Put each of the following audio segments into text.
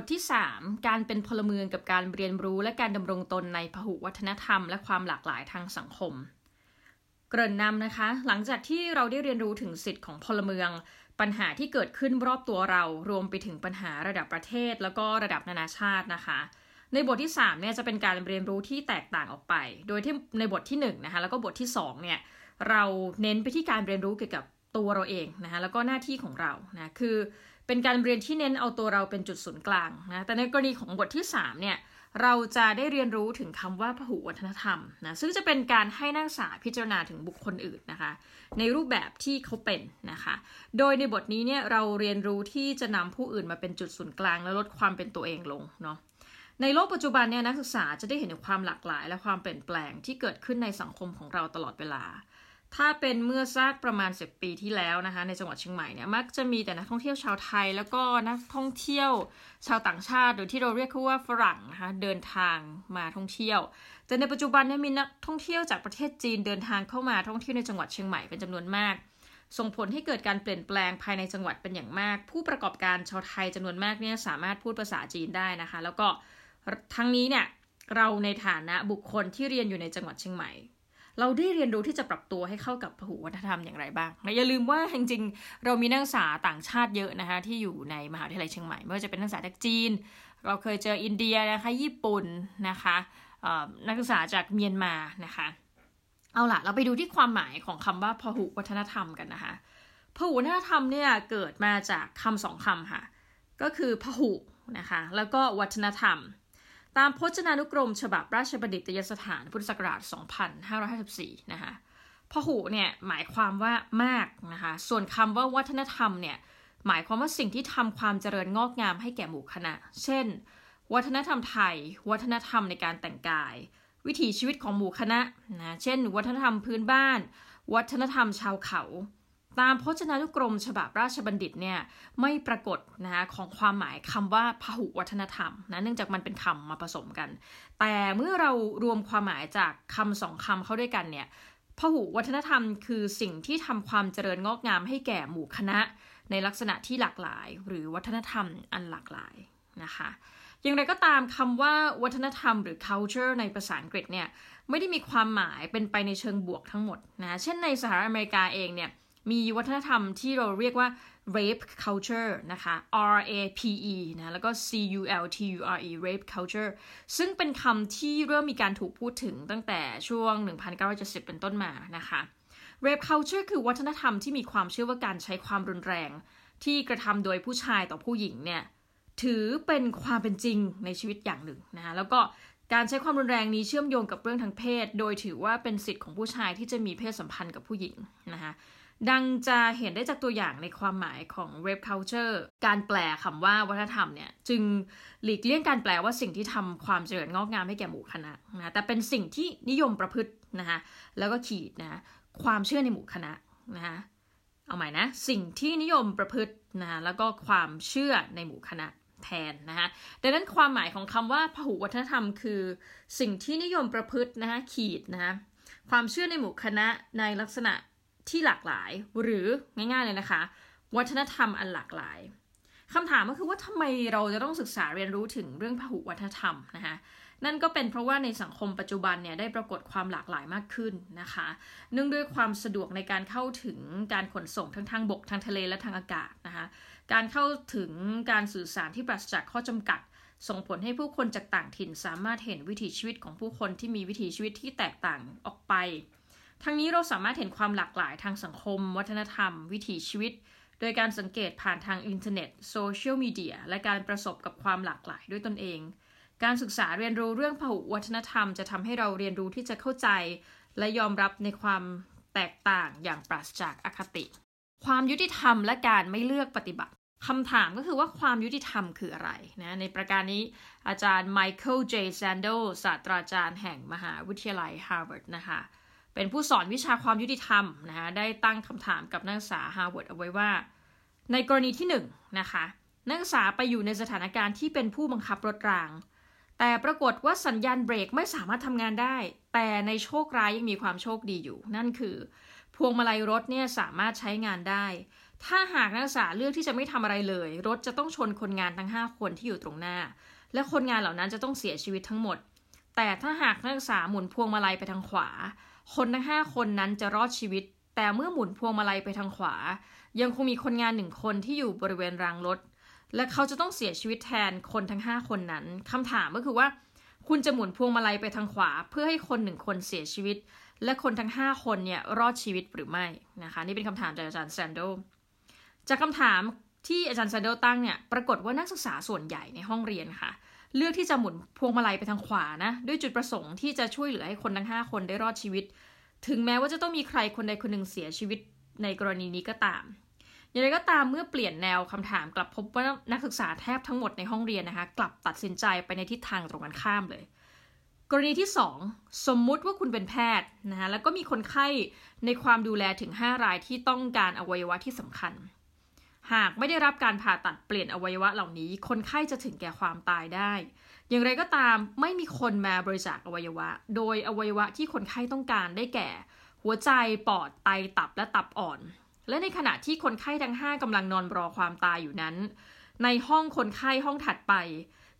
บทที่ 3 การเป็นพลเมืองกับการเรียนรู้และการดำรงตนในพหุวัฒนธรรม และความหลากหลายทางสังคม เกริ่นนำนะคะ หลังจากที่เราได้เรียนรู้ถึงสิทธิ์ของพลเมือง ปัญหาที่เกิดขึ้นรอบตัวเรารวมไปถึงปัญหาระดับประเทศ แล้วก็ระดับนานาชาตินะคะ ในบทที่3เนี่ยจะเป็นการเรียนรู้ที่แตกต่างออกไป โดยที่ในบทที่1นะคะแล้วก็บทที่2เนี่ยเราเน้นไปที่การเรียนรู้เกี่ยวกับตัวเราเองนะคะแล้วก็หน้าที่ของเรานะคือ เป็นการเรียนที่เน้นเอาตัวเราเป็นจุดศูนย์กลางนะ แต่ในกรณีของบทที่3เนี่ยเราจะได้เรียนรู้ถึงคำว่าพหุวัฒนธรรมนะซึ่งจะเป็นการให้นักศึกษาพิจารณาถึงบุคคลอื่นนะคะ ในรูปแบบที่เขาเป็นนะคะ โดยในบทนี้เนี่ยเราเรียนรู้ที่จะนำผู้อื่นมาเป็นจุดศูนย์กลาง และลดความเป็นตัวเองลงเนาะในโลกปัจจุบันเนี่ยนักศึกษาจะได้เห็นความหลากหลาย และความเปลี่ยนแปลงที่เกิดขึ้นในสังคมของเราตลอดเวลา ถ้าเป็นเมื่อซากประมาณ10ปีที่แล้วนะคะในจังหวัดเชียงใหม่เนี่ยมักจะมีแต่นักท่องเที่ยวชาวไทย แล้วก็นักท่องเที่ยวชาวต่างชาติ หรือที่เราเรียกเขาว่าฝรั่งนะคะเดินทางมาท่องเที่ยว แต่ในปัจจุบันเนี่ยมีนักท่องเที่ยวจากประเทศจีนเดินทางเข้ามาท่องเที่ยวในจังหวัดเชียงใหม่เป็นจำนวนมาก ส่งผลให้เกิดการเปลี่ยนแปลงภายในจังหวัดเป็นอย่างมาก ผู้ประกอบการชาวไทยจำนวนมากเนี่ยสามารถพูดภาษาจีนได้นะคะ แล้วก็ทั้งนี้เนี่ยเราในฐานะบุคคลที่เรียนอยู่ในจังหวัดเชียงใหม่ เราได้เรียนรู้ที่จะปรับตัวให้เข้ากับพหุวัฒนธรรมอย่างไรบ้างนะอย่าลืมว่าจริงๆเรามีนักศึกษาต่างชาติเยอะนะคะที่อยู่ในมหาวิทยาลัยเชียงใหม่ไม่ว่าจะเป็นนักศึกษาจากจีน เราเคยเจออินเดียนะคะญี่ปุ่นนะคะนักศึกษาจากเมียนมานะคะ เอาล่ะ เราไปดูที่ความหมายของคำว่าพหุวัฒนธรรมกันนะคะพหุวัฒนธรรมเนี่ยเกิดมาจากคำสองคำค่ะ ก็คือพหุนะคะ แล้วก็วัฒนธรรม ตามพจนานุกรมฉบับราชบัณฑิตยสถานพุทธศักราช 2554 นะคะพหูเนี่ยหมายความว่ามากนะคะ ส่วนคำว่าวัฒนธรรมเนี่ยหมายความว่าสิ่งที่ทำความเจริญงอกงามให้แก่หมู่คณะ เช่น วัฒนธรรมไทย วัฒนธรรมในการแต่งกาย วิถีชีวิตของหมู่คณะนะ เช่น วัฒนธรรมพื้นบ้าน วัฒนธรรมชาวเขา ตามพจนานุกรมฉบับราชบัณฑิตเนี่ยไม่ปรากฏนะคะของความหมายคำว่าพหุวัฒนธรรมนะเนื่องจากมันเป็นคำมาผสมกัน แต่เมื่อเรารวมความหมายจากคำสองคำเข้าด้วยกันเนี่ยพหุวัฒนธรรมคือสิ่งที่ทำความเจริญงอกงามให้แก่หมู่คณะ ในลักษณะที่หลากหลาย หรือวัฒนธรรมอันหลากหลายนะคะอย่างไรก็ตามคำว่าวัฒนธรรมหรือ culture ในภาษาอังกฤษเนี่ยไม่ได้มีความหมายเป็นไปในเชิงบวกทั้งหมดนะ เช่นในสหรัฐอเมริกาเองเนี่ย มีวัฒนธรรมที่เราเรียกว่า rape culture นะคะ R A P E นะแล้วก็ C U L T U R E rape culture ซึ่งเป็นคำที่เริ่มมีการถูกพูดถึงตั้งแต่ช่วง 1970 เป็นต้นมานะคะ rape culture คือวัฒนธรรมที่มีความเชื่อว่าการใช้ความรุนแรง ที่กระทำโดยผู้ชายต่อผู้หญิงเนี่ยถือเป็นความเป็นจริงในชีวิตอย่างหนึ่งนะคะแล้วก็การใช้ความรุนแรงนี้เชื่อมโยงกับเรื่องทางเพศ โดยถือว่าเป็นสิทธิ์ของผู้ชายที่จะมีเพศสัมพันธ์กับผู้หญิงนะคะ ดังจะเห็นได้จากตัวอย่างในความหมายของ rape culture การแปลคำว่าวัฒนธรรมเนี่ยจึงหลีกเลี่ยงการแปลว่าสิ่งที่ทำความเจริญงอกงามให้แก่หมู่คณะนะแต่เป็นสิ่งที่นิยมประพฤตินะคะแล้วก็ขีดนะความเชื่อในหมู่คณะนะคะเอาใหม่นะสิ่งที่นิยมประพฤตินะแล้วก็ความเชื่อในหมู่คณะแทนนะคะดังนั้นความหมายของคำว่าพหุวัฒนธรรม คือสิ่งที่นิยมประพฤตินะคะขีดนะคะความเชื่อในหมู่คณะในลักษณะ ที่หลากหลาย หรือง่ายๆเลยนะคะ วัฒนธรรมอันหลากหลายคำถามก็คือว่าทำไมเราจะต้องศึกษาเรียนรู้ถึงเรื่องพหุวัฒนธรรมนะคะนั่นก็เป็นเพราะว่าในสังคมปัจจุบันเนี่ยได้ปรากฏความหลากหลายมากขึ้นนะคะ เนื่องด้วยความสะดวกในการเข้าถึงการขนส่งทั้งทางบกทางทะเลและทางอากาศนะคะ การเข้าถึงการสื่อสารที่ปราศจากข้อจำกัด ส่งผลให้ผู้คนจากต่างถิ่นสามารถเห็นวิถีชีวิตของผู้คนที่มีวิถีชีวิตที่แตกต่างออกไป ทั้งนี้เราสามารถเห็นความหลากหลายทางสังคม วัฒนธรรม วิถีชีวิต โดยการสังเกตผ่านทางอินเทอร์เน็ตโซเชียลมีเดียและการประสบกับความหลากหลายด้วยตนเอง การศึกษาเรียนรู้เรื่องพหุวัฒนธรรม จะทำให้เราเรียนรู้ที่จะเข้าใจ และยอมรับในความแตกต่างอย่างปราศจากอคติ ความยุติธรรมและการไม่เลือกปฏิบัติคำถามก็คือว่าความยุติธรรมคืออะไรนะในประการนี้อาจารย์ไมเคิลเจแซนเดลศาสตราจารย์แห่งมหาวิทยาลัยฮาร์วาร์ดนะคะ เป็นผู้สอนวิชาความยุติธรรมนะคะได้ตั้งคำถามกับนักศึกษาฮาร์วาร์ดเอาไว้ว่า ในกรณีที่1 นะคะนักศึกษาไปอยู่ในสถานการณ์ที่เป็นผู้บังคับรถราง แต่ปรากฏว่าสัญญาณเบรกไม่สามารถทำงานได้ แต่ในโชคร้ายยังมีความโชคดีอยู่ นั่นคือ พวงมาลัยรถเนี่ยสามารถใช้งานได้ ถ้าหากนักศึกษาเลือกที่จะไม่ทำอะไรเลย รถจะต้องชนคนงานทั้ง 5 คนที่อยู่ตรงหน้า และคนงานเหล่านั้นจะต้องเสียชีวิตทั้งหมด แต่ถ้าหากนักศึกษาหมุนพวงมาลัยไปทางขวา คนทั้ง5คนนั้นจะรอดชีวิต แต่เมื่อหมุนพวงมาลัยไปทางขวา ยังคงมีคนงานหนึ่งคนที่อยู่บริเวณรางรถ และเขาจะต้องเสียชีวิตแทนคนทั้ง5คนนั้นคำถามก็คือว่า คุณจะหมุนพวงมาลัยไปทางขวา เพื่อให้คนหนึ่งคนเสียชีวิต และคนทั้ง5คนเนี่ยรอดชีวิตหรือไม่นะคะนี่เป็นคำถามจากอาจารย์แซนโดจากคำถามที่อาจารย์แซนโดตั้งเนี่ยปรากฏว่านักศึกษาส่วนใหญ่ในห้องเรียนค่ะ เลือกที่จะหมุนพวงมาลัยไปทางขวานะ ด้วยจุดประสงค์ที่จะช่วยเหลือให้คนทั้ง 5 คนได้รอดชีวิต ถึงแม้ว่าจะต้องมีใครคนใดคนหนึ่งเสียชีวิตในกรณีนี้ก็ตาม อย่างไรก็ตามเมื่อเปลี่ยนแนวคำถามกลับพบว่านักศึกษาแทบทั้งหมดในห้องเรียนนะคะ กลับตัดสินใจไปในทิศทางตรงกันข้ามเลย กรณีที่ 2 สมมุติว่าคุณเป็นแพทย์นะคะแล้วก็มีคนไข้ในความดูแลถึง 5 รายที่ต้องการอวัยวะที่สำคัญ หากไม่ได้รับการผ่าตัดเปลี่ยนอวัยวะเหล่านี้ คนไข้จะถึงแก่ความตายได้ อย่างไรก็ตามไม่มีคนมาบริจาคอวัยวะ โดยอวัยวะที่คนไข้ต้องการได้แก่ หัวใจ ปอด ไต ตับ และตับอ่อน และในขณะที่คนไข้ทั้ง 5กำลังนอนรอความตายอยู่นั้น ในห้องคนไข้ห้องถัดไป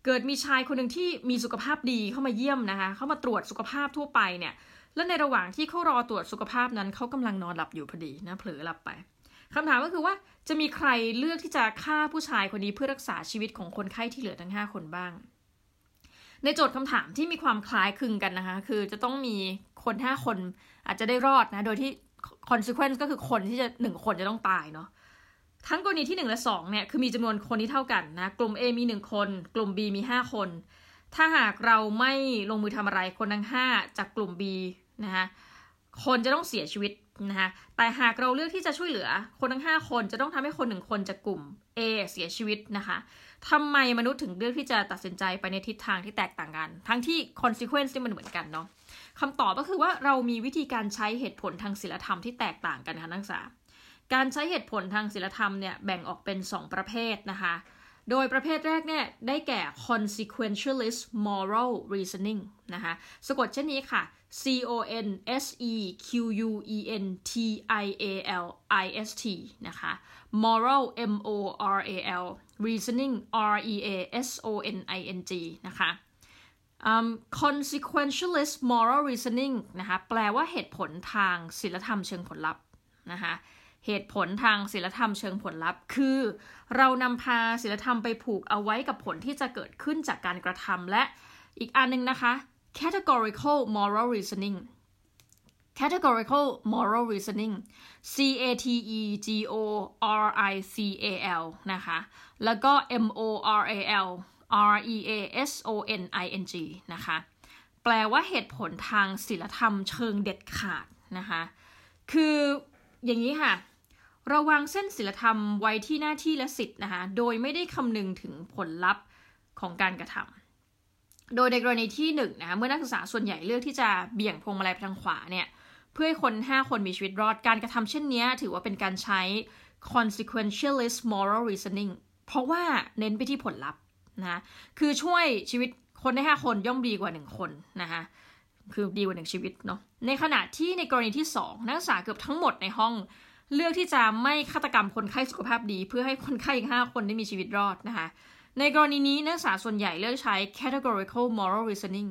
เกิดมีชายคนหนึ่งที่มีสุขภาพดีเข้ามาเยี่ยมนะคะ เข้ามาตรวจสุขภาพทั่วไปเนี่ย และในระหว่างที่เขารอตรวจสุขภาพนั้นเขากำลังนอนหลับอยู่พอดีนะ เผลอหลับไป คำถามก็คือว่าจะมีใครเลือกที่จะฆ่าผู้ชายคนนี้เพื่อรักษาชีวิตของคนไข้ที่เหลือทั้ง 5 คนบ้าง ในโจทย์คำถามที่มีความคล้ายคลึงกันนะคะ คือจะต้องมีคน5คนอาจจะได้รอดนะ โดยที่ consequence ก็คือคนที่จะหนึ่งคนจะต้องตายเนาะทั้งกรณีที่ 1 และ 2เนี่ยคือมีจำนวนคนที่เท่ากันนะ กลุ่ม A มี 1 คน กลุ่ม B มี 5 คน ถ้าหากเราไม่ลงมือทำอะไรคนทั้ง 5 จากกลุ่ม B นะคะคนจะต้องเสียชีวิต นะคะแต่หากเราเลือกที่จะช่วยเหลือคนทั้ง 5 คนจะต้องทำให้คนหนึ่งคนจากกลุ่ม A เสียชีวิตนะคะทำไมมนุษย์ถึงเลือกที่จะตัดสินใจไปในทิศทางที่แตกต่างกัน ทั้งที่ consequence ที่มันเหมือนกันเนาะคำตอบก็คือว่าเรามีวิธีการใช้เหตุผลทางศิลธรรมที่แตกต่างกันค่ะนักศึกษาการใช้เหตุผลทางศิลธรรมเนี่ยแบ่งออกเป็น 2 ประเภทนะคะ โดยประเภทแรกเนี่ยได้แก่ consequentialist moral reasoning นะคะสะกดเช่นนี้ค่ะ C O N S E Q U E N T I A L I S T นะคะ moral M O R A L reasoning R E A S O N I N G นะคะ um, consequentialist moral reasoning นะคะแปลว่าเหตุผลทางศิลธรรมเชิงผลลัพธ์นะคะ เหตุผลทางศิลธรรมเชิงผลลัพธ์ คือ เรานำพาศิลธรรมไปผูกเอาไว้กับผลที่จะเกิดขึ้นจากการกระทำและอีกอันนึงนะคะ categorical moral reasoning categorical moral reasoning C A T E G O R I C A L นะคะ แล้วก็ M O R A L R E A S O N I N G นะคะ แปลว่าเหตุผลทางศิลธรรมเชิงเด็ดขาดนะคะ คืออย่างนี้ค่ะ ราวางเส้นศิลธรรมไว้ที่หน้าที่และสิทธิ์นะคะ โดยไม่ได้คำนึงถึงผลลัพธ์ของการกระทำ โดยในกรณีที่1นนะคะเมื่อนักศึกษาส่วนใหญ่เลือกที่จะเบี่ยงพวงมาลัยไปทางขวาเนี่ย เพื่อให้คน 5 คนมีชีวิตรอด การกระทำเช่นนี้ถือว่าเป็นการใช้ consequentialist moral reasoning เพราะว่าเน้นไปที่ผลลัพธ์นะคือช่วยชีวิตคนได้ 5 คนย่อมดีกว่า 1 คนนะคะคือดีกว่าหนึ่งชีวิตเนาะ ในขณะที่ในกรณีที่ 2 นักศึกษาเกือบทั้งหมดในห้อง เลือกที่จะไม่ฆาตกรรมคนไข้สุขภาพดี เพื่อให้คนไข้อีก 5 คนได้มีชีวิตรอดนะคะ ในกรณีนี้นักศึกษาส่วนใหญ่เลือกใช้ categorical moral reasoning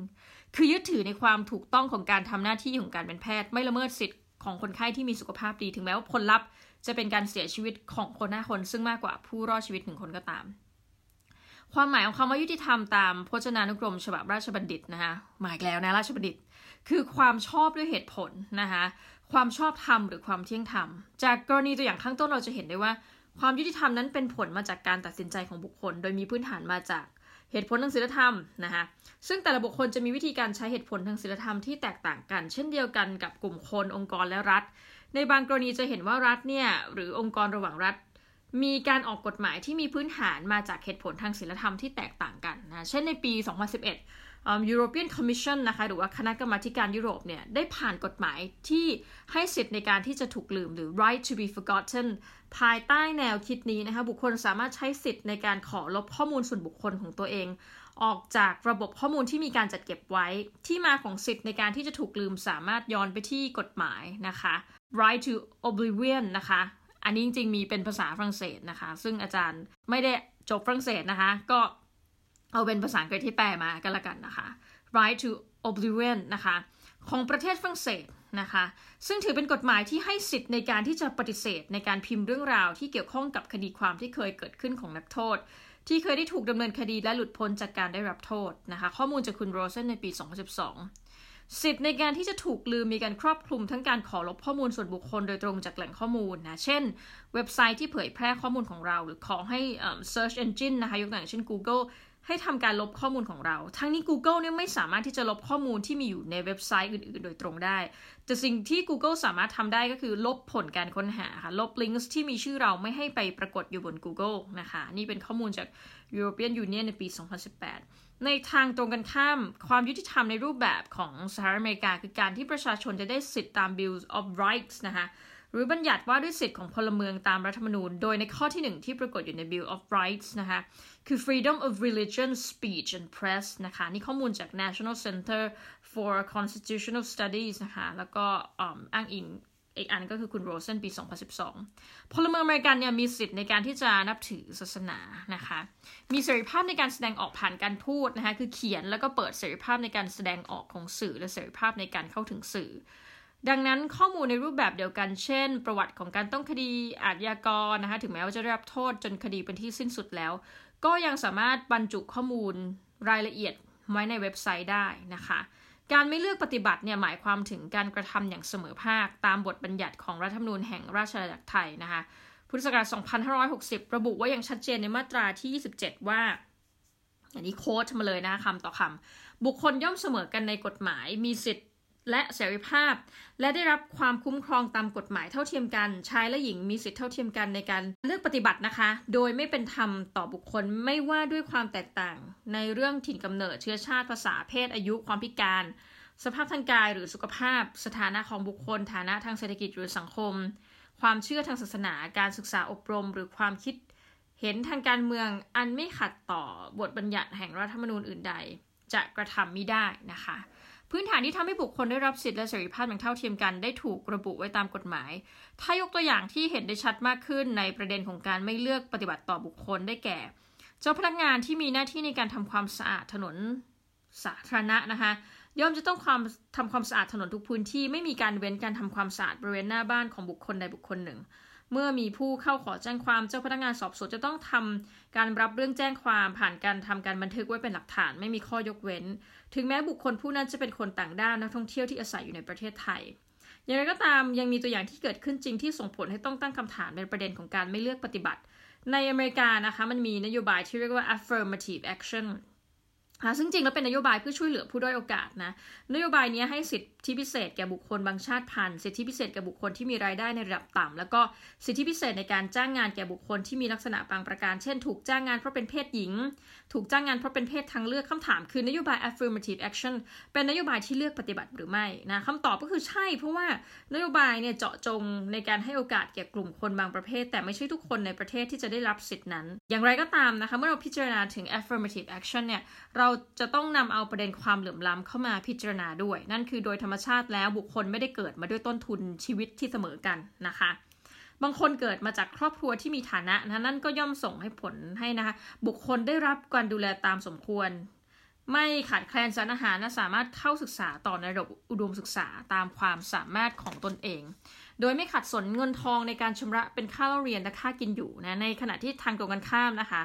คือยึดถือในความถูกต้องของการทำหน้าที่ของการเป็นแพทย์ ไม่ละเมิดสิทธิ์ของคนไข้ที่มีสุขภาพดี ถึงแม้ว่าผลลัพธ์จะเป็นการเสียชีวิตของคนหน้าคน ซึ่งมากกว่าผู้รอดชีวิตหนึ่งคนก็ตาม ความหมายของคำว่ายุติธรรมตามพจนานุกรม ฉบับราชบัณฑิตนะคะหมาอีกแล้วนะราชบัณฑิต คือความชอบด้วยเหตุผลนะคะ ความชอบธรรมหรือความเที่ยงธรรม จากกรณีตัวอย่างข้างต้นเราจะเห็นได้ว่า ความยุติธรรมนั้นเป็นผลมาจากการตัดสินใจของบุคคล โดยมีพื้นฐานมาจากเหตุผลทางศีลธรรมนะคะซึ่งแต่ละบุคคลจะมีวิธีการใช้เหตุผลทางศีลธรรมที่แตกต่างกัน เช่นเดียวกันกับกลุ่มคนองค์กรและรัฐ ในบางกรณีจะเห็นว่ารัฐเนี่ยหรือองค์กรระหว่างรัฐ มีการออกกฎหมายที่มีพื้นฐานมาจากเหตุผลทางศีลธรรมที่แตกต่างกันนะเช่นในปี 2011 European Commission นะคะหรือว่าคณะกรรมาการยุโรปเนี่ยได้ผ่านกฎหมายที่ให้สิทธิ์ในการที่จะถูกลืมหรือ right to be forgotten ภายใต้แนวคิดนี้นะคะบุคคลสามารถใช้สิทธิ์ในการขอลบข้อมูลส่วนบุคคลของตัวเอง ออกจากระบบข้อมูลที่มีการจัดเก็บไว้ ที่มาของสิทธิ์ในการที่จะถูกลืมสามารถย้อนไปที่กฎหมายนะคะ right to oblivion นะคะ อันนี้จริงๆมีเป็นภาษาฝรั่งเศสนะคะ ซึ่งอาจารย์ไม่ได้จบฝรั่งเศสนะคะ ก็ เอาเป็นภาษาอังกฤษที่แปลมากันละกันนะคะ right to oblivion นะคะ ของประเทศฝรั่งเศสนะคะ ซึ่งถือเป็นกฎหมายที่ให้สิทธิ์ในการที่จะปฏิเสธ ในการพิมพ์เรื่องราวที่เกี่ยวข้องกับคดีความที่เคยเกิดขึ้นของนักโทษ ที่เคยได้ถูกดำเนินคดีและหลุดพ้นจากการได้รับโทษนะคะ ข้อมูลจากคุณโรเซนในปี 2012 สิทธิ์ในการที่จะถูกลืมมีการครอบคลุมทั้งการขอลบข้อมูลส่วนบุคคลโดยตรงจากแหล่งข้อมูลนะ เช่น เว็บไซต์ที่เผยแพร่ข้อมูลของเรา หรือขอให้ search engine นะคะยกตัวอย่างเช่น Google ให้ทำการลบข้อมูลของเรา ทั้งนี้ Google เนี่ยไม่สามารถที่จะลบข้อมูลที่มีอยู่ในเว็บไซต์อื่น ๆ โดยตรงได้ แต่สิ่งที่ Google สามารถทำได้ก็คือลบผลการค้นหาค่ะ ลบลิงก์ที่มีชื่อเราไม่ให้ไปปรากฏอยู่บน Google นะคะ นี่เป็นข้อมูลจาก European Union ในปี 2018 ในทางตรงกันข้าม ความยุติธรรมในรูปแบบของสหรัฐอเมริกา คือการที่ประชาชนจะได้สิทธิตาม Bill of Rights นะคะหรือบัญญัติว่าด้วยสิทธิของพลเมืองตามรัฐธรรมนูญ โดยในข้อที่หนึ่งที่ปรากฏอยู่ใน Bill of Rights นะคะ คือ freedom of religion speech and press นะคะ นี่ข้อมูลจาก National Center for Constitutional Studies นะคะ แล้วก็อ้างอิงอีกอันก็คือคุณโรเซนปี 2012 พลเมืองอเมริกันเนี่ยมีสิทธิ์ในการที่จะนับถือศาสนานะคะ มีเสรีภาพในการแสดงออกผ่านการพูดนะคะ คือเขียนแล้วก็เปิดเสรีภาพในการแสดงออกของสื่อ และเสรีภาพในการเข้าถึงสื่อ ดังนั้นข้อมูลในรูปแบบเดียวกัน เช่น ประวัติของการต้องคดีอาญากรนะคะ ถึงแม้ว่าจะได้รับโทษจนคดีเป็นที่สิ้นสุดแล้ว ก็ยังสามารถบรรจุข้อมูลรายละเอียดไว้ในเว็บไซต์ได้นะคะ การไม่เลือกปฏิบัติเนี่ยหมายความถึงการกระทำอย่างเสมอภาคตามบทบัญญัติของรัฐธรรมนูญแห่งราชอาณาจักรไทยนะคะ พุทธศักราช 2560 ระบุว่าอย่างชัดเจนในมาตราที่ 27 ว่า อันนี้โค้ดมาเลยนะคำต่อคำบุคคลย่อมเสมอกันในกฎหมายมีสิทธิ และเสรีภาพ และได้รับความคุ้มครองตามกฎหมายเท่าเทียมกัน ชายและหญิงมีสิทธิเท่าเทียมกันในการเลือกปฏิบัตินะคะ โดยไม่เป็นธรรมต่อบุคคลไม่ว่าด้วยความแตกต่าง ในเรื่องถิ่นกำเนิดเชื้อชาติภาษาเพศอายุความพิการ สภาพทางกายหรือสุขภาพ สถานะของบุคคล ฐานะทางเศรษฐกิจหรือสังคม ความเชื่อทางศาสนาการศึกษาอบรม หรือความคิดเห็นทางการเมืองอันไม่ขัดต่อบทบัญญัติแห่งรัฐธรรมนูญอื่นใด จะกระทำไมิได้นะคะ พื้นฐานที่ทำให้บุคคลได้รับสิทธิและเสรีภาพอย่างเท่าเทียมกันได้ถูกระบุไว้ตามกฎหมาย ถ้ายกตัวอย่างที่เห็นได้ชัดมากขึ้นในประเด็นของการไม่เลือกปฏิบัติต่อบุคคลได้แก่ เจ้าพนักงานที่มีหน้าที่ในการทำความสะอาดถนนสาธารณะนะคะย่อมจะต้องความทำความสะอาดถนนทุกพื้นที่ไม่มีการเว้นการทำความสะอาดบริเวณหน้าบ้านของบุคคลใดบุคคลหนึ่ง เมื่อมีผู้เข้าขอแจ้งความเจ้าพนักงานสอบสวนจะต้องทำการรับเรื่องแจ้งความผ่านการทำการบันทึกไว้เป็นหลักฐานไม่มีข้อยกเว้น ถึงแม้บุคคลผู้นั้นจะเป็นคนต่างด้าวนักท่องเที่ยวที่อาศัยอยู่ในประเทศไทยอย่างไรก็ตามยังมีตัวอย่างที่เกิดขึ้นจริงที่ส่งผลให้ต้องตั้งคำถามในประเด็นของการไม่เลือกปฏิบัติ ในอเมริกานะคะมันมีนโยบายที่เรียกว่า affirmative action ซึ่งจริงแล้วเป็นนโยบายเพื่อช่วยเหลือผู้ด้อยโอกาสนะนโยบายนี้ให้สิทธิพิเศษแก่บุคคลบางชาติพันธุ์สิทธิพิเศษแก่บุคคลที่มีรายได้ในระดับต่ำแล้วก็สิทธิพิเศษในการจ้างงานแก่บุคคลที่มีลักษณะบางประการ เช่น ถูกจ้างงานเพราะเป็นเพศหญิง ถูกจ้างงานเพราะเป็นเพศทางเลือกคำถามคือนโยบาย affirmative action เป็นนโยบายที่เลือกปฏิบัติหรือไม่นะคำตอบก็คือใช่ เพราะว่านโยบายเนี่ยเจาะจงในการให้โอกาสแก่กลุ่มคนบางประเภท แต่ไม่ใช่ทุกคนในประเทศที่จะได้รับสิทธินั้น อย่างไรก็ตามนะคะเมื่อเราพิจารณาถึง affirmative action เนี่ยเราจะต้องนำเอาประเด็นความเหลื่อมล้ำเข้ามาพิจารณาด้วย นั่นคือโดยธรรมชาติแล้วบุคคลไม่ได้เกิดมาด้วยต้นทุนชีวิตที่เสมอกันนะคะ บางคนเกิดมาจากครอบครัวที่มีฐานะนะนั่นก็ย่อมส่งให้ผลให้นะคะ บุคคลได้รับการดูแลตามสมควร ไม่ขาดแคลนสารอาหารนะสามารถเข้าศึกษาต่อในระบบอุดมศึกษาตามความสามารถของตนเอง โดยไม่ขัดสนเงินทองในการชำระเป็นค่าเรียนและค่ากินอยู่นะในขณะที่ทางตรงกันข้ามนะคะ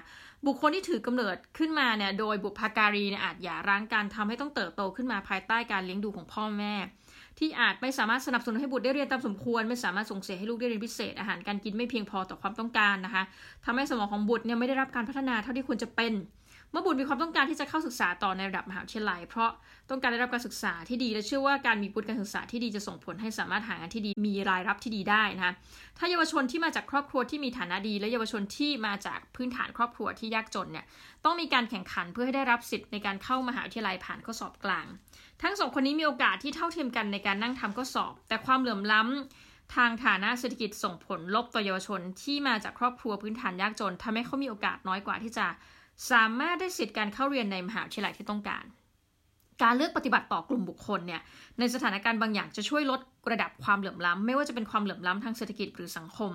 บุคคลที่ถือกำเนิดขึ้นมาเนี่ยโดยบุพการีเนี่ยอาจหย่าร้างการทำให้ต้องเติบโตขึ้นมาภายใต้การเลี้ยงดูของพ่อแม่ ที่อาจไม่สามารถสนับสนุนให้บุตรได้เรียนตามสมควร ไม่สามารถส่งเสียให้ลูกได้เรียนพิเศษ อาหารการกินไม่เพียงพอต่อความต้องการนะคะทำให้สมองของบุตรเนี่ยไม่ได้รับการพัฒนาเท่าที่ควรจะเป็น เมื่อบุตรมีความต้องการที่จะเข้าศึกษาต่อในระดับมหาวิทยาลัย เพราะ ต้องการได้รับการศึกษาที่ดีและเชื่อว่าการมีวุฒิการศึกษาที่ดีจะส่งผลให้สามารถหางานที่ดีมีรายรับที่ดีได้นะคะถ้าเยาวชนที่มาจากครอบครัวที่มีฐานะดี และเยาวชนที่มาจากพื้นฐานครอบครัวที่ยากจนเนี่ยต้องมีการแข่งขันเพื่อให้ได้รับสิทธิ์ในการเข้ามหาวิทยาลัยผ่านข้อสอบกลาง ทั้งสองคนนี้มีโอกาสที่เท่าเทียมกันในการนั่งทำข้อสอบ แต่ความเหลื่อมล้ำทางฐานะเศรษฐกิจส่งผลลบต่อเยาวชนที่มาจากครอบครัวพื้นฐานยากจนทำให้เขามีโอกาสน้อยกว่าที่จะ สามารถได้สิทธิ์การเข้าเรียนในมหาวิทยาลัยที่ต้องการ การเลือกปฏิบัติต่อกลุ่มบุคคลเนี่ยในสถานการณ์บางอย่างจะช่วยลดระดับความเหลื่อมล้ำ ไม่ว่าจะเป็นความเหลื่อมล้ำทางเศรษฐกิจหรือสังคม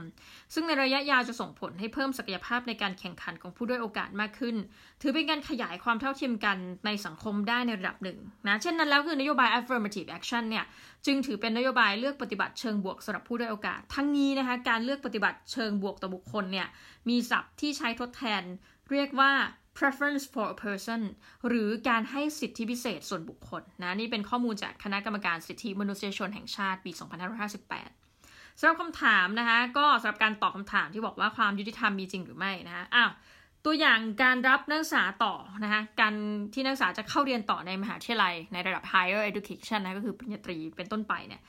ซึ่งในระยะยาวจะส่งผลให้เพิ่มศักยภาพในการแข่งขันของผู้ด้วยโอกาสมากขึ้น ถือเป็นการขยายความเท่าเทียมกันในสังคมได้ในระดับหนึ่งนะเช่นนั้นแล้วคือนโยบาย affirmative action เนี่ยจึงถือเป็นนโยบายเลือกปฏิบัติเชิงบวกสำหรับผู้ด้วยโอกาส ทั้งนี้นะคะการเลือกปฏิบัติเชิงบวกต่อบุคคลเนี่ยมีศัพท์ที่ใช้ทดแทน เรียกว่า preference for a person หรือการให้สิทธิพิเศษส่วนบุคคลนะนี่เป็นข้อมูลจากคณะกรรมการสิทธิมนุษยชนแห่งชาติปี 2558สำหรับคำถามนะคะก็สำหรับการตอบคำถามที่บอกว่าความยุติธรรมมีจริงหรือไม่นะคะอ้าวตัวอย่างการรับนักศึกษาต่อนะคะการที่นักศึกษาจะเข้าเรียนต่อในมหาวิทยาลัยในระดับ higher education นะก็คือปริญญาตรีเป็นต้นไปเนี่ย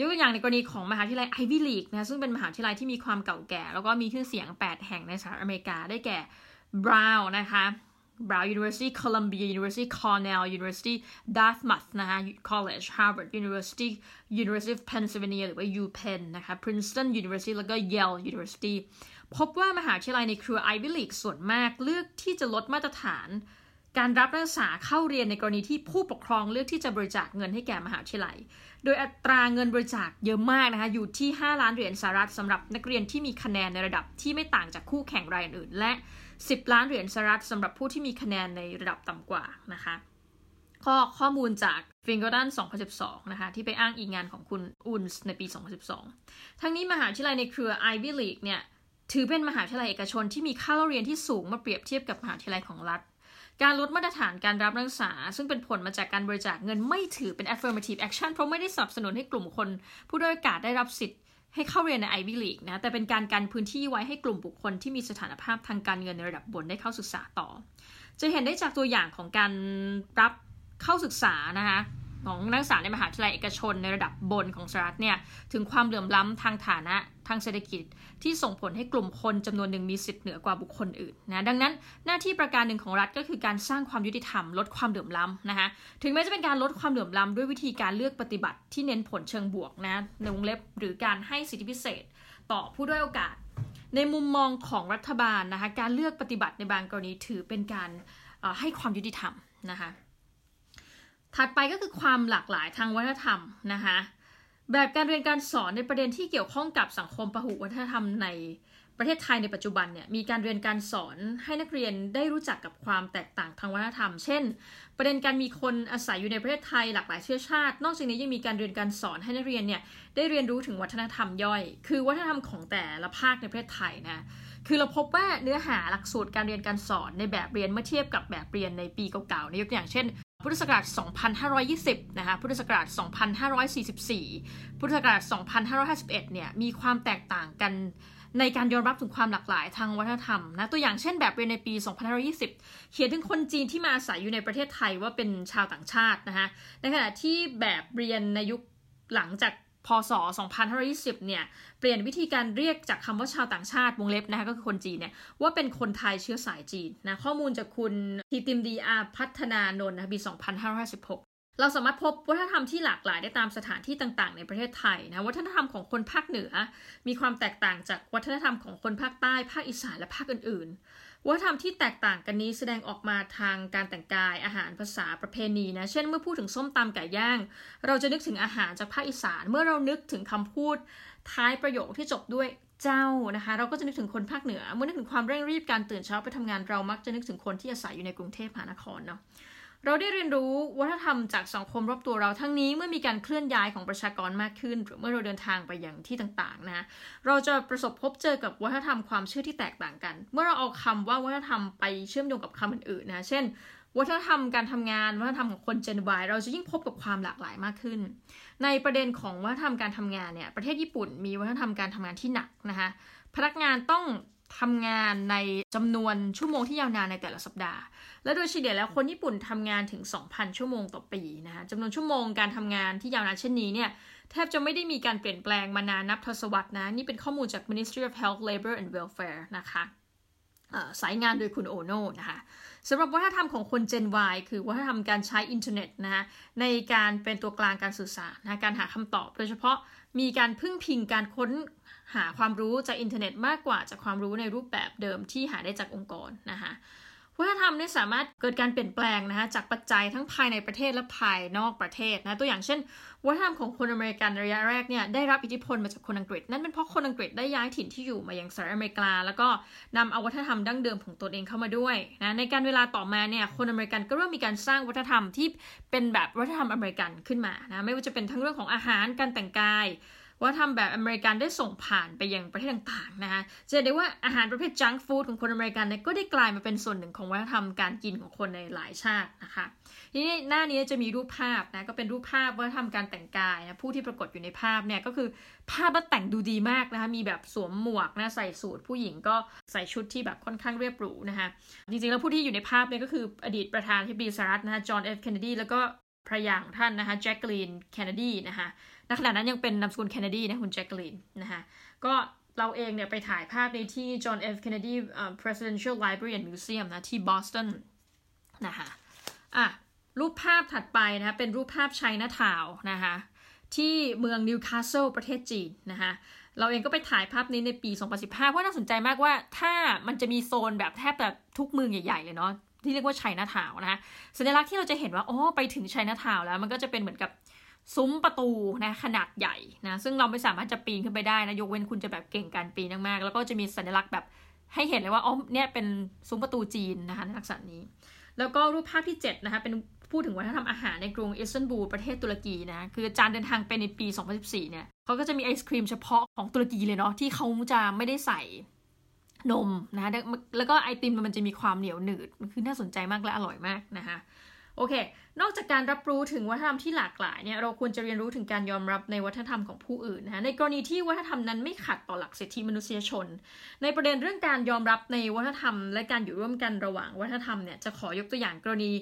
ยกตัวอย่างในกรณีของมหาวิทยาลัย Ivy League นะซึ่งเป็นมหาวิทยาลัยที่มีความเก่าแก่ แล้วก็มีชื่อเสียง 8 แห่งในสหรัฐอเมริกาได้แก่ Brown นะคะ Brown University Columbia University Cornell University Dartmouth นะคะ College Harvard University University of Pennsylvania หรือว่า UPenn นะคะ Princeton University แล้วก็ Yale University พบว่ามหาวิทยาลัยในเครือ Ivy League ส่วนมากเลือกที่จะลดมาตรฐาน การรับนักศึกษาเข้าเรียนในกรณีที่ผู้ปกครองเลือกที่จะบริจาคเงินให้แก่มหาวิทยาลัย โดยอัตราเงินบริจาคเยอะมากนะคะ อยู่ที่ 5 ล้านเหรียญสหรัฐสำหรับนักเรียนที่มีคะแนนในระดับที่ไม่ต่างจากคู่แข่งรายอื่นและ 10 ล้านเหรียญสหรัฐสำหรับผู้ที่มีคะแนนในระดับต่ำกว่านะคะข้อข้อมูลจาก f i n g e r d a n 2012 นะคะ ที่ไปอ้างอิงงานของคุณอุนส์ในปี 2012 ทั้งนี้มหาวิทยาลัยในเครือ Ivy League เนี่ย ถือเป็นมหาวิทยาลัยเอกชนที่มีค่าเรียนที่สูงมาเปรียบเทียบกับมหาวิทยาลัยของรัฐ การลดมาตรฐานการรับนักศึกษา ซึ่งเป็นผลมาจากการบริจาคเงินไม่ถือเป็น affirmative action เพราะไม่ได้สนับสนุนให้กลุ่มคน ผู้ด้อยโอกาสได้รับสิทธิ์ ให้เข้าเรียนในไอวิลีกนะ แต่เป็นการกันพื้นที่ไว้ให้กลุ่มบุคคลที่มีสถานภาพทางการเงินในระดับบนได้เข้าศึกษาต่อ จะเห็นได้จากตัวอย่างของการรับเข้าศึกษานะคะ ของนักศึกษาในมหาวิทยาลัยเอกชนในระดับบนของสหรัฐเนี่ยถึงความเหลื่อมล้ำทางฐานะทางเศรษฐกิจ ที่ส่งผลให้กลุ่มคนจำนวนหนึ่งมีสิทธิ์เหนือกว่าบุคคลอื่นนะดังนั้นหน้าที่ประการหนึ่งของรัฐก็คือการสร้างความยุติธรรมลดความเหลื่อมล้ำนะคะถึงแม้จะเป็นการลดความเหลื่อมล้ำด้วยวิธีการเลือกปฏิบัติที่เน้นผลเชิงบวกนะในวงเล็บหรือการให้สิทธิพิเศษ ต่อผู้ด้อยโอกาส ในมุมมองของรัฐบาลนะคะการเลือกปฏิบัติในบางกรณีถือเป็นการให้ความยุติธรรมนะคะ ถัดไปก็คือความหลากหลายทางวัฒนธรรมนะคะแบบการเรียนการสอนในประเด็นที่เกี่ยวข้องกับสังคมปะหุวัฒนธรรมในประเทศไทยในปัจจุบันเนี่ยมีการเรียนการสอนให้นักเรียนได้รู้จักกับความแตกต่างทางวัฒนธรรม เช่น ประเด็นการมีคนอาศัยอยู่ในประเทศไทยหลากหลายเชื้อชาติ นอกจากนี้ยังมีการเรียนการสอนให้นักเรียนเนี่ยได้เรียนรู้ถึงวัฒนธรรมย่อย คือวัฒนธรรมของแต่ละภาคในประเทศไทยนะ คือเราพบว่าเนื้อหาหลักสูตรการเรียนการสอนในแบบเรียนเมื่อเทียบกับแบบเรียนในปีเก่าๆในยกตัวอย่างเช่น พุทธศักราช 2520 นะคะ พุทธศักราช 2544 พุทธศักราช 2551 เนี่ย มีความแตกต่างกันในการยอมรับถึงความหลากหลายทางวัฒนธรรมนะตัวอย่างเช่นแบบเรียนในปี 2520 เขียนถึงคนจีนที่มาอาศัยอยู่ในประเทศไทยว่าเป็นชาวต่างชาตินะคะในขณะที่แบบเรียนในยุคหลังจาก พศ 2520 เนี่ย เปลี่ยนวิธีการเรียกจากคำว่าชาวต่างชาติวงเล็บนะคะก็คือคนจีนเนี่ย ว่าเป็นคนไทยเชื้อสายจีนนะ ข้อมูลจากคุณทีติมดีอาพัฒนานนท์นะปี 2556เราสามารถพบวัฒนธรรมที่หลากหลายได้ตามสถานที่ต่างๆ ในประเทศไทยนะวัฒนธรรมของคนภาคเหนือ มีความแตกต่างจากวัฒนธรรมของคนภาคใต้ ภาคอีสานและภาคอื่นๆ วัฒนธรรมที่แตกต่างกันนี้แสดงออกมาทางการแต่งกายอาหารภาษาประเพณีนะ เช่นเมื่อพูดถึงส้มตำไก่ย่าง เราจะนึกถึงอาหารจากภาคอีสาน เมื่อเรานึกถึงคำพูด ท้ายประโยคที่จบด้วยเจ้านะคะ เราก็จะนึกถึงคนภาคเหนือ เมื่อนึกถึงความเร่งรีบการตื่นเช้าไปทำงานเรามักจะนึกถึงคนที่อาศัยอยู่ในกรุงเทพมหานครเนาะ เราได้เรียนรู้วัฒนธรรมจากสังคมรอบตัวเราทั้งนี้เมื่อมีการเคลื่อนย้ายของประชากรมากขึ้น หรือเมื่อเราเดินทางไปยังที่ต่างๆนะเราจะประสบพบเจอกับวัฒนธรรมความเชื่อที่แตกต่างกัน เมื่อเราเอาคำว่าวัฒนธรรมไปเชื่อมโยงกับคำอื่นๆนะเช่น วัฒนธรรมการทำงานวัฒนธรรมของคนเจนวายเราจะยิ่งพบกับความหลากหลายมากขึ้น ในประเด็นของวัฒนธรรมการทำงานเนี่ยประเทศญี่ปุ่นมีวัฒนธรรมการทำงานที่หนักนะคะพนักงานต้องทำงานในจำนวนชั่วโมงที่ยาวนานในแต่ละสัปดาห์ และโดยเฉลี่ยแล้วคนญี่ปุ่นทำงานถึง 2,000 ชั่วโมงต่อปีนะคะจำนวนชั่วโมงการทำงานที่ยาวนานเช่นนี้เนี่ยแทบจะไม่ได้มีการเปลี่ยนแปลงมานานนับทศวรรษนะ นี่เป็นข้อมูลจาก Ministry of Health Labor and Welfare นะคะสายงานโดยคุณโอโน่นะคะสำหรับวัฒนธรรมของคน Gen Y คือวัฒนธรรมการใช้อินเทอร์เน็ตนะคะในการเป็นตัวกลางการสื่อสารนะการหาคำตอบ โดยเฉพาะมีการพึ่งพิงการค้นหาความรู้จากอินเทอร์เน็ตมากกว่าจากความรู้ในรูปแบบเดิมที่หาได้จากองค์กรนะคะ วัฒนธรรมเนี่ยสามารถเกิดการเปลี่ยนแปลงนะคะจากปัจจัยทั้งภายในประเทศและภายนอกประเทศนะตัวอย่างเช่น วัฒนธรรมของคนอเมริกันระยะแรกเนี่ยได้รับอิทธิพลมาจากคนอังกฤษ นั่นเป็นเพราะคนอังกฤษได้ย้ายถิ่นที่อยู่มายังสหรัฐอเมริกา แล้วก็นำเอาวัฒนธรรมดั้งเดิมของตัวเองเข้ามาด้วยนะในการเวลาต่อมาเนี่ยคนอเมริกันก็เริ่มมีการสร้างวัฒนธรรมที่เป็นแบบวัฒนธรรมอเมริกันขึ้นมานะไม่ว่าจะเป็นทั้งเรื่องของอาหารการแต่งกาย ว่าทำแบบอเมริกันได้ส่งผ่านไปยังประเทศต่างๆนะคะจะได้ว่าอาหารประเภทจังฟู้ดของคนอเมริกันเนี่ยก็ได้กลายมาเป็นส่วนหนึ่งของวัฒนธรรมการกินของคนในหลายชาตินะคะทีนี้หน้านี้จะมีรูปภาพนะก็เป็นรูปภาพวัฒนธรรมการแต่งกายนะผู้ที่ปรากฏอยู่ในภาพเนี่ยก็คือภาพแต่งดูดีมากนะคะมีแบบสวมหมวกนะใส่สูทผู้หญิงก็ใส่ชุดที่แบบค่อนข้างเรียบหรูนะคะจริงๆแล้วผู้ที่อยู่ในภาพเนี่ยก็คืออดีตประธานาธิบดีสหรัฐนะคะจอห์นเอฟเคนเนดีแล้วก็ภรรยาของท่านนะคะแจ็คลีนเคนเนดีนะคะ ณขณะนั้นยังเป็นนามสกุลเคนเนดีนะคุณแจ็คลีนนะคะก็เราเองเนี่ยไปถ่ายภาพในที่ John F Kennedy Presidential Library and Museum นะที่บอสตันนะคะอะรูปภาพถัดไปนะคะเป็นรูปภาพไชน่าทาวน์นะคะที่เมืองนิวคาสเซิลประเทศจีนนะคะเราเองก็ไปถ่ายภาพนี้ในปี 2015 เพราะน่าสนใจมากว่าถ้ามันจะมีโซนแบบแทบแบบทุกเมืองใหญ่ ๆ เลยเนาะที่เรียกว่าไชน่าทาวน์นะคะสัญลักษณ์ที่เราจะเห็นว่าอ๋อไปถึงไชน่าทาวน์แล้วมันก็จะเป็นเหมือนกับ ซุ้มประตูนะขนาดใหญ่นะซึ่งเราไม่สามารถจะปีนขึ้นไปได้นะยกเว้นคุณจะแบบเก่งการปีนมากๆแล้วก็จะมีสัญลักษณ์แบบให้เห็นเลยว่าอ๋อเนี่ยเป็นซุ้มประตูจีนนะคะในลักษณะนี้ แล้วก็รูปภาพที่7นะคะเป็นพูดถึงวัฒนธรรมอาหารในกรุงอิสตันบูลประเทศตุรกีนะคือจานเดินทางไปในปี 2014เนี่ยเขาก็จะมีไอศครีมเฉพาะของตุรกีเลยเนาะที่เขาจะไม่ได้ใส่นมนะแล้วก็ไอติมมันจะมีความเหนียวหนืดคือน่าสนใจมากและอร่อยมากนะคะโอเคนอกจากการรับรู้ถึงวัฒนธรรมที่หลากหลายเนี่ยเราควรจะเรียนรู้ถึงการยอมรับในวัฒนธรรมของผู้อื่นนะในกรณีที่วัฒนธรรมนั้นไม่ขัดต่อหลักสิทธิมนุษยชน ในประเด็นเรื่องการยอมรับในวัฒนธรรม และการอยู่ร่วมกันระหว่างวัฒนธรรมเนี่ยจะขอยกตัวอย่างกรณี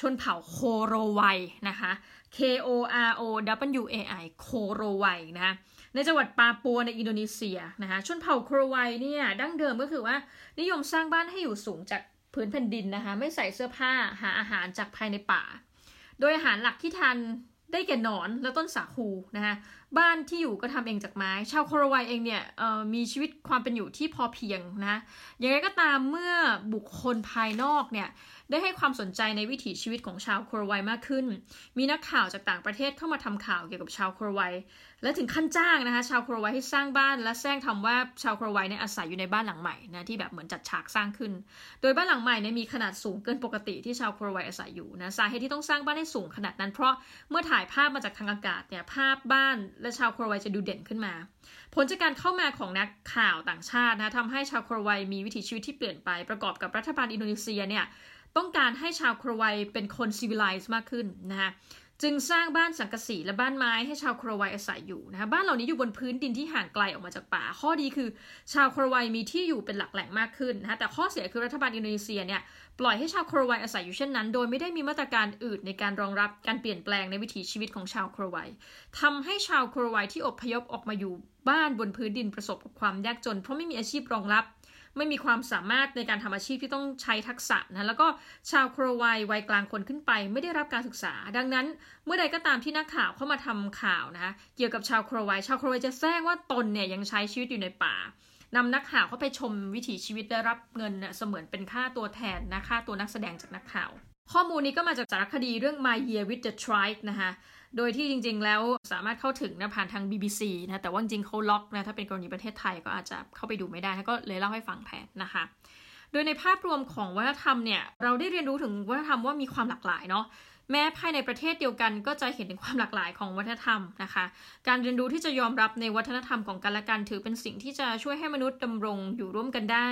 ชนเผ่าโคโรไวนะคะ K O R O W A I โคโรไวนะคะในจังหวัดปาปัวในอินโดนีเซียนะคะชนเผ่าโคโรไวเนี่ยดั้งเดิมก็คือว่านิยมสร้างบ้านให้อยู่สูงจากพื้นแผ่นดินนะคะไม่ใส่เสื้อผ้าหาอาหารจากภายในป่า โดยอาหารหลักที่ทานได้แก่หนอนและต้นสาคูนะคะบ้านที่อยู่ก็ทำเองจากไม้ ชาวโครวายเองเนี่ยมีชีวิตความเป็นอยู่ที่พอเพียงนะอย่างไรก็ตามเมื่อบุคคลภายนอกเนี่ย ได้ให้ความสนใจในวิถีชีวิตของชาวโครไวมากขึ้น มีนักข่าวจากต่างประเทศเข้ามาทำข่าวเกี่ยวกับชาวโครไว และถึงขั้นจ้างนะคะชาวโครไวให้สร้างบ้าน และแซงทำว่าชาวโครไวเนี่ยอาศัยอยู่ในบ้านหลังใหม่นะที่แบบเหมือนจัดฉากสร้างขึ้น โดยบ้านหลังใหม่เนี่ยมีขนาดสูงเกินปกติที่ชาวโครไวอาศัยอยู่นะสาเหตุที่ต้องสร้างบ้านให้สูงขนาดนั้นเพราะเมื่อถ่ายภาพมาจากทางอากาศเนี่ยภาพบ้านและชาวโครไวจะดูเด่นขึ้นมา ผลจากการเข้ามาของนักข่าวต่างชาตินะทำให้ชาวโครไวมีวิถีชีวิตที่เปลี่ยนไปประกอบกับรัฐบาลอินโดนีเซียเนี่ย ต้องการให้ชาวโครไวเป็นคนซีวิไลซ์มากขึ้นนะคะจึงสร้างบ้านสังกะสีและบ้านไม้ให้ชาวโครไวอาศัยอยู่นะคะบ้านเหล่านี้อยู่บนพื้นดินที่ห่างไกลออกมาจากป่า ข้อดีคือ ชาวโครไวมีที่อยู่เป็นหลักแหล่งมากขึ้นนะคะแต่ข้อเสียคือรัฐบาลอินโดนีเซียเนี่ยปล่อยให้ชาวโครไวอาศัยอยู่เช่นนั้น โดยไม่ได้มีมาตรการอื่นในการรองรับการเปลี่ยนแปลงในวิถีชีวิตของชาวโครไวทำให้ชาวโครไวที่อพยพออกมาอยู่บ้านบนพื้นดินประสบกับความยากจน เพราะไม่มีอาชีพรองรับ ไม่มีความสามารถในการทำอาชีพที่ต้องใช้ทักษะนะแล้วก็ชาวโครไววัยกลางคนขึ้นไป ไม่ได้รับการศึกษา ดังนั้น เมื่อใดก็ตามที่นักข่าวเข้ามาทำข่าวนะคะเกี่ยวกับชาวโครไวชาวโครไวจะแจ้งว่าตนเนี่ยยังใช้ชีวิตอยู่ในป่านำนักข่าวเข้าไปชมวิถีชีวิตได้รับเงินเสมือนเป็นค่าตัวแทนนะค่าตัวนักแสดงจากนักข่าว ข้อมูลนี้ก็มาจากสารคดีเรื่อง My Year with the Tribe นะคะ โดยที่จริง ๆ แล้วสามารถเข้าถึงนะผ่านทาง BBC นะแต่ว่าจริงๆเขาล็อกนะถ้าเป็นกรณีประเทศไทยก็อาจจะเข้าไปดูไม่ได้ก็เลยเล่าให้ฟังแทนนะคะโดยในภาพรวมของวัฒนธรรมเนี่ยเราได้เรียนรู้ถึงวัฒนธรรมว่ามีความหลากหลายเนาะแม้ภายในประเทศเดียวกันก็จะเห็นถึงความหลากหลายของวัฒนธรรมนะคะ การเรียนรู้ที่จะยอมรับในวัฒนธรรมของกันและกันถือเป็นสิ่งที่จะช่วยให้มนุษย์ดำรงอยู่ร่วมกันได้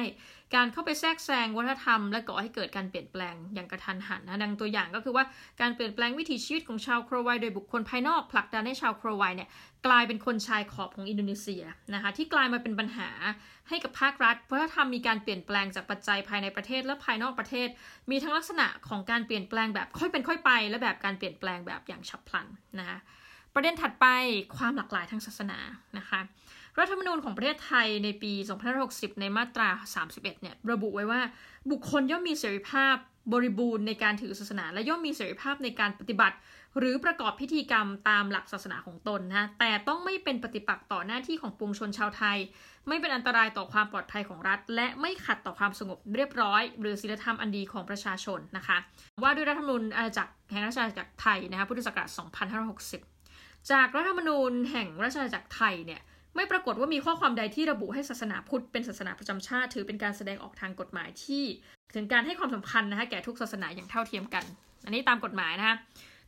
การเข้าไปแทรกแซงวัฒนธรรม และก่อให้เกิดการเปลี่ยนแปลงอย่างกระทันหันนะดังตัวอย่างก็คือว่าการเปลี่ยนแปลงวิถีชีวิตของชาวโครไวโดยบุคคลภายนอกผลักดันให้ชาวโครไวเนี่ยกลายเป็นคนชายขอบของอินโดนีเซียนะคะที่กลายมาเป็นปัญหาให้กับภาครัฐเพราะถ้าทำมีการเปลี่ยนแปลงจากปัจจัยภายในประเทศและภายนอกประเทศ มีทั้งลักษณะของการเปลี่ยนแปลงแบบค่อยเป็นค่อยไป และแบบการเปลี่ยนแปลงแบบอย่างฉับพลันนะคะประเด็นถัดไปความหลากหลายทางศาสนานะคะ รัฐธรรมนูญของประเทศไทยในปี 2560 ในมาตรา 31 เนี่ย ระบุไว้ว่า บุคคลย่อมมีเสรีภาพบริบูรณ์ในการถือศาสนา และย่อมมีเสรีภาพในการปฏิบัติ หรือประกอบพิธีกรรมตามหลักศาสนาของตนนะ แต่ต้องไม่เป็นปฏิปักษ์ต่อหน้าที่ของปวงชนชาวไทย ไม่เป็นอันตรายต่อความปลอดภัยของรัฐ และไม่ขัดต่อความสงบเรียบร้อย หรือศีลธรรมอันดีของประชาชนนะคะ ว่าด้วยรัฐธรรมนูญอาณาจักรแห่งราชอาณาจักรไทยนะคะพุทธศักราช 2560 จากรัฐธรรมนูญแห่งราชอาณาจักรไทยเนี่ย ไม่ปรากฏว่ามีข้อความใดที่ระบุให้ศาสนาพุทธเป็นศาสนาประจำชาติ ถือเป็นการแสดงออกทางกฎหมายที่ ถึงการให้ความสำคัญนะคะแก่ทุกศาสนาอย่างเท่าเทียมกัน อันนี้ตามกฎหมายนะคะ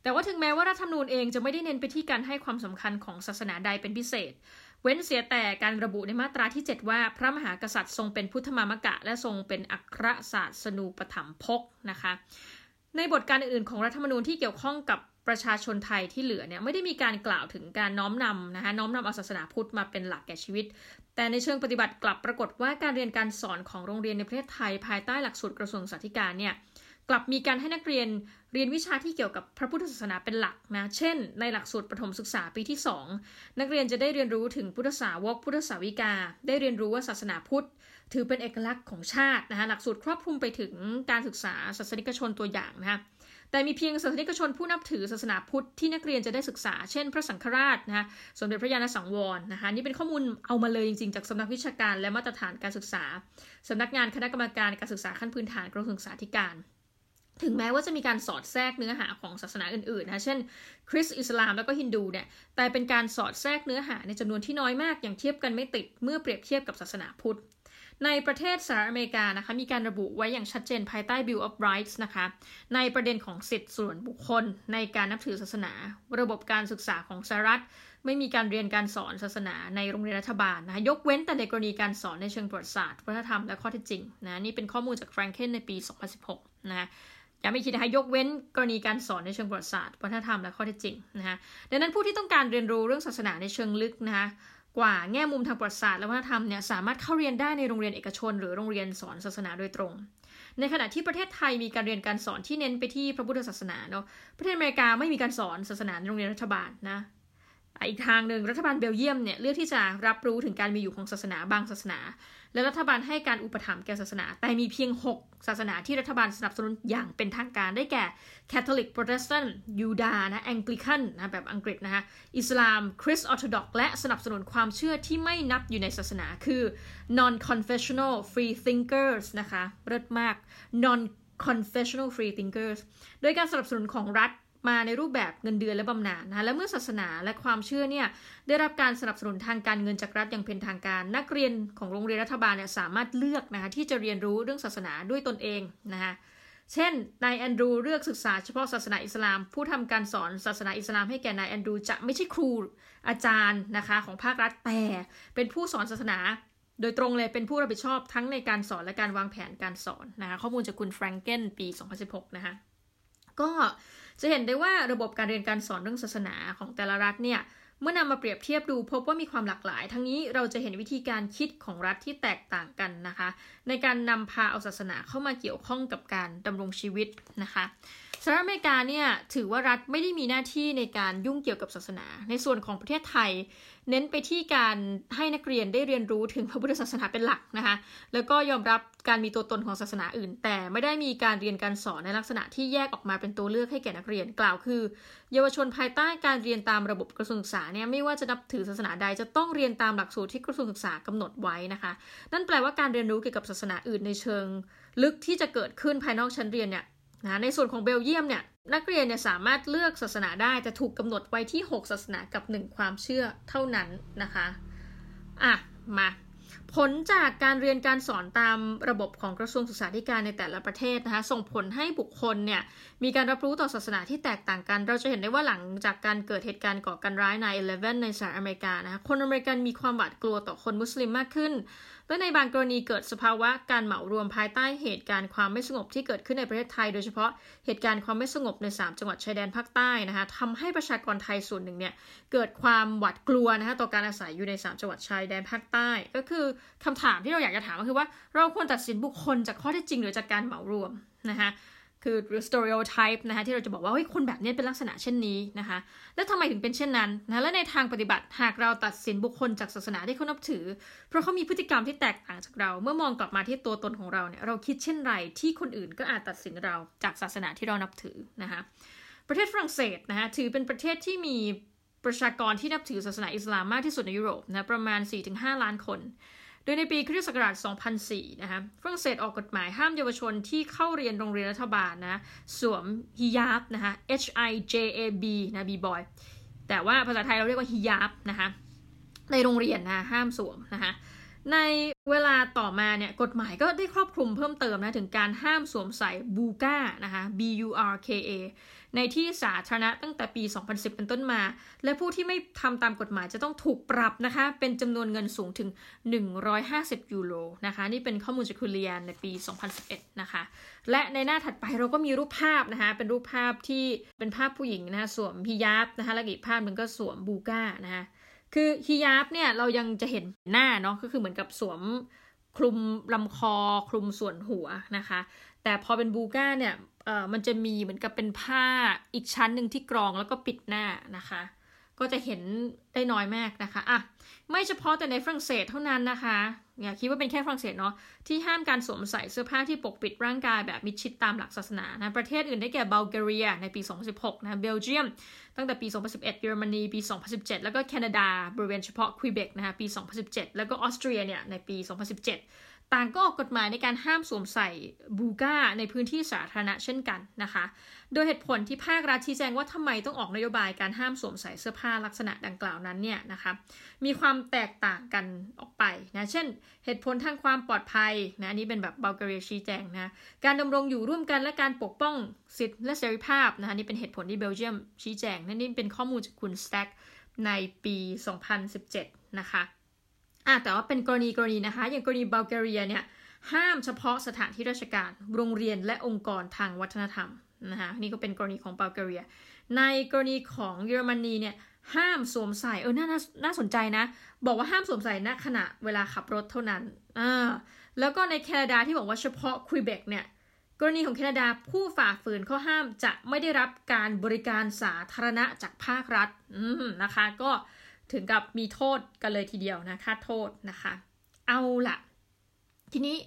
แต่ว่าถึงแม้ว่ารัฐธรรมนูญเองจะไม่ได้เน้นไปที่การให้ความสำคัญของศาสนาใดเป็นพิเศษ เว้นเสียแต่การระบุในมาตราที่ 7 ว่าพระมหากษัตริย์ทรงเป็นพุทธมามกะ และทรงเป็นอัครศาสนูปถัมภกนะคะ ในบทการอื่นๆของรัฐธรรมนูญที่เกี่ยวข้องกับ ประชาชนไทยที่เหลือเนี่ยไม่ได้มีการกล่าวถึงการน้อมนำนะคะน้อมนำเอาศาสนาพุทธมาเป็นหลักแก่ชีวิต แต่ในเชิงปฏิบัติกลับปรากฏว่าการเรียนการสอนของโรงเรียนในประเทศไทย ภายใต้หลักสูตรกระทรวงสาธการเนี่ยกลับมีการให้นักเรียนเรียนวิชาที่เกี่ยวกับพระพุทธศาสนาเป็นหลักนะ เช่น ในหลักสูตรประถมศึกษาปีที่ 2 นักเรียนจะได้เรียนรู้ถึงพุทธสาวก พุทธสาวิกา ได้เรียนรู้ว่าศาสนาพุทธ ถือเป็นเอกลักษณ์ของชาตินะคะหลักสูตรครอบคลุมไปถึงการศึกษาศาสนิกชนตัวอย่างนะคะ แต่มีเพียงศาสนิกชนผู้นับถือศาสนาพุทธที่นักเรียนจะได้ศึกษา เช่น พระสังฆราชนะสมเด็จพระญาณสังวรนะคะนี่เป็นข้อมูลเอามาเลยจริงๆ จากสำนักวิชาการและมาตรฐานการศึกษาสำนักงานคณะกรรมการการศึกษาขั้นพื้นฐานกระทรวงศึกษาธิการถึงแม้ว่าจะมีการสอดแทรกเนื้อหาของศาสนาอื่นๆนะ เช่น คริสต์อิสลามแล้วก็ฮินดูเนี่ย แต่เป็นการสอดแทรกเนื้อหาในจำนวนที่น้อยมากอย่างเทียบกันไม่ติดเมื่อเปรียบเทียบกับศาสนาพุทธ ในประเทศสหรัฐอเมริกานะคะมีการระบุไว้อย่างชัดเจนภายใต้ Bill of Rights นะคะในประเด็นของสิทธิส่วนบุคคล ในการนับถือศาสนา ระบบการศึกษาของสหรัฐ ไม่มีการเรียนการสอนศาสนาในโรงเรียนรัฐบาลนะคะยกเว้นแต่ในกรณีการสอนในเชิงประวัติศาสตร์วัฒนธรรมและข้อเท็จจริงนะนี่เป็นข้อมูลจากแฟรงเคนในปี 2016นะอย่าไม่คิดนะคะยกเว้นกรณีการสอนในเชิงประวัติศาสตร์วัฒนธรรมและข้อเท็จจริงนะคะดังนั้นผู้ที่ต้องการเรียนรู้เรื่องศาสนาในเชิงลึกนะคะ กว่าแง่มุมทางประวัติศาสตร์และวัฒนธรรมเนี่ยสามารถเข้าเรียนได้ในโรงเรียนเอกชน หรือโรงเรียนสอนศาสนาโดยตรง ในขณะที่ประเทศไทยมีการเรียนการสอนที่เน้นไปที่พระพุทธศาสนาเนาะประเทศอเมริกาไม่มีการสอนศาสนาในโรงเรียนรัฐบาลนะอีกทางหนึ่งรัฐบาลเบลเยียมเนี่ยเลือกที่จะรับรู้ถึงการมีอยู่ของศาสนาบางศาสนา และรัฐบาลให้การอุปถัมภ์แก่ศาสนา แต่มีเพียง 6 ศาสนาที่รัฐบาลสนับสนุนอย่างเป็นทางการได้แก่แคทอลิกโปรเตสแตนต์ยูดาห์นะแองกลิคันนะแบบอังกฤษนะคะอิสลาม คริสต์ออร์โธดอกซ์และสนับสนุนความเชื่อที่ไม่นับอยู่ในศาสนาคือ non confessional free thinkers นะคะเลิศมาก non confessional free thinkers โดยการสนับสนุนของรัฐ มาในรูปแบบเงินเดือนและบำนาญนะและเมื่อศาสนาและความเชื่อเนี่ยได้รับการสนับสนุนทางการเงินจากรัฐอย่างเป็นทางการ นักเรียนของโรงเรียนรัฐบาลเนี่ยสามารถเลือกนะคะที่จะเรียนรู้เรื่องศาสนาด้วยตนเองนะคะเช่นนายแอนดรูเลือกศึกษาเฉพาะศาสนาอิสลาม ผู้ทำการสอนศาสนาอิสลามให้แก่นายแอนดรูจะไม่ใช่ครูอาจารย์นะคะของภาครัฐแต่เป็นผู้สอนศาสนาโดยตรงเลยเป็นผู้รับผิดชอบทั้งในการสอนและการวางแผนการสอนนะคะข้อมูลจากคุณแฟรงเกนปี 2016 นะคะก็ จะเห็นได้ว่าระบบการเรียนการสอนเรื่องศาสนาของแต่ละรัฐเนี่ยเมื่อนำมาเปรียบเทียบดูพบว่ามีความหลากหลาย ทั้งนี้เราจะเห็นวิธีการคิดของรัฐที่แตกต่างกันนะคะ ในการนำพาเอาศาสนาเข้ามาเกี่ยวข้องกับการดำรงชีวิตนะคะสหรัฐอเมริกาเนี่ยถือว่ารัฐไม่ได้มีหน้าที่ในการยุ่งเกี่ยวกับศาสนา ในส่วนของประเทศไทย เน้นไปที่การให้นักเรียนได้เรียนรู้ถึงพระพุทธศาสนาเป็นหลักนะคะ แล้วก็ยอมรับการมีตัวตนของศาสนาอื่น แต่ไม่ได้มีการเรียนการสอนในลักษณะที่แยกออกมาเป็นตัวเลือกให้แก่นักเรียนกล่าวคือ เยาวชนภายใต้การเรียนตามระบบกระทรวงศึกษาเนี่ยไม่ว่าจะนับถือศาสนาใดจะต้องเรียนตามหลักสูตรที่กระทรวงศึกษากำหนดไว้นะคะ นั่นแปลว่าการเรียนรู้เกี่ยวกับศาสนาอื่นในเชิง ลึกที่จะเกิดขึ้นภายนอกชั้นเรียนเนี่ยนะในส่วนของเบลเยียมเนี่ย นักเรียนเนี่ยสามารถเลือกศาสนาได้แต่ถูกกำหนดไว้ที่ 6 ศาสนากับ 1 ความเชื่อเท่านั้นนะคะอะมาผลจากการเรียนการสอนตามระบบของกระทรวงศึกษาธิการในแต่ละประเทศนะคะส่งผลให้บุคคลเนี่ยมีการรับรู้ต่อศาสนาที่แตกต่างกัน เราจะเห็นได้ว่าหลังจากการเกิดเหตุการณ์ก่อการร้ายใน 11 ในสหรัฐอเมริกานะคะคนอเมริกันมีความหวาดกลัวต่อคนมุสลิมมากขึ้น และในบางกรณีเกิดสภาวะการเหมารวมภายใต้เหตุการณ์ความไม่สงบที่เกิดขึ้นในประเทศไทย โดยเฉพาะเหตุการณ์ความไม่สงบใน 3 จังหวัดชายแดนภาคใต้นะคะทำให้ประชากรไทยส่วนหนึ่งเนี่ยเกิดความหวาดกลัวนะคะต่อการอาศัยอยู่ใน 3 จังหวัดชายแดนภาคใต้ ก็คือคำถามที่เราอยากจะถามก็คือว่าเราควรตัดสินบุคคลจากข้อเท็จจริงหรือจากการเหมารวมนะคะ คือ stereotype นะคะที่เราจะบอกว่าเฮ้ยคนแบบนี้เป็นลักษณะเช่นนี้นะคะ แล้วทำไมถึงเป็นเช่นนั้นนะและในทางปฏิบัติหากเราตัดสินบุคคลจากศาสนาที่เขานับถือ เพราะเขามีพฤติกรรมที่แตกต่างจากเรา เมื่อมองกลับมาที่ตัวตนของเราเนี่ยเราคิดเช่นไรที่คนอื่นก็อาจตัดสินเราจากศาสนาที่เรานับถือนะคะประเทศฝรั่งเศสนะคะถือเป็นประเทศที่มีประชากรที่นับถือศาสนาอิสลามมากที่สุดในยุโรปนะประมาณ 4-5 ล้านคน ดยในปีคริสต์ศักราช 2004 นะคะฝรั่งเศสออกกฎหมายห้ามเยาวชนที่เข้าเรียนโรงเรียนรัฐบาลนะสวมฮิญาบนะคะ H I J A B นะ B boy แต่ว่าภาษาไทยเราเรียกว่าฮิญาบนะคะในโรงเรียนนะห้ามสวมนะคะในเวลาต่อมาเนี่ยกฎหมายก็ได้ครอบคลุมเพิ่มเติมนะถึงการห้ามสวมใส่บูก้านะคะ B U R K A ในที่สาธารณะตั้งแต่ปี 2010 เป็นต้นมา และผู้ที่ไม่ทำตามกฎหมายจะต้องถูกปรับนะคะ เป็นจำนวนเงินสูงถึง 150 ยูโรนะคะ นี่เป็นข้อมูลจากคุเรียนในปี 2011 นะคะ และในหน้าถัดไปเราก็มีรูปภาพนะคะ เป็นรูปภาพที่เป็นภาพผู้หญิงนะคะสวมฮิญาบนะคะและอีกภาพหนึ่งก็สวมบูก้านะคะคือฮิญาบเนี่ยเรายังจะเห็นหน้าเนาะก็คือเหมือนกับสวมคลุมลำคอคลุมส่วนหัวนะคะ แต่พอเป็นบูก้าเนี่ย ออมันจะมีเหมือนกับเป็นผ้าอีกชั้นหนึ่งที่กรองแล้วก็ปิดหน้านะคะ ก็จะเห็นได้น้อยมากนะคะอะไม่เฉพาะแต่ในฝรั่งเศสเท่านั้นนะคะอย่าคิดว่าเป็นแค่ฝรั่งเศสเนาะที่ห้ามการสวมใส่เสื้อผ้าที่ปกปิดร่างกายแบบมิดชิดตามหลักศาสนานะประเทศอื่นได้แก่บัลแกเรียในปี 2016 นะเบลเยียม ตั้งแต่ปี 2011 เยอรมนีปี 2017 แล้วก็แคนาดาบริเวณเฉพาะควีเบกนะคะปี 2017 แล้วก็ออสเตรียเนี่ยในปี 2017 ต่างก็ออกกฎหมายในการห้ามสวมใส่บูก้าในพื้นที่สาธารณะเช่นกันนะคะ โดยเหตุผลที่ภาครัฐชี้แจงว่าทำไมต้องออกนโยบายการห้ามสวมใส่เสื้อผ้าลักษณะดังกล่าวนั้นเนี่ยนะคะมีความแตกต่างกันออกไปนะเช่น เหตุผลทางความปลอดภัยนะอันนี้เป็นแบบบัลแกเรียชี้แจงนะการดำรงอยู่ร่วมกันและการปกป้องสิทธิและเสรีภาพนะคะนี่เป็นเหตุผลที่เบลเยียมชี้แจงนั่นนี่เป็นข้อมูลจากคุณสแต็กในปี 2017 นะคะ อะแต่ว่าเป็นกรณีกรณีนะคะ อย่างกรณีบัลแกเรียเนี่ยห้ามเฉพาะสถานที่ราชการโรงเรียนและองค์กรทางวัฒนธรรมนะคะนี่ก็เป็นกรณีของบัลแกเรีย ในกรณีของเยอรมนีเนี่ยห้ามสวมใส่เออน่าน่าสนใจนะ บอกว่าห้ามสวมใส่ณขณะเวลาขับรถเท่านั้นอ่าแล้วก็ในแคนาดาที่บอกว่าเฉพาะควีเบกเนี่ยกรณีของแคนาดาผู้ฝ่าฝืนข้อห้ามจะไม่ได้รับการบริการสาธารณะจากภาครัฐอืมนะคะก็ ถึงกับมีโทษกันเลยทีเดียวนะค่าโทษนะคะ เอาละทีนี้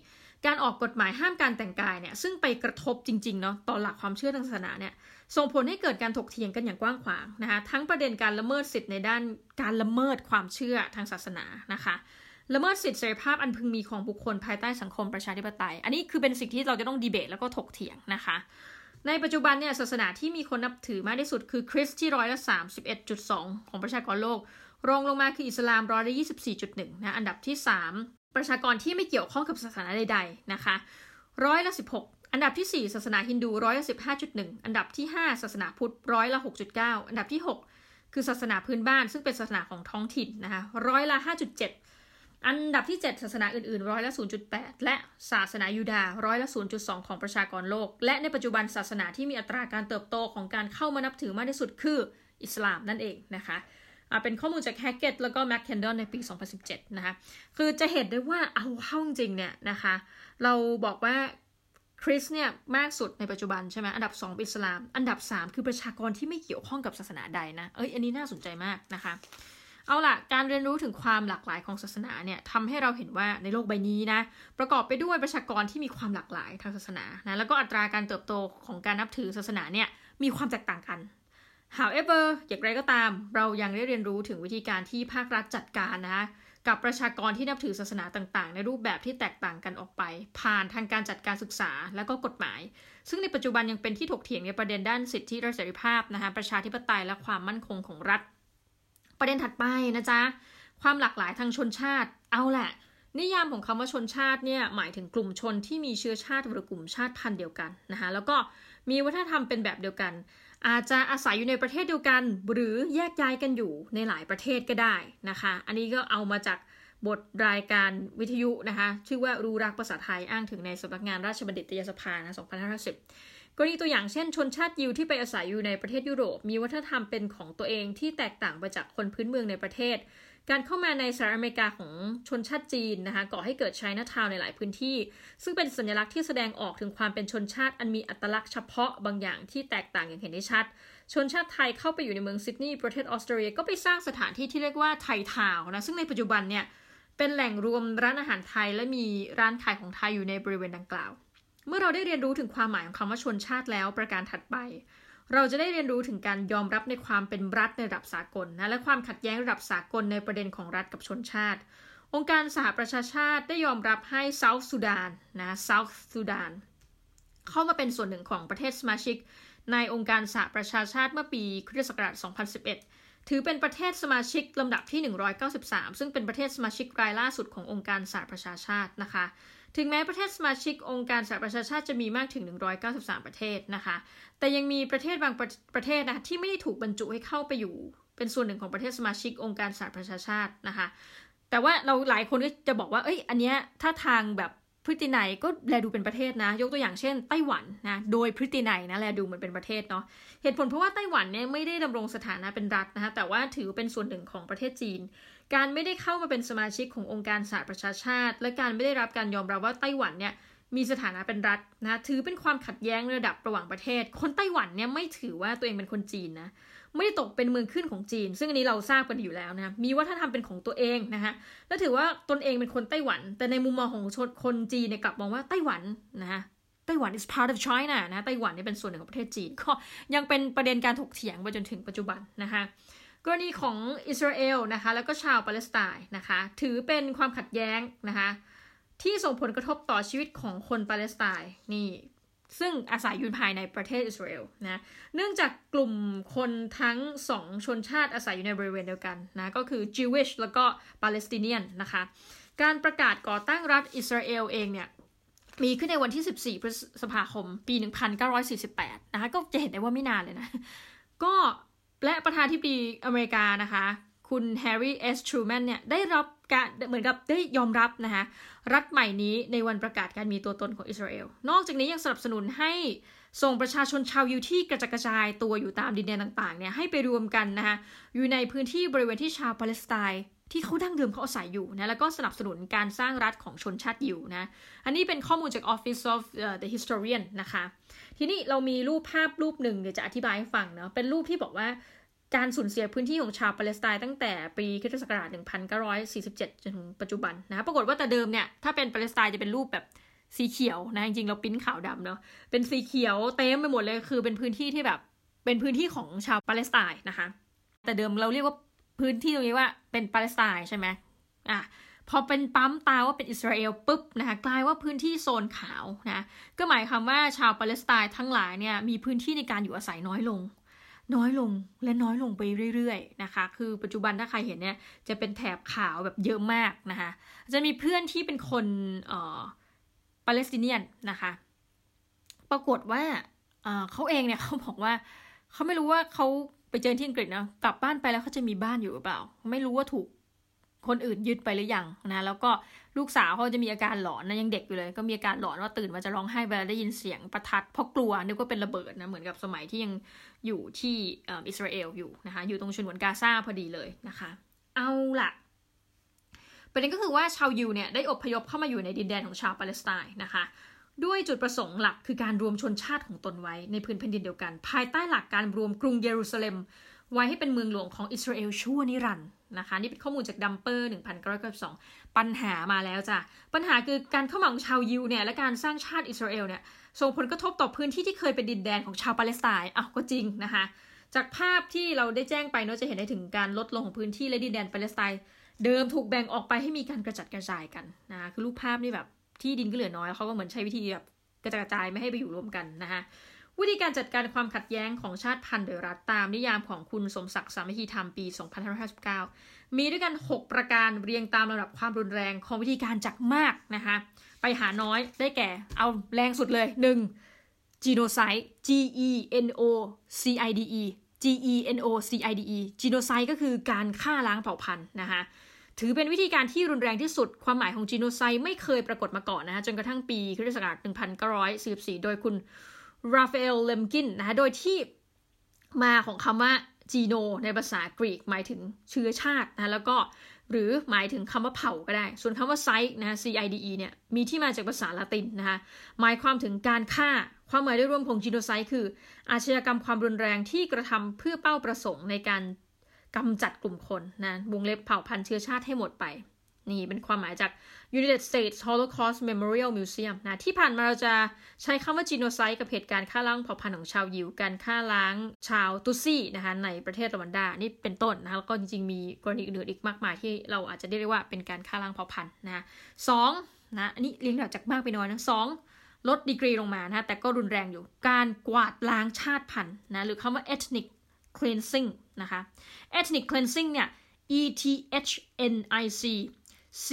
การออกกฎหมายห้ามการแต่งกายเนี่ยซึ่งไปกระทบจริงๆเนาะต่อหลักความเชื่อทางศาสนาเนี่ยส่งผลให้เกิดการถกเถียงกันอย่างกว้างขวางนะคะทั้งประเด็นการละเมิดสิทธิ์ในด้านการละเมิดความเชื่อทางศาสนานะคะละเมิดสิทธิเสรีภาพอันพึงมีของบุคคลภายใต้สังคมประชาธิปไตย อันนี้คือเป็นสิ่งที่เราจะต้องดีเบตแล้วก็ถกเถียงนะคะ ในปัจจุบันเนี่ยศาสนาที่มีคนนับถือมากที่สุดคือคริสต์ที่ร้อยละสามสิบเอ็ดจุดสองของประชากรโลก รองลงมาคืออิสลามร้อยละยี่สิบสี่จุดหนึ่งนะอันดับที่สามประชากรที่ไม่เกี่ยวข้องกับศาสนาใด ๆ นะคะร้อยละสิบหกอันดับที่ 4 ศาสนาฮินดูร้อยละสิบห้าจุดหนึ่งอันดับที่ 5 ศาสนาพุทธร้อยละหกจุดเก้าอันดับที่ 6 คือศาสนาพื้นบ้านซึ่งเป็นศาสนาของท้องถิ่นนะคะร้อยละห้าจุดเจ็ดอันดับที่ 7 ศาสนาอื่นๆร้อยละ0.8 และศาสนายูดาห์ร้อยละ 0.2 ของประชากรโลก และในปัจจุบันศาสนาที่มีอัตราการเติบโตของการเข้ามานับถือมากที่สุดคืออิสลามนั่นเองนะคะ เป็นข้อมูลจากแฮกเกตแล้วก็แมคเคนดอนในปี 2017 นะคะ คือจะเห็นได้ว่าเอาเข้าจริงเนี่ยนะคะ เราบอกว่าคริสเนี่ยมากสุดในปัจจุบันใช่ไหมอันดับ 2 เป็นอิสลาม อันดับ 3 คือประชากรที่ไม่เกี่ยวข้องกับศาสนาใดนะ เอ้ย อันนี้น่าสนใจมากนะคะ เอาล่ะ การเรียนรู้ถึงความหลากหลายของศาสนาเนี่ยทำให้เราเห็นว่าในโลกใบนี้นะ ประกอบไปด้วยประชากรที่มีความหลากหลายทางศาสนานะ แล้วก็อัตราการเติบโตของการนับถือศาสนาเนี่ยมีความแตกต่างกัน however อย่างไรก็ตาม เรายังได้เรียนรู้ถึงวิธีการที่ภาครัฐจัดการนะคะกับประชากรที่นับถือศาสนาต่างๆ ในรูปแบบที่แตกต่างกันออกไป ผ่านทางการจัดการศึกษาและก็กฎหมาย ซึ่งในปัจจุบันยังเป็นที่ถกเถียงในประเด็นด้านสิทธิและเสรีภาพนะคะประชาธิปไตยและความมั่นคงของรัฐ ประเด็นถัดไปนะจ๊ะความหลากหลายทางชนชาติเอาแหละ นิยามของคำว่าชนชาติเนี่ยหมายถึงกลุ่มชนที่มีเชื้อชาติหรือกลุ่มชาติพันธุ์เดียวกันนะคะแล้วก็มีวัฒนธรรมเป็นแบบเดียวกัน อาจจะอาศัยอยู่ในประเทศเดียวกัน หรือแยกย้ายกันอยู่ในหลายประเทศก็ได้นะคะ อันนี้ก็เอามาจากบทรายการวิทยุนะคะ ชื่อว่ารู้รักภาษาไทยอ้างถึงในสำนักงานราชบัณฑิตยสภานะ2550 กรณีตัวอย่างเช่นชนชาติยิวที่ไปอาศัยอยู่ในประเทศยุโรป มีวัฒนธรรมเป็นของตัวเองที่แตกต่างไปจากคนพื้นเมืองในประเทศ การเข้ามาในสหรัฐอเมริกาของชนชาติจีนนะคะก่อให้เกิดไชน่าทาวในหลายพื้นที่ ซึ่งเป็นสัญลักษณ์ที่แสดงออกถึงความเป็นชนชาติอันมีอัตลักษณ์เฉพาะบางอย่างที่แตกต่างอย่างเห็นได้ชัด ชนชาติไทยเข้าไปอยู่ในเมืองซิดนีย์ประเทศออสเตรเลียก็ไปสร้างสถานที่ที่เรียกว่าไทยทาวนะซึ่งในปัจจุบันเนี่ยเป็นแหล่งรวมร้านอาหารไทยและมีร้านขายของไทยอยู่ในบริเวณดังกล่าว เมื่อเราได้เรียนรู้ถึงความหมายของคำว่าชนชาติแล้วประการถัดไป เราจะได้เรียนรู้ถึงการยอมรับในความเป็นรัฐในระดับสากลนะและความขัดแย้งระดับสากลในประเด็นของรัฐกับชนชาติ องค์การสหประชาชาติได้ยอมรับให้เซาท์สุดานนะเซาท์สุดานเข้ามาเป็นส่วนหนึ่งของประเทศสมาชิก ในองค์การสหประชาชาติเมื่อปีคริสตศักราช 2011 ถือเป็นประเทศสมาชิกลำดับที่ 193 ซึ่งเป็นประเทศสมาชิกรายล่าสุดขององค์การสหประชาชาตินะคะ ถึงแม้ประเทศสมาชิกองค์การสหประชาชาติจะมีมากถึง 193 ประเทศนะคะ แต่ยังมีประเทศบางประประเทศนะที่ไม่ได้ถูกบรรจุให้เข้าไปอยู่ เป็นส่วนหนึ่งของประเทศสมาชิกองค์การสหประชาชาตินะคะ แต่ว่าเราหลายคนก็จะบอกว่า เอ้ย อันเนี้ยถ้าทางแบบพฤตินัยก็แลดูเป็นประเทศนะ ยกตัวอย่างเช่นไต้หวันนะ โดยพฤตินัยนะแลดูเหมือนเป็นประเทศเนาะ เหตุผลเพราะว่าไต้หวันเนี่ยไม่ได้ดำรงสถานะเป็นรัฐนะคะแต่ว่าถือเป็นส่วนหนึ่งของประเทศจีน การไม่ได้เข้ามาเป็นสมาชิกขององค์การสหประชาชาติ และการไม่ได้รับการยอมรับว่าไต้หวันเนี่ยมีสถานะเป็นรัฐนะถือเป็นความขัดแย้งระดับระหว่างประเทศ คนไต้หวันเนี่ยไม่ถือว่าตัวเองเป็นคนจีนนะไม่ได้ตกเป็นเมืองขึ้นของจีน ซึ่งอันนี้เราทราบกันอยู่แล้วนะมีวัฒนธรรมเป็นของตัวเองนะคะและถือว่าตนเองเป็นคนไต้หวัน แต่ในมุมมองของชนคนจีนเนี่ยกลับมองว่าไต้หวันนะคะไต้หวัน is part of China นะไต้หวันนี่เป็นส่วนหนึ่งของประเทศจีนก็ยังเป็นประเด็นการถกเถียงไปจนถึงปัจจุบันนะคะ กรณีของอิสราเอลนะคะแล้วก็ชาวปาเลสไตน์นะคะถือเป็นความขัดแย้งนะคะที่ส่งผลกระทบต่อชีวิตของคนปาเลสไตน์นี่ซึ่งอาศัยอยู่ภายในประเทศอิสราเอลนะเนื่องจากกลุ่มคนทั้งสองชนชาติอาศัยอยู่ในบริเวณเดียวกันนะก็คือ Jewish แล้วก็ Palestinian นะคะการประกาศก่อตั้งรัฐอิสราเอลเองเนี่ยมีขึ้นในวันที่ 14 พฤษภาคม ปี 1948 นะคะก็จะเห็นได้ว่าไม่นานเลยนะ ก็ และประธานาธิบดีอเมริกานะคะ คุณแฮร์รี่เอสทรูแมนเนี่ยได้รับการเหมือนกับได้ยอมรับนะคะรัฐใหม่นี้ในวันประกาศการมีตัวตนของอิสราเอล นอกจากนี้ยังสนับสนุนให้ส่งประชาชนชาวยิวที่กระจัดกระจายตัวอยู่ตามดินแดนต่างๆเนี่ยให้ไปรวมกันนะคะอยู่ในพื้นที่บริเวณที่ชาวปาเลสไตน์ที่เขาดั้งเดิมเขาอาศัยอยู่นะแล้วก็สนับสนุนการสร้างรัฐของชนชาติยิวนะอันนี้เป็นข้อมูลจาก Office of the Historian นะคะ ทีนี้เรามีรูปภาพรูปหนึ่งเดี๋ยวจะอธิบายให้ฟังเนาะเป็นรูปที่บอกว่าการสูญเสียพื้นที่ของชาวปาเลสไตน์ตั้งแต่ปีคริสตศักราช1947 จนถึงปัจจุบันนะ ปรากฏว่าแต่เดิมเนี่ย ถ้าเป็นปาเลสไตน์จะเป็นรูปแบบสีเขียวนะ จริงๆ เราปิ้นขาวดำเนาะ เป็นสีเขียวเต็มไปหมดเลย คือเป็นพื้นที่ที่แบบ เป็นพื้นที่ของชาวปาเลสไตน์นะคะ แต่เดิมเราเรียกว่าพื้นที่ตรงนี้ว่าเป็นปาเลสไตน์ใช่ไหมอะ พอเป็นปั๊มตาว่าเป็นอิสราเอลปุ๊บนะคะกลายว่าพื้นที่โซนขาวนะก็หมายความว่าชาวปาเลสไตน์ทั้งหลายเนี่ยมีพื้นที่ในการอยู่อาศัยน้อยลง น้อยลงและน้อยลงไปเรื่อยๆนะคะคือปัจจุบันถ้าใครเห็นเนี่ยจะเป็นแถบขาวแบบเยอะมากนะคะจะมีเพื่อนที่เป็นคนเอ่อปาเลสไตเนียนนะคะปรากฏว่าเขาเองเนี่ยเขาบอกว่าเขาไม่รู้ว่าเขาไปเจอที่อังกฤษนะกลับบ้านไปแล้วเขาจะมีบ้านอยู่หรือเปล่า ไม่รู้ว่าถูก คนอื่นยึดไปหรือยังนะแล้วก็ลูกสาวเขาจะมีอาการหลอนนะยังเด็กอยู่เลย ก็มีอาการหลอนว่าตื่นมาจะร้องไห้เวลาได้ยินเสียงประทัดเพราะกลัวนึกว่าเป็นระเบิดนะเหมือนกับสมัยที่ยังอยู่ที่อิสราเอลอยู่นะคะอยู่ตรงฉนวนกาซาพอดีเลยนะคะ เอาละประเด็นก็คือว่าชาวยิวเนี่ยได้อพยพเข้ามาอยู่ในดินแดนของชาวปาเลสไตน์นะคะด้วยจุดประสงค์หลักคือการรวมชนชาติของตนไว้ในพื้นแผ่นดินเดียวกัน ภายใต้หลักการรวมกรุงเยรูซาเล็ม ไว้ให้เป็นเมืองหลวงของอิสราเอลชั่วนิรันดร์นะคะนี่เป็นข้อมูลจากดัมเปอร์1992 ปัญหามาแล้วจ้ะ ปัญหาคือการเข้ามาของชาวยิวเนี่ยและการสร้างชาติอิสราเอลเนี่ยส่งผลกระทบต่อพื้นที่ที่เคยเป็นดินแดนของชาวปาเลสไตน์อ้าวก็จริงนะคะจากภาพที่เราได้แจ้งไปเนาะจะเห็นได้ถึงการลดลงของพื้นที่และดินแดนปาเลสไตน์เดิมถูกแบ่งออกไปให้มีการกระจัดกระจายกันนะคะคือรูปภาพนี่แบบที่ดินก็เหลือน้อยเขาก็เหมือนใช้วิธีแบบกระจัดกระจายไม่ให้ไปอยู่รวมกันนะคะ วิธีการจัดการความขัดแย้งของชาติพันธุ์โดยรัฐตามนิยามของคุณสมศักดิ์สามัคคีธรรมปี 2559 มีด้วยกัน 6 ประการเรียงตามระดับความรุนแรงของวิธีการจักมากนะคะไปหาน้อยได้แก่เอาแรงสุดเลย 1. genocide G E N O C I D E G E N O C I D E genocide ก็คือการฆ่าล้างเผ่าพันธุ์นะคะถือเป็นวิธีการที่รุนแรงที่สุด ความหมายของจีโนไซด์ไม่เคยปรากฏมาก่อนนะคะจนกระทั่งปีคริสตศักราช1944 โดยคุณ ราฟาเอลเลมกินนะคะโดยที่มาของคำว่าจีโนในภาษากรีกหมายถึงเชื้อชาตินะแล้วก็หรือหมายถึงคำว่าเผ่าก็ได้ ส่วนคำว่าไซต์นะ C I D E เนี่ยมีที่มาจากภาษาละตินนะคะหมายความถึงการฆ่า ความหมายโดยรวมของจีโนไซต์คือ อาชญากรรมความรุนแรงที่กระทำเพื่อเป้าประสงค์ในการกำจัดกลุ่มคนนะวงเล็บเผ่าพันธุ์เชื้อชาติให้หมดไป นี่เป็นความหมายจาก United States Holocaust Memorial Museum นะที่ผ่านมาเราจะใช้คำว่า genocide กับเหตุการณ์ฆ่าล้างเผ่าพันธุ์ของชาวยิว การฆ่าล้างชาวตุซี่นะคะในประเทศรวันดา นี่เป็นต้นนะแล้วก็จริงๆ มีกรณีอื่นๆอีกมากมายที่เราอาจจะได้เรียกว่าเป็นการฆ่าล้างเผ่าพันธุ์นะสองนะอันนี้เรียงจากมากไปน้อยนะสองลดดีกรีลงมานะแต่ก็รุนแรงอยู่การกวาดล้างชาติพันธุ์นะหรือคำว่า ethnic cleansing นะคะ ethnic cleansing เนี่ย e t h n i c C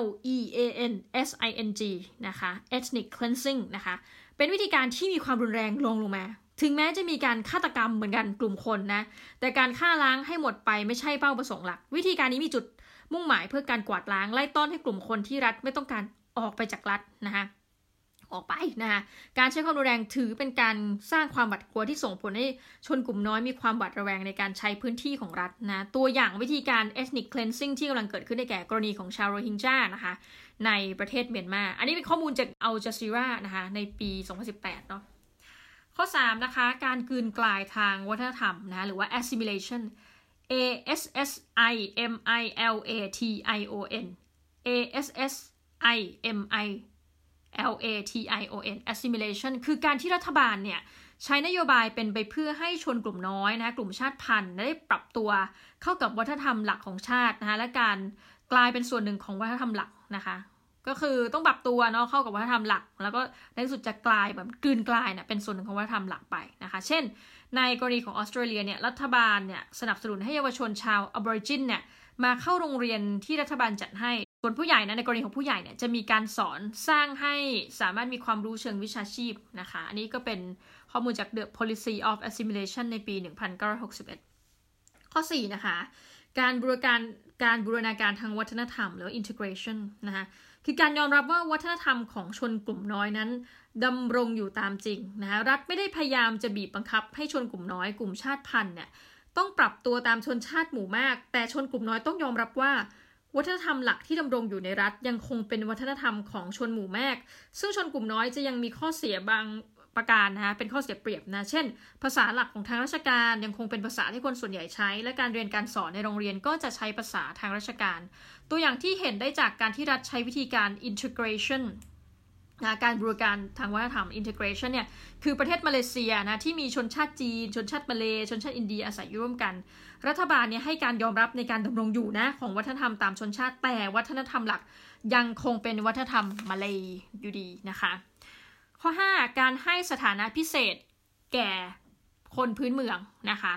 L E A N S I N G นะคะ ethnic cleansing นะคะ เป็นวิธีการที่มีความรุนแรงลงลงมา ถึงแม้จะมีการฆาตกรรมเหมือนกันกลุ่มคนนะ แต่การฆ่าล้างให้หมดไปไม่ใช่เป้าประสงค์หลัก วิธีการนี้มีจุดมุ่งหมายเพื่อการกวาดล้างไล่ต้อนให้กลุ่มคนที่รัฐไม่ต้องการออกไปจากรัฐนะคะ ออกไปนะคะการใช้ความรุนแรงถือเป็นการสร้างความหวาดกลัวที่ส่งผลให้ชนกลุ่มน้อยมีความหวาดระแวงในการใช้พื้นที่ของรัฐนะตัวอย่างวิธีการ ethnic cleansing ที่กำลังเกิดขึ้นในแก่กรณีของชาวโรฮิงญานะคะในประเทศเมียนมา อันนี้เป็นข้อมูลจากอัลจาซีรานะคะในปี 2018 เนาะข้อ 3 นะคะ การกืนกลายทางวัฒนธรรมนะหรือว่า assimilation A S S I M I L A T I O N A S S I M I L A T I O N assimilation คือการที่รัฐบาลเนี่ยใช้นโยบายเป็นไปเพื่อให้ชนกลุ่มน้อยนะกลุ่มชาติพันธุ์ได้ปรับตัวเข้ากับวัฒนธรรมหลักของชาตินะคะและการกลายเป็นส่วนหนึ่งของวัฒนธรรมหลักนะคะ ก็คือต้องปรับตัวเนาะเข้ากับวัฒนธรรมหลัก แล้วก็ในที่สุดจะกลายแบบกลืนกลายเนี่ยเป็นส่วนหนึ่งของวัฒนธรรมหลักไปนะคะ เช่น ในกรณีของออสเตรเลียเนี่ยรัฐบาลเนี่ยสนับสนุนให้เยาวชนชาวอบอริจินเนี่ยมาเข้าโรงเรียนที่รัฐบาลจัดให้ ส่วนผู้ใหญ่นะในกรณีของผู้ใหญ่เนี่ยจะมีการสอนสร้างให้สามารถมีความรู้เชิงวิชาชีพนะคะ อันนี้ก็เป็นข้อมูลจาก The Policy of Assimilation ในปี 1961 ข้อ 4 นะคะ การบูรการการบูรณาการทางวัฒนธรรม หรือ integration นะคะคือการยอมรับว่าวัฒนธรรมของชนกลุ่มน้อยนั้นดำรงอยู่ตามจริงนะคะรัฐไม่ได้พยายามจะบีบบังคับให้ชนกลุ่มน้อยกลุ่มชาติพันธุ์เนี่ยต้องปรับตัวตามชนชาติหมู่มาก แต่ชนกลุ่มน้อยต้องยอมรับว่า วัฒนธรรมหลักที่ดำรงอยู่ในรัฐยังคงเป็นวัฒนธรรมของชนหมู่แมก ซึ่งชนกลุ่มน้อยจะยังมีข้อเสียบางประการนะคะเป็นข้อเสียเปรียบนะ เช่น ภาษาหลักของทางราชการยังคงเป็นภาษาที่คนส่วนใหญ่ใช้ และการเรียนการสอนในโรงเรียนก็จะใช้ภาษาทางราชการ ตัวอย่างที่เห็นได้จากการที่รัฐใช้วิธีการ integration นะการบริการทางวัฒนธรรม integration เนี่ย คือประเทศมาเลเซียนะที่มีชนชาติจีน ชนชาติมาเลชนชาติอินเดียอาศัยอยู่ร่วมกัน รัฐบาลเนี่ยให้การยอมรับในการดำรงอยู่นะของวัฒนธรรมตามชนชาติ แต่วัฒนธรรมหลักยังคงเป็นวัฒนธรรมมาเลยอยู่ดีนะคะ ข้อ 5 การให้สถานะพิเศษแก่คนพื้นเมืองนะคะ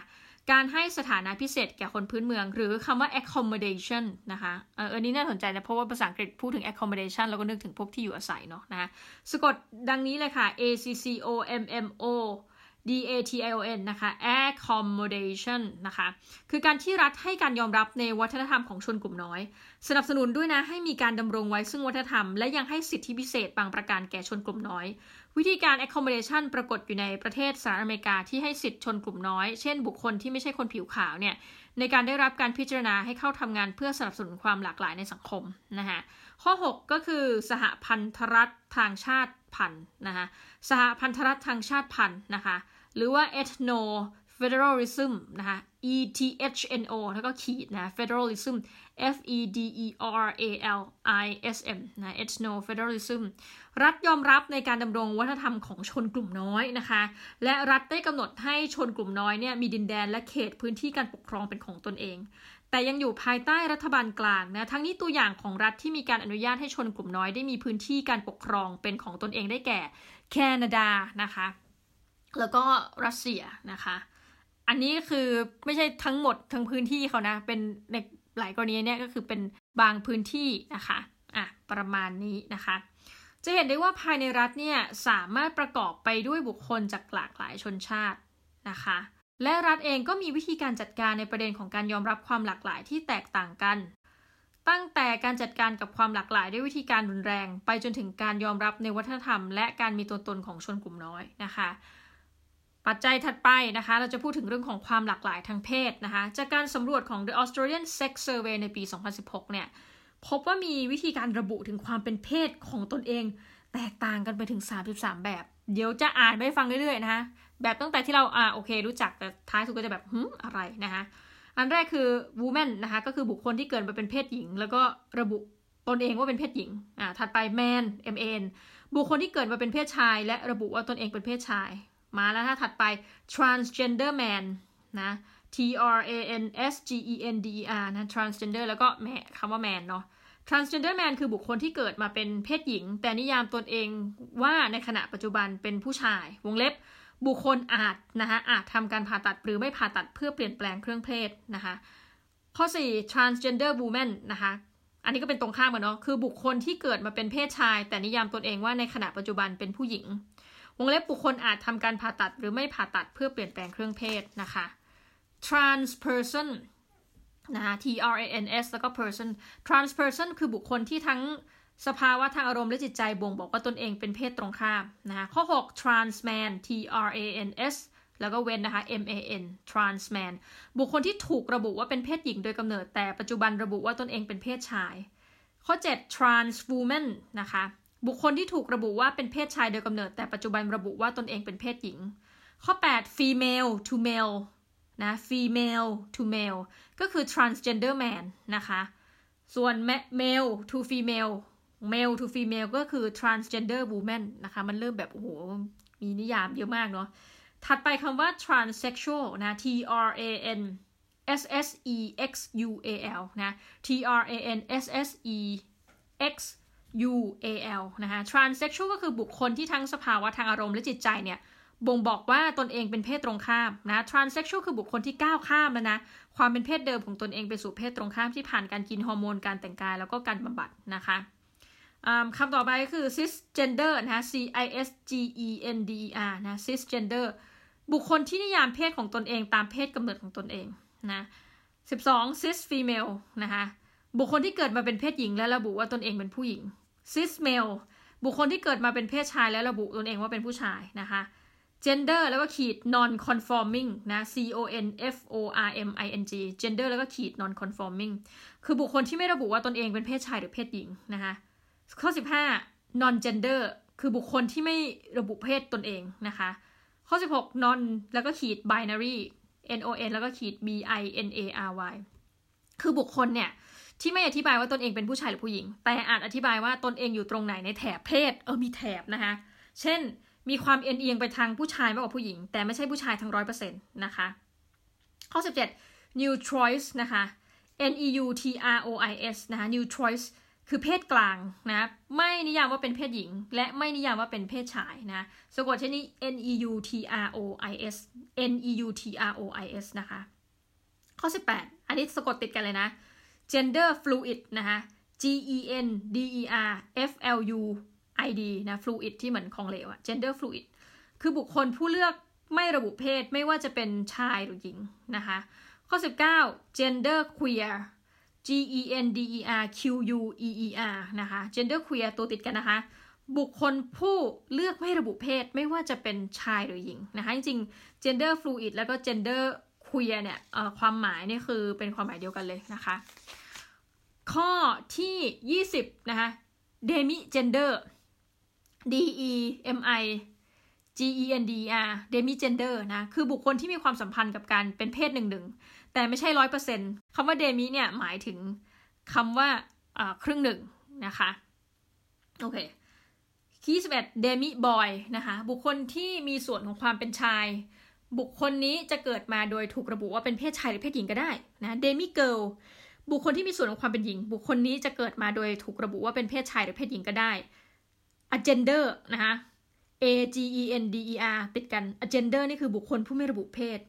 การให้สถานะพิเศษแก่คนพื้นเมือง หรือคำว่า accommodation นะคะเอออันนี้น่าสนใจนะเพราะว่าภาษาอังกฤษพูดถึง accommodation เราก็นึกถึงพวกที่อยู่อาศัยเนาะนะคะสะกดดังนี้เลยค่ะ a c c o m m o D A T I O N นะคะ accommodation นะคะ คือการที่รัฐให้การยอมรับในวัฒนธรรมของชนกลุ่มน้อย สนับสนุนด้วยนะให้มีการดำรงไว้ซึ่งวัฒนธรรม และยังให้สิทธิพิเศษบางประการแก่ชนกลุ่มน้อย วิธีการ accommodation ปรากฏอยู่ในประเทศสหรัฐอเมริกาที่ให้สิทธิชนกลุ่มน้อย เช่นบุคคลที่ไม่ใช่คนผิวขาวเนี่ยในการได้รับการพิจารณาให้เข้าทำงานเพื่อสนับสนุนความหลากหลายในสังคมนะคะข้อ 6 ก็คือสหพันธรัฐทางชาติพันธ์นะคะสหพันธรัฐทางชาติพันธ์นะคะ หรือว่า ethno federalism นะคะ e t h n o แล้วก็ขีดนะ federalism f e d e r a l i s m นะ ethno federalism รัฐยอมรับในการดำรงวัฒนธรรมของชนกลุ่มน้อยนะคะ และรัฐได้กำหนดให้ชนกลุ่มน้อยเนี่ยมีดินแดนและเขตพื้นที่การปกครองเป็นของตนเอง แต่ยังอยู่ภายใต้รัฐบาลกลางนะ ทั้งนี้ตัวอย่างของรัฐที่มีการอนุญาตให้ชนกลุ่มน้อยได้มีพื้นที่การปกครองเป็นของตนเองได้แก่ แคนาดานะคะ แล้วก็รัสเซียนะคะ อันนี้คือไม่ใช่ทั้งหมดทั้งพื้นที่เขานะ เป็นในหลายกรณีเนี่ยก็คือเป็นบางพื้นที่นะคะอะประมาณนี้นะคะ จะเห็นได้ว่าภายในรัฐเนี่ยสามารถประกอบไปด้วยบุคคลจากหลากหลายชนชาตินะคะ และรัฐเองก็มีวิธีการจัดการในประเด็นของการยอมรับความหลากหลายที่แตกต่างกัน ตั้งแต่การจัดการกับความหลากหลายด้วยวิธีการรุนแรง ไปจนถึงการยอมรับในวัฒนธรรม และการมีตัวตนของชนกลุ่มน้อยนะคะ ปัจจัยถัดไปนะคะ เราจะพูดถึงเรื่องของความหลากหลายทางเพศนะคะ จากการสำรวจของ The Australian Sex Survey ในปี 2016 เนี่ย พบว่ามีวิธีการระบุถึงความเป็นเพศของตนเอง แตกต่างกันไปถึง 33 แบบ เดี๋ยวจะอ่านไปฟังเรื่อยๆนะคะ แบบตั้งแต่ที่เราอ่าโอเค รู้จักแต่ท้ายสุดก็จะแบบหืมอะไรนะคะ อันแรกคือ woman นะคะ ก็คือบุคคลที่เกิดมาเป็นเพศหญิง แล้วก็ระบุตนเองว่าเป็นเพศหญิง อ่า ถัดไป man man บุคคลที่เกิดมาเป็นเพศชาย และระบุว่าตนเองเป็นเพศชาย มาแล้วถ้าถัดไป transgender man นะ T R A N S G E N D E R นะ transgender แล้วก็แม่คำว่า man เนาะ transgender man คือบุคคลที่เกิดมาเป็นเพศหญิง แต่นิยามตนเองว่าในขณะปัจจุบันเป็นผู้ชาย วงเล็บบุคคลอาจนะคะอาจทำการผ่าตัดหรือไม่ผ่าตัดเพื่อเปลี่ยนแปลงเครื่องเพศนะคะข้อ 4 transgender woman นะคะอันนี้ก็เป็นตรงข้ามกันเนาะคือบุคคลที่เกิดมาเป็นเพศชาย แต่นิยามตนเองว่าในขณะปัจจุบันเป็นผู้หญิง วงเล็บบุคคลอาจทำการผ่าตัดหรือไม่ผ่าตัดเพื่อเปลี่ยนแปลงเครื่องเพศนะคะ trans person นะคะ T R A N S แล้วก็ person trans person คือบุคคลที่ทั้งสภาวะทางอารมณ์และจิตใจบ่งบอกว่าตนเองเป็นเพศตรงข้ามนะคะข้อ 6 trans man T R A N S แล้วก็เว้นนะคะ M A N trans man บุคคลที่ถูกระบุว่าเป็นเพศหญิงโดยกำเนิดแต่ปัจจุบันระบุว่าตนเองเป็นเพศชาย ข้อ 7 trans woman นะคะ บุคคลที่ถูกระบุว่าเป็นเพศชายโดยกำเนิด แต่ปัจจุบันระบุว่าตนเองเป็นเพศหญิง ข้อ 8 female to male นะ female to male ก็คือ transgender man นะคะ ส่วน male to female male to female ก็คือ transgender woman นะคะ มันเริ่มแบบ โอ้โห มีนิยามเยอะมากเนาะ ถัดไปคำว่า transsexual นะ T R A N S S E X U A L นะ T R A N S S E X U A L นะคะ transsexual ก็คือบุคคลที่ทั้งสภาวะทางอารมณ์และจิตใจเนี่ยบ่งบอกว่าตนเองเป็นเพศตรงข้ามนะ transsexual คือบุคคลที่ก้าวข้ามแล้วนะ ความเป็นเพศเดิมของตนเองไปสู่เพศตรงข้ามที่ผ่านการกินฮอร์โมน การแต่งกายแล้วก็การบำบัดนะคะคำต่อไปก็คือ cisgender นะ C I S G E N D E R นะ cisgender บุคคลที่นิยามเพศของตนเองตามเพศกำเนิดของตนเองนะ12 cis female นะคะบุคคลที่เกิดมาเป็นเพศหญิงและระบุว่าตนเองเป็นผู้หญิง cis male บุคคลที่เกิดมาเป็นเพศชายและระบุตนเองว่าเป็นผู้ชายนะคะ gender แล้วก็ขีด non conforming นะ c o n f o r m i n g gender แล้วก็ขีด non conforming คือบุคคลที่ไม่ระบุว่าตนเองเป็นเพศชายหรือเพศหญิงนะคะข้อ 15 non gender คือบุคคลที่ไม่ระบุเพศตนเองนะคะ ข้อ 16 non แล้วก็ขีด binary n o n แล้วก็ขีด b i n a r y คือบุคคลเนี่ย ที่ไม่อธิบายว่าตนเองเป็นผู้ชายหรือผู้หญิง แต่อาจอธิบายว่าตนเองอยู่ตรงไหนในแถบเพศ เออมีแถบนะคะเช่น มีความเอ็นเอียงไปทางผู้ชายมากกว่าผู้หญิง แต่ไม่ใช่ผู้ชายทั้งร้อยเปอร์เซ็นต์นะคะ ข้อ 17 neutrois นะคะ n e u t r o i s นะคะ neutrois คือเพศกลางนะไม่นิยามว่าเป็นเพศหญิง และไม่นิยามว่าเป็นเพศชายนะสะกดเช่นนี้ n e u t r o i s n e u t r o i s นะคะ ข้อ 18 อันนี้สะกดติดกันเลยนะ gender fluid นะคะ g e n d e r f l u i d นะ fluid ที่เหมือนของเหลวอะ gender fluid คือบุคคลผู้เลือกไม่ระบุเพศไม่ว่าจะเป็นชายหรือหญิงนะคะ ข้อ 19 gender queer G E N D E R Q U E E R นะคะ gender queer ตัวติดกันนะคะ บุคคลผู้เลือกไม่ระบุเพศไม่ว่าจะเป็นชายหรือหญิงนะคะ จริงๆ gender fluid แล้วก็ gender queer เนี่ยความหมายนี่คือเป็นความหมายเดียวกันเลยนะคะ ข้อที่ 20 นะคะ demi gender D E M I G E N D E R demi gender นะ คือบุคคลที่มีความสัมพันธ์กับการเป็นเพศหนึ่งหนึ่งแต่ไม่ใช่ร้อยเปอร์เซ็นต์คำว่า demi เนี่ย หมายถึงคำว่าครึ่งหนึ่งนะคะ โอเคที่สิบเอ็ด demiboy นะคะ บุคคลที่มีส่วนของความเป็นชาย บุคคลนี้จะเกิดมาโดยถูกระบุว่าเป็นเพศชายหรือเพศหญิงก็ได้นะ demigirl บุคคลที่มีส่วนของความเป็นหญิง บุคคลนี้จะเกิดมาโดยถูกระบุว่าเป็นเพศชายหรือเพศหญิงก็ได้ agender นะคะ a g e n d e r ติดกัน agender นี่คือบุคคลผู้ไม่ระบุเพศ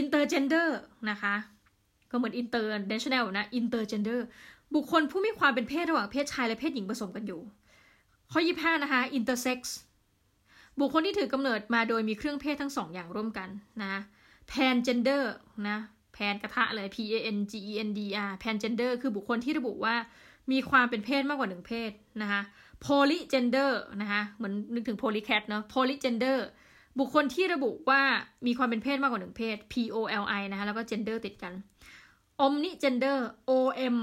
intergender นะคะ ก็เหมือน international นะ intergender บุคคลผู้มีความเป็นเพศระหว่างเพศชายและเพศหญิงผสมกันอยู่ ข้อ 25 นะคะ intersex บุคคลที่ถือกำเนิดมาโดยมีเครื่องเพศทั้งสองอย่างร่วมกันนะ pangender นะ แพนกระทะเลย P A N G E N D R pangender คือบุคคลที่ระบุว่ามีความเป็นเพศมากกว่าหนึ่งเพศนะคะ polygender นะคะเหมือนนึกถึง polycat เนาะ polygender บุคคลที่ระบุว่ามีความเป็นเพศมากกว่าหนึ่งเพศ P O L I นะคะแล้วก็ gender ติดกัน omni gender O M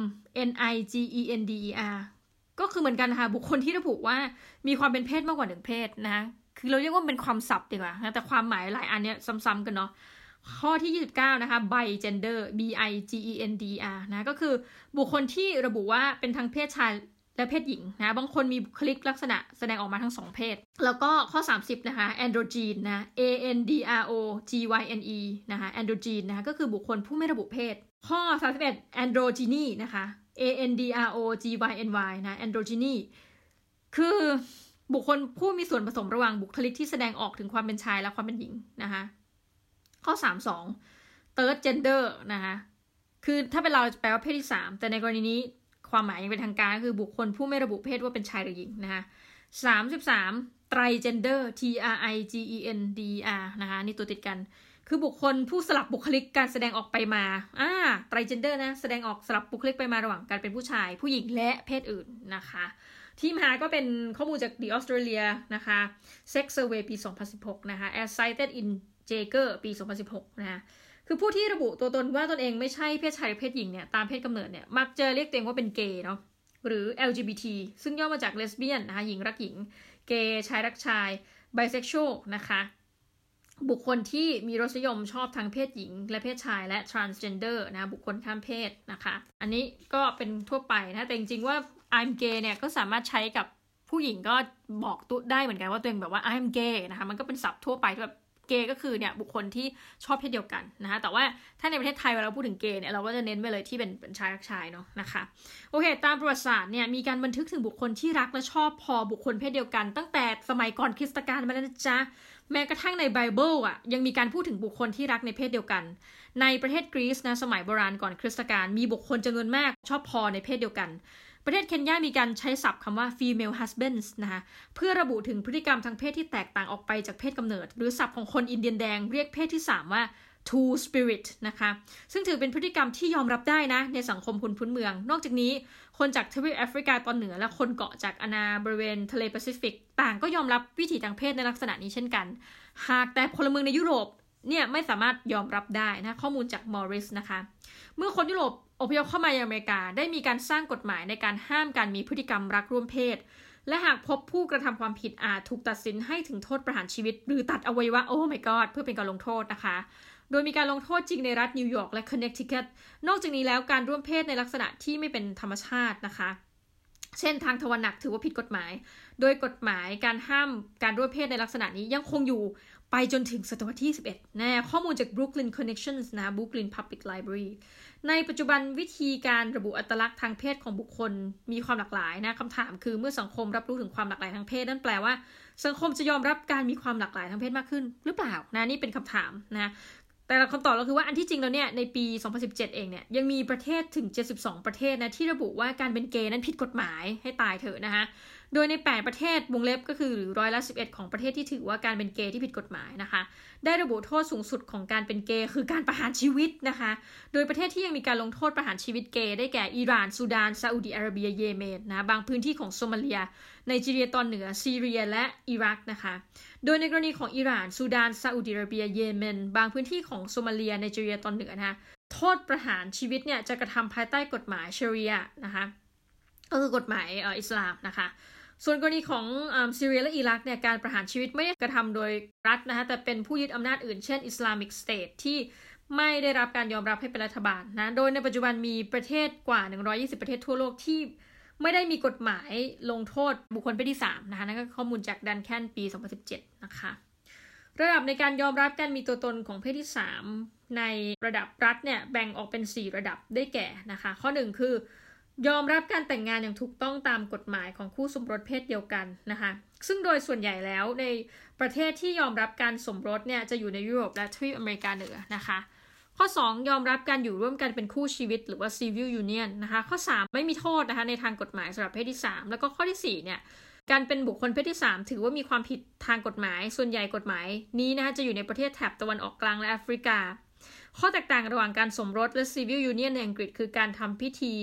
N I G E N D E R ก็คือเหมือนกันค่ะบุคคลที่ระบุว่ามีความเป็นเพศมากกว่าหนึ่งเพศนะคือเราเรียกว่าเป็นความศัพท์ดีกว่านะแต่ความหมายหลายอันเนี้ยซ้ำๆกันเนาะ ข้อที่ 29 นะคะ bi gender b i g e n d r นะ ก็คือบุคคลที่ระบุว่าเป็นทั้งเพศชายและเพศหญิงนะ บางคนมีคลิกลักษณะแสดงออกมาทั้งสองเพศ แล้วก็ข้อ 30 นะคะ androgyne นะ a n d r o g y n e นะคะ androgyne นะคะ ก็คือบุคคลผู้ไม่ระบุเพศ ข้อ 31 androgyny นะคะ a n d r o g y n y นะ androgyny คือบุคคลผู้มีส่วนผสมระหว่างบุคลิกที่แสดงออกถึงความเป็นชายและความเป็นหญิงนะคะ ข้อ 32 third gender นะคะคือถ้าเป็นเราจะแปลว่าเพศที่ 3 แต่ในกรณีนี้ความหมายยังเป็นทางการคือบุคคลผู้ไม่ระบุเพศว่าเป็นชายหรือหญิงนะคะ33 trigender T R I G E N D R นะคะนี่ตัวติดกัน คือบุคคลผู้สลับบุคลิกการแสดงออกไปมาอ่า trigender นะแสดงออกสลับบุคลิกไปมาระหว่างการเป็นผู้ชาย ผู้หญิงและเพศอื่นนะคะ ที่มาก็เป็นข้อมูลจาก The Australia นะคะ Sex Survey ปี 2016 นะคะ as cited in Jager ปี 2016 นะคะคือผู้ที่ระบุตัวตนว่าตนเองไม่ใช่เพศชายหรือเพศหญิงเนี่ยตามเพศกำเนิดเนี่ยมักจะเรียกตัวเองว่าเป็นเกย์เนาะหรือ LGBT ซึ่งย่อมาจากเลสเบี้ยนนะคะหญิงรักหญิง เกย์ชายรักชาย bisexual นะคะ บุคคลที่มีรสนิยมชอบทั้งเพศหญิง และเพศชายและ transgender นะบุคคลข้ามเพศนะคะ อันนี้ก็เป็นทั่วไปนะแต่จริงๆว่า I'm gay เนี่ยก็สามารถใช้กับผู้หญิงก็บอกตัวได้เหมือนกันว่าตัวเองแบบว่า I'm gay นะคะมันก็เป็นศัพท์ทั่วไปที่แบบ เกย์ก็คือเนี่ยบุคคลที่ชอบเพศเดียวกันนะคะแต่ว่าถ้าในประเทศไทยเวลาเราพูดถึงเกย์เนี่ยเราก็จะเน้นไปเลยที่เป็นเป็นชายรักชายเนาะนะคะโอเค ตามประวัติศาสตร์เนี่ยมีการบันทึกถึงบุคคลที่รักและชอบพอบุคคลเพศเดียวกัน ตั้งแต่สมัยก่อนคริสตกาลมาแล้วนะจ๊ะแม้กระทั่งในไบเบิลอะยังมีการพูดถึงบุคคลที่รักในเพศเดียวกัน ในประเทศกรีซนะสมัยโบราณก่อนคริสตกาลมีบุคคลจำนวนมากชอบพอในเพศเดียวกัน ประเทศเคนยามีการใช้ศัพท์คำว่า female husbands นะคะเพื่อระบุถึงพฤติกรรมทางเพศที่แตกต่างออกไปจากเพศกำเนิด หรือศัพท์ของคนอินเดียนแดงเรียกเพศที่ 3 ว่า two spirit นะคะ ซึ่งถือเป็นพฤติกรรมที่ยอมรับได้นะ ในสังคมคนพื้นเมือง นอกจากนี้ คนจากทวีปแอฟริกาตอนเหนือ และคนเกาะจากอาณาบริเวณทะเลแปซิฟิก ต่างก็ยอมรับวิถีทางเพศในลักษณะนี้เช่นกัน หากแต่พลเมืองในยุโรป เนี่ยไม่สามารถยอมรับได้นะข้อมูลจากมอริสนะคะ เมื่อคนยุโรปอพยพเข้ามายังอเมริกา ได้มีการสร้างกฎหมายในการห้ามการมีพฤติกรรมรักร่วมเพศ และหากพบผู้กระทำความผิดอาจถูกตัดสินให้ถึงโทษประหารชีวิต หรือตัดอวัยวะโอ้ my god เพื่อเป็นการลงโทษนะคะ โดยมีการลงโทษจริงในรัฐนิวยอร์กและคอนเนคทิคัตนอกจากนี้แล้วการร่วมเพศในลักษณะที่ไม่เป็นธรรมชาตินะคะ เช่นทางทวารหนักถือว่าผิดกฎหมาย โดยกฎหมายการห้ามการร่วมเพศในลักษณะนี้ยังคงอยู่ ไปจนถึงศตวรรษที่ 11นะข้อมูลจาก Brooklyn Connections นะ Brooklyn Public Library ในปัจจุบันวิธีการระบุอัตลักษณ์ทางเพศของบุคคลมีความหลากหลายนะคำถามคือเมื่อสังคมรับรู้ถึงความหลากหลายทางเพศ นั่นแปลว่า สังคมจะยอมรับการมีความหลากหลายทางเพศมากขึ้น หรือเปล่านะนี่เป็นคำถามนะแต่คำตอบเราคือว่าอันที่จริงแล้วเนี่ยในปี 2017 เองเนี่ยยังมีประเทศถึง 72 ประเทศนะที่ระบุว่าการเป็นเกย์นั้นผิดกฎหมายให้ตายเถอะนะคะ โดยใน 8 ประเทศวงเล็บก็คือหรือร้อยละ11 ของประเทศที่ถือว่าการเป็นเกย์ที่ผิดกฎหมายนะคะ ได้ระบุโทษสูงสุดของการเป็นเกย์คือการประหารชีวิตนะคะ โดยประเทศที่ยังมีการลงโทษประหารชีวิตเกย์ได้แก่อิหร่านซูดานซาอุดิอาระเบียเยเมนนะบางพื้นที่ของโซมาเลียไนจีเรียตอนเหนือซีเรียและอิรักนะคะ โดยในกรณีของอิหร่านซูดานซาอุดิอาระเบียเยเมน บางพื้นที่ของโซมาเลียไนจีเรียตอนเหนือนะคะโทษประหารชีวิตเนี่ยจะกระทำภายใต้กฎหมายชรียะนะคะก็คือกฎหมายอิสลามนะคะ ส่วนกรณีของซีเรียและอิรักเนี่ยการประหารชีวิตไม่ได้กระทำโดยรัฐนะคะแต่เป็นผู้ยึดอำนาจอื่นเช่น Islamic State ที่ไม่ได้รับการยอมรับให้เป็นรัฐบาลนะ โดยในปัจจุบันมีประเทศกว่า 120 ประเทศทั่วโลกที่ไม่ได้มีกฎหมายลงโทษบุคคลเพศที่ 3 นะคะนั่นก็ข้อมูลจากดันแคนปี 2017 นะคะ ระดับในการยอมรับการมีตัวตนของเพศที่ 3 ในระดับรัฐเนี่ยแบ่งออกเป็น 4 ระดับได้แก่นะคะ ข้อ 1 คือ ยอมรับการแต่งงานอย่างถูกต้องตามกฎหมายของคู่สมรสเพศเดียวกันนะคะซึ่งโดยส่วนใหญ่แล้วในประเทศที่ยอมรับการสมรสเนี่ยจะอยู่ในยุโรปและทวีปอเมริกาเหนือนะคะ ข้อ 2 ยอมรับการอยู่ร่วมกันเป็นคู่ชีวิตหรือว่า civil union นะคะข้อ 3 ไม่มีโทษนะคะในทางกฎหมายสำหรับเพศที่ 3 แล้วก็ข้อที่4เนี่ยการเป็นบุคคลเพศที่ 3 ถือว่ามีความผิดทางกฎหมาย ส่วนใหญ่กฎหมายนี้นะคะจะอยู่ในประเทศแถบตะวันออกกลางและแอฟริกา ข้อแตกต่างระหว่างการสมรสและ civil union ในอังกฤษคือการทำพิธี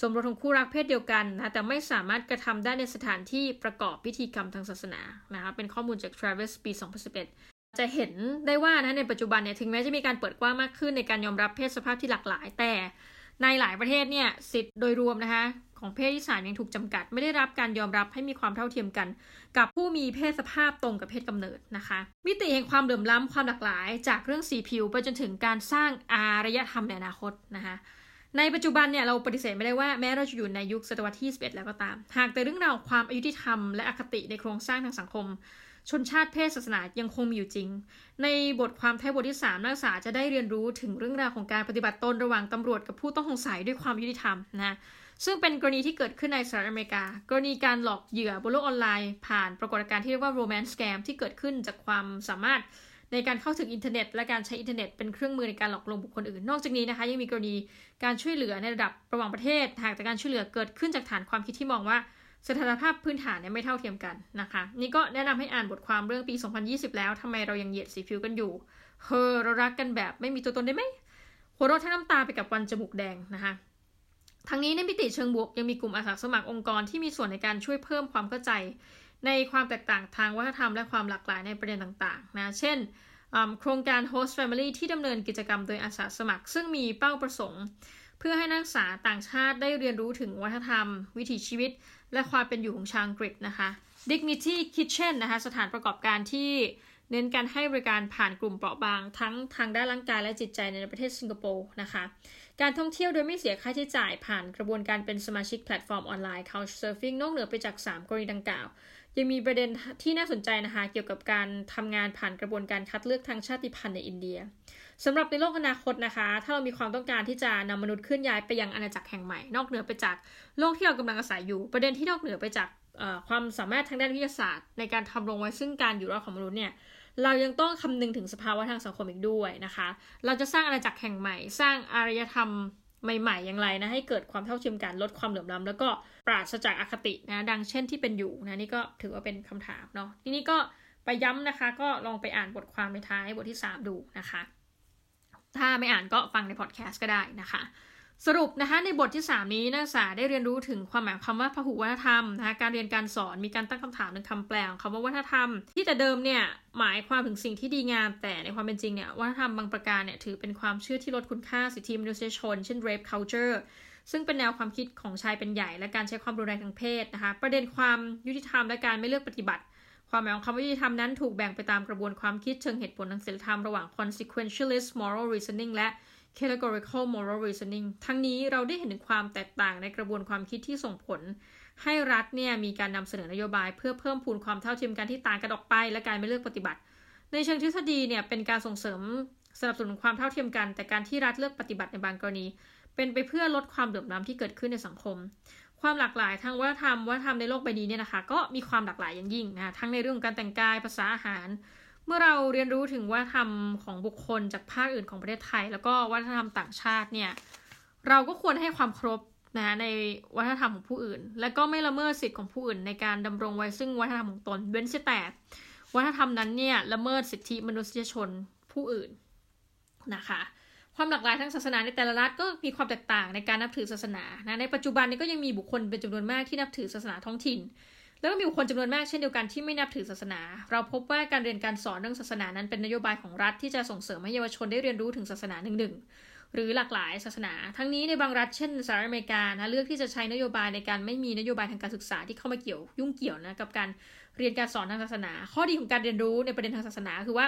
สมรสของคู่รักเพศเดียวกันนะแต่ไม่สามารถกระทำได้ในสถานที่ประกอบพิธีกรรมทางศาสนานะคะเป็นข้อมูลจาก Travis ปี 2011 จะเห็นได้ว่านะในปัจจุบันเนี่ยถึงแม้จะมีการเปิดกว้างมากขึ้นในการยอมรับเพศสภาพที่หลากหลาย แต่ในหลายประเทศเนี่ยสิทธิ์โดยรวมนะคะ ของเพศที่สามยังถูกจำกัด ไม่ได้รับการยอมรับให้มีความเท่าเทียมกัน กับผู้มีเพศสภาพตรงกับเพศกำเนิดนะคะ มิติแห่งความเหลื่อมล้ำความหลากหลาย จากเรื่องสีผิวไปจนถึงการสร้างอารยธรรมในอนาคตนะคะในปัจจุบันเนี่ยเราปฏิเสธไม่ได้ว่าแม้เราจะอยู่ในยุคศตวรรษที่ 21 แล้วก็ตาม หากแต่เรื่องราวความอายุติธรรมและอคติในโครงสร้างทางสังคม ชนชาติเพศศาสนายังคงมีอยู่จริง ในบทความท้ายบทที่ 3 นักศึกษาจะได้เรียนรู้ถึงเรื่องราวของการปฏิบัติตนระหว่างตำรวจกับผู้ต้องสงสัยด้วยความยุติธรรมนะ ซึ่งเป็นกรณีที่เกิดขึ้นในสหรัฐอเมริกา กรณีการหลอกเหยื่อบนโลกออนไลน์ ผ่านปรากฏการณ์ที่เรียกว่า romance scam ที่เกิดขึ้นจากความสามารถในการเข้าถึงอินเทอร์เน็ต และการใช้อินเทอร์เน็ตเป็นเครื่องมือในการหลอกลวงบุคคลอื่น นอกจากนี้นะคะยังมีกรณีการช่วยเหลือในระดับระหว่างประเทศหากแต่การช่วยเหลือเกิดขึ้นจากฐานความคิดที่มองว่าสถานภาพพื้นฐานเนี่ยไม่เท่าเทียมกันนะคะ นี่ก็แนะนำให้อ่านบทความเรื่องปี 2020 แล้วทำไมเรายังเหยียดสีผิวกันอยู่เฮอเรารักกันแบบไม่มีตัวตนได้ไหมหัวเราะทั้งน้ำตาไปกับวันจมูกแดงนะคะ ทั้งนี้ในมิติเชิงบวกยังมีกลุ่มอาสาสมัครองค์กรที่มีส่วนในการช่วยเพิ่มความเข้าใจ ในความแตกต่างทางวัฒนธรรมและความหลากหลายในประเด็นต่างๆนะเช่นโครงการ Host Family ที่ดำเนินกิจกรรมโดยอาสาสมัคร ซึ่งมีเป้าประสงค์ เพื่อให้นักศึกษาต่างชาติได้เรียนรู้ถึงวัฒนธรรม วิถีชีวิต และความเป็นอยู่ของชาวอังกฤษนะคะ Dignity Kitchen นะคะสถานประกอบการที่ เน้นการให้บริการผ่านกลุ่มเปราะบาง ทั้งทางด้านร่างกายและจิตใจในประเทศสิงคโปร์นะคะ การท่องเที่ยวโดยไม่เสียค่าใช้จ่ายผ่านกระบวนการเป็นสมาชิกแพลตฟอร์มออนไลน์ Couchsurfing นอกเหนือไปจาก 3 กรณีดังกล่าว ยังมีประเด็นที่น่าสนใจนะคะ เกี่ยวกับการทำงานผ่านกระบวนการคัดเลือกทางชาติพันธุ์ในอินเดียสำหรับในโลกอนาคตนะคะ ถ้าเรามีความต้องการที่จะนำมนุษย์เคลื่อนย้ายไปยังอาณาจักรแห่งใหม่ นอกเหนือไปจากโลกที่เรากำลังอาศัยอยู่ ประเด็นที่นอกเหนือไปจากความสามารถทางด้านวิทยาศาสตร์ ในการทำรงไว้ซึ่งการอยู่รอดของมนุษย์เนี่ย เรายังต้องคำนึงถึงสภาวะทางสังคมอีกด้วยนะคะ เราจะสร้างอาณาจักรแห่งใหม่ สร้างอารยธรรมใหม่ ๆ อย่างไรนะ ให้เกิดความเท่าเทียมกันลดความเหลื่อมล้ำแล้วก็ปราศจากอคตินะ ดังเช่นที่เป็นอยู่นะ นี่ก็ถือว่าเป็นคำถามเนาะทีนี้ก็ไปย้ำนะคะ ก็ลองไปอ่านบทความในท้ายบทที่ 3 ดูนะคะ ถ้าไม่อ่านก็ฟังในพอดแคสต์ก็ได้นะคะ สรุปนะคะในบทที่ 3 นี้นักศึกษาได้เรียนรู้ถึงความหมายคำว่าพหุวัฒนธรรมนะคะการเรียนการสอนมีการตั้งคำถามในคำแปลของคำว่าวัฒนธรรม ที่แต่เดิมเนี่ยหมายความถึงสิ่งที่ดีงาม แต่ในความเป็นจริงเนี่ยวัฒนธรรมบางประการเนี่ยถือเป็นความเชื่อที่ลดคุณค่าสิทธิมนุษยชน เช่น rape culture ซึ่งเป็นแนวความคิดของชายเป็นใหญ่ และการใช้ความรุนแรงทางเพศนะคะประเด็นความยุติธรรมและการไม่เลือกปฏิบัติความหมายของคำว่ายุติธรรมนั้นถูกแบ่งไปตามกระบวนความคิดเชิงเหตุผลทางศีลธรรมระหว่าง consequentialist moral reasoning และ categorical moral reasoning ทั้งนี้เราได้เห็นถึงความแตกต่างในกระบวนความคิดที่ส่งผล ให้รัฐเนี่ยมีการนำเสนอนโยบาย เพื่อเพิ่มพูนความเท่าเทียมกันที่ต่างกันออกไป และการไม่เลือกปฏิบัติ ในเชิงทฤษฎีเนี่ยเป็นการส่งเสริมสนับสนุนความเท่าเทียมกัน แต่การที่รัฐเลือกปฏิบัติในบางกรณี เป็นไปเพื่อลดความเหลื่อมล้ำที่เกิดขึ้นในสังคม ความหลากหลายทางวัฒนธรรมวัฒนธรรมในโลกใบนี้เนี่ยนะคะก็มีความหลากหลายอย่างยิ่งนะทั้งในเรื่องการแต่งกายภาษาอาหาร มื่อเราเรียนรู้ถึงวัฒนธรรมของบุคคลจากภาคอื่นของประเทศไทย แล้วก็วัฒนธรรมต่างชาติเนี่ยเราก็ควรให้ความครบนะในวัฒนธรรมของผู้อื่น และก็ไม่ละเมิดสิทธิของผู้อื่น ในการดำรงไว้ซึ่งวัฒนธรรมของตน เว้นแต่วัฒนธรรมนั้นเนี่ยละเมิดสิทธิมนุษยชนผู้อื่นนะคะความหลากหลายทางศาสนาในแต่ละรัฐก็มีความแตกต่างในการนับถือศาสนานะในปัจจุบันนี้ก็ยังมีบุคคลเป็นจำนวนมากที่นับถือศาสนาท้องถิ่น แล้วก็มีคนจำนวนมากเช่นเดียวกันที่ไม่นับถือศาสนา เราพบว่าการเรียนการสอนเรื่องศาสนานั้นเป็นนโยบายของรัฐที่จะส่งเสริมให้เยาวชนได้เรียนรู้ถึงศาสนาหนึ่งๆหรือหลากหลายศาสนา ทั้งนี้ในบางรัฐเช่นสหรัฐอเมริกานะเลือกที่จะใช้นโยบายในการไม่มีนโยบายทางการศึกษาที่เข้ามาเกี่ยวยุ่งเกี่ยวนะกับการเรียนการสอนทางศาสนา ข้อดีของการเรียนรู้ในประเด็นทางศาสนาคือว่า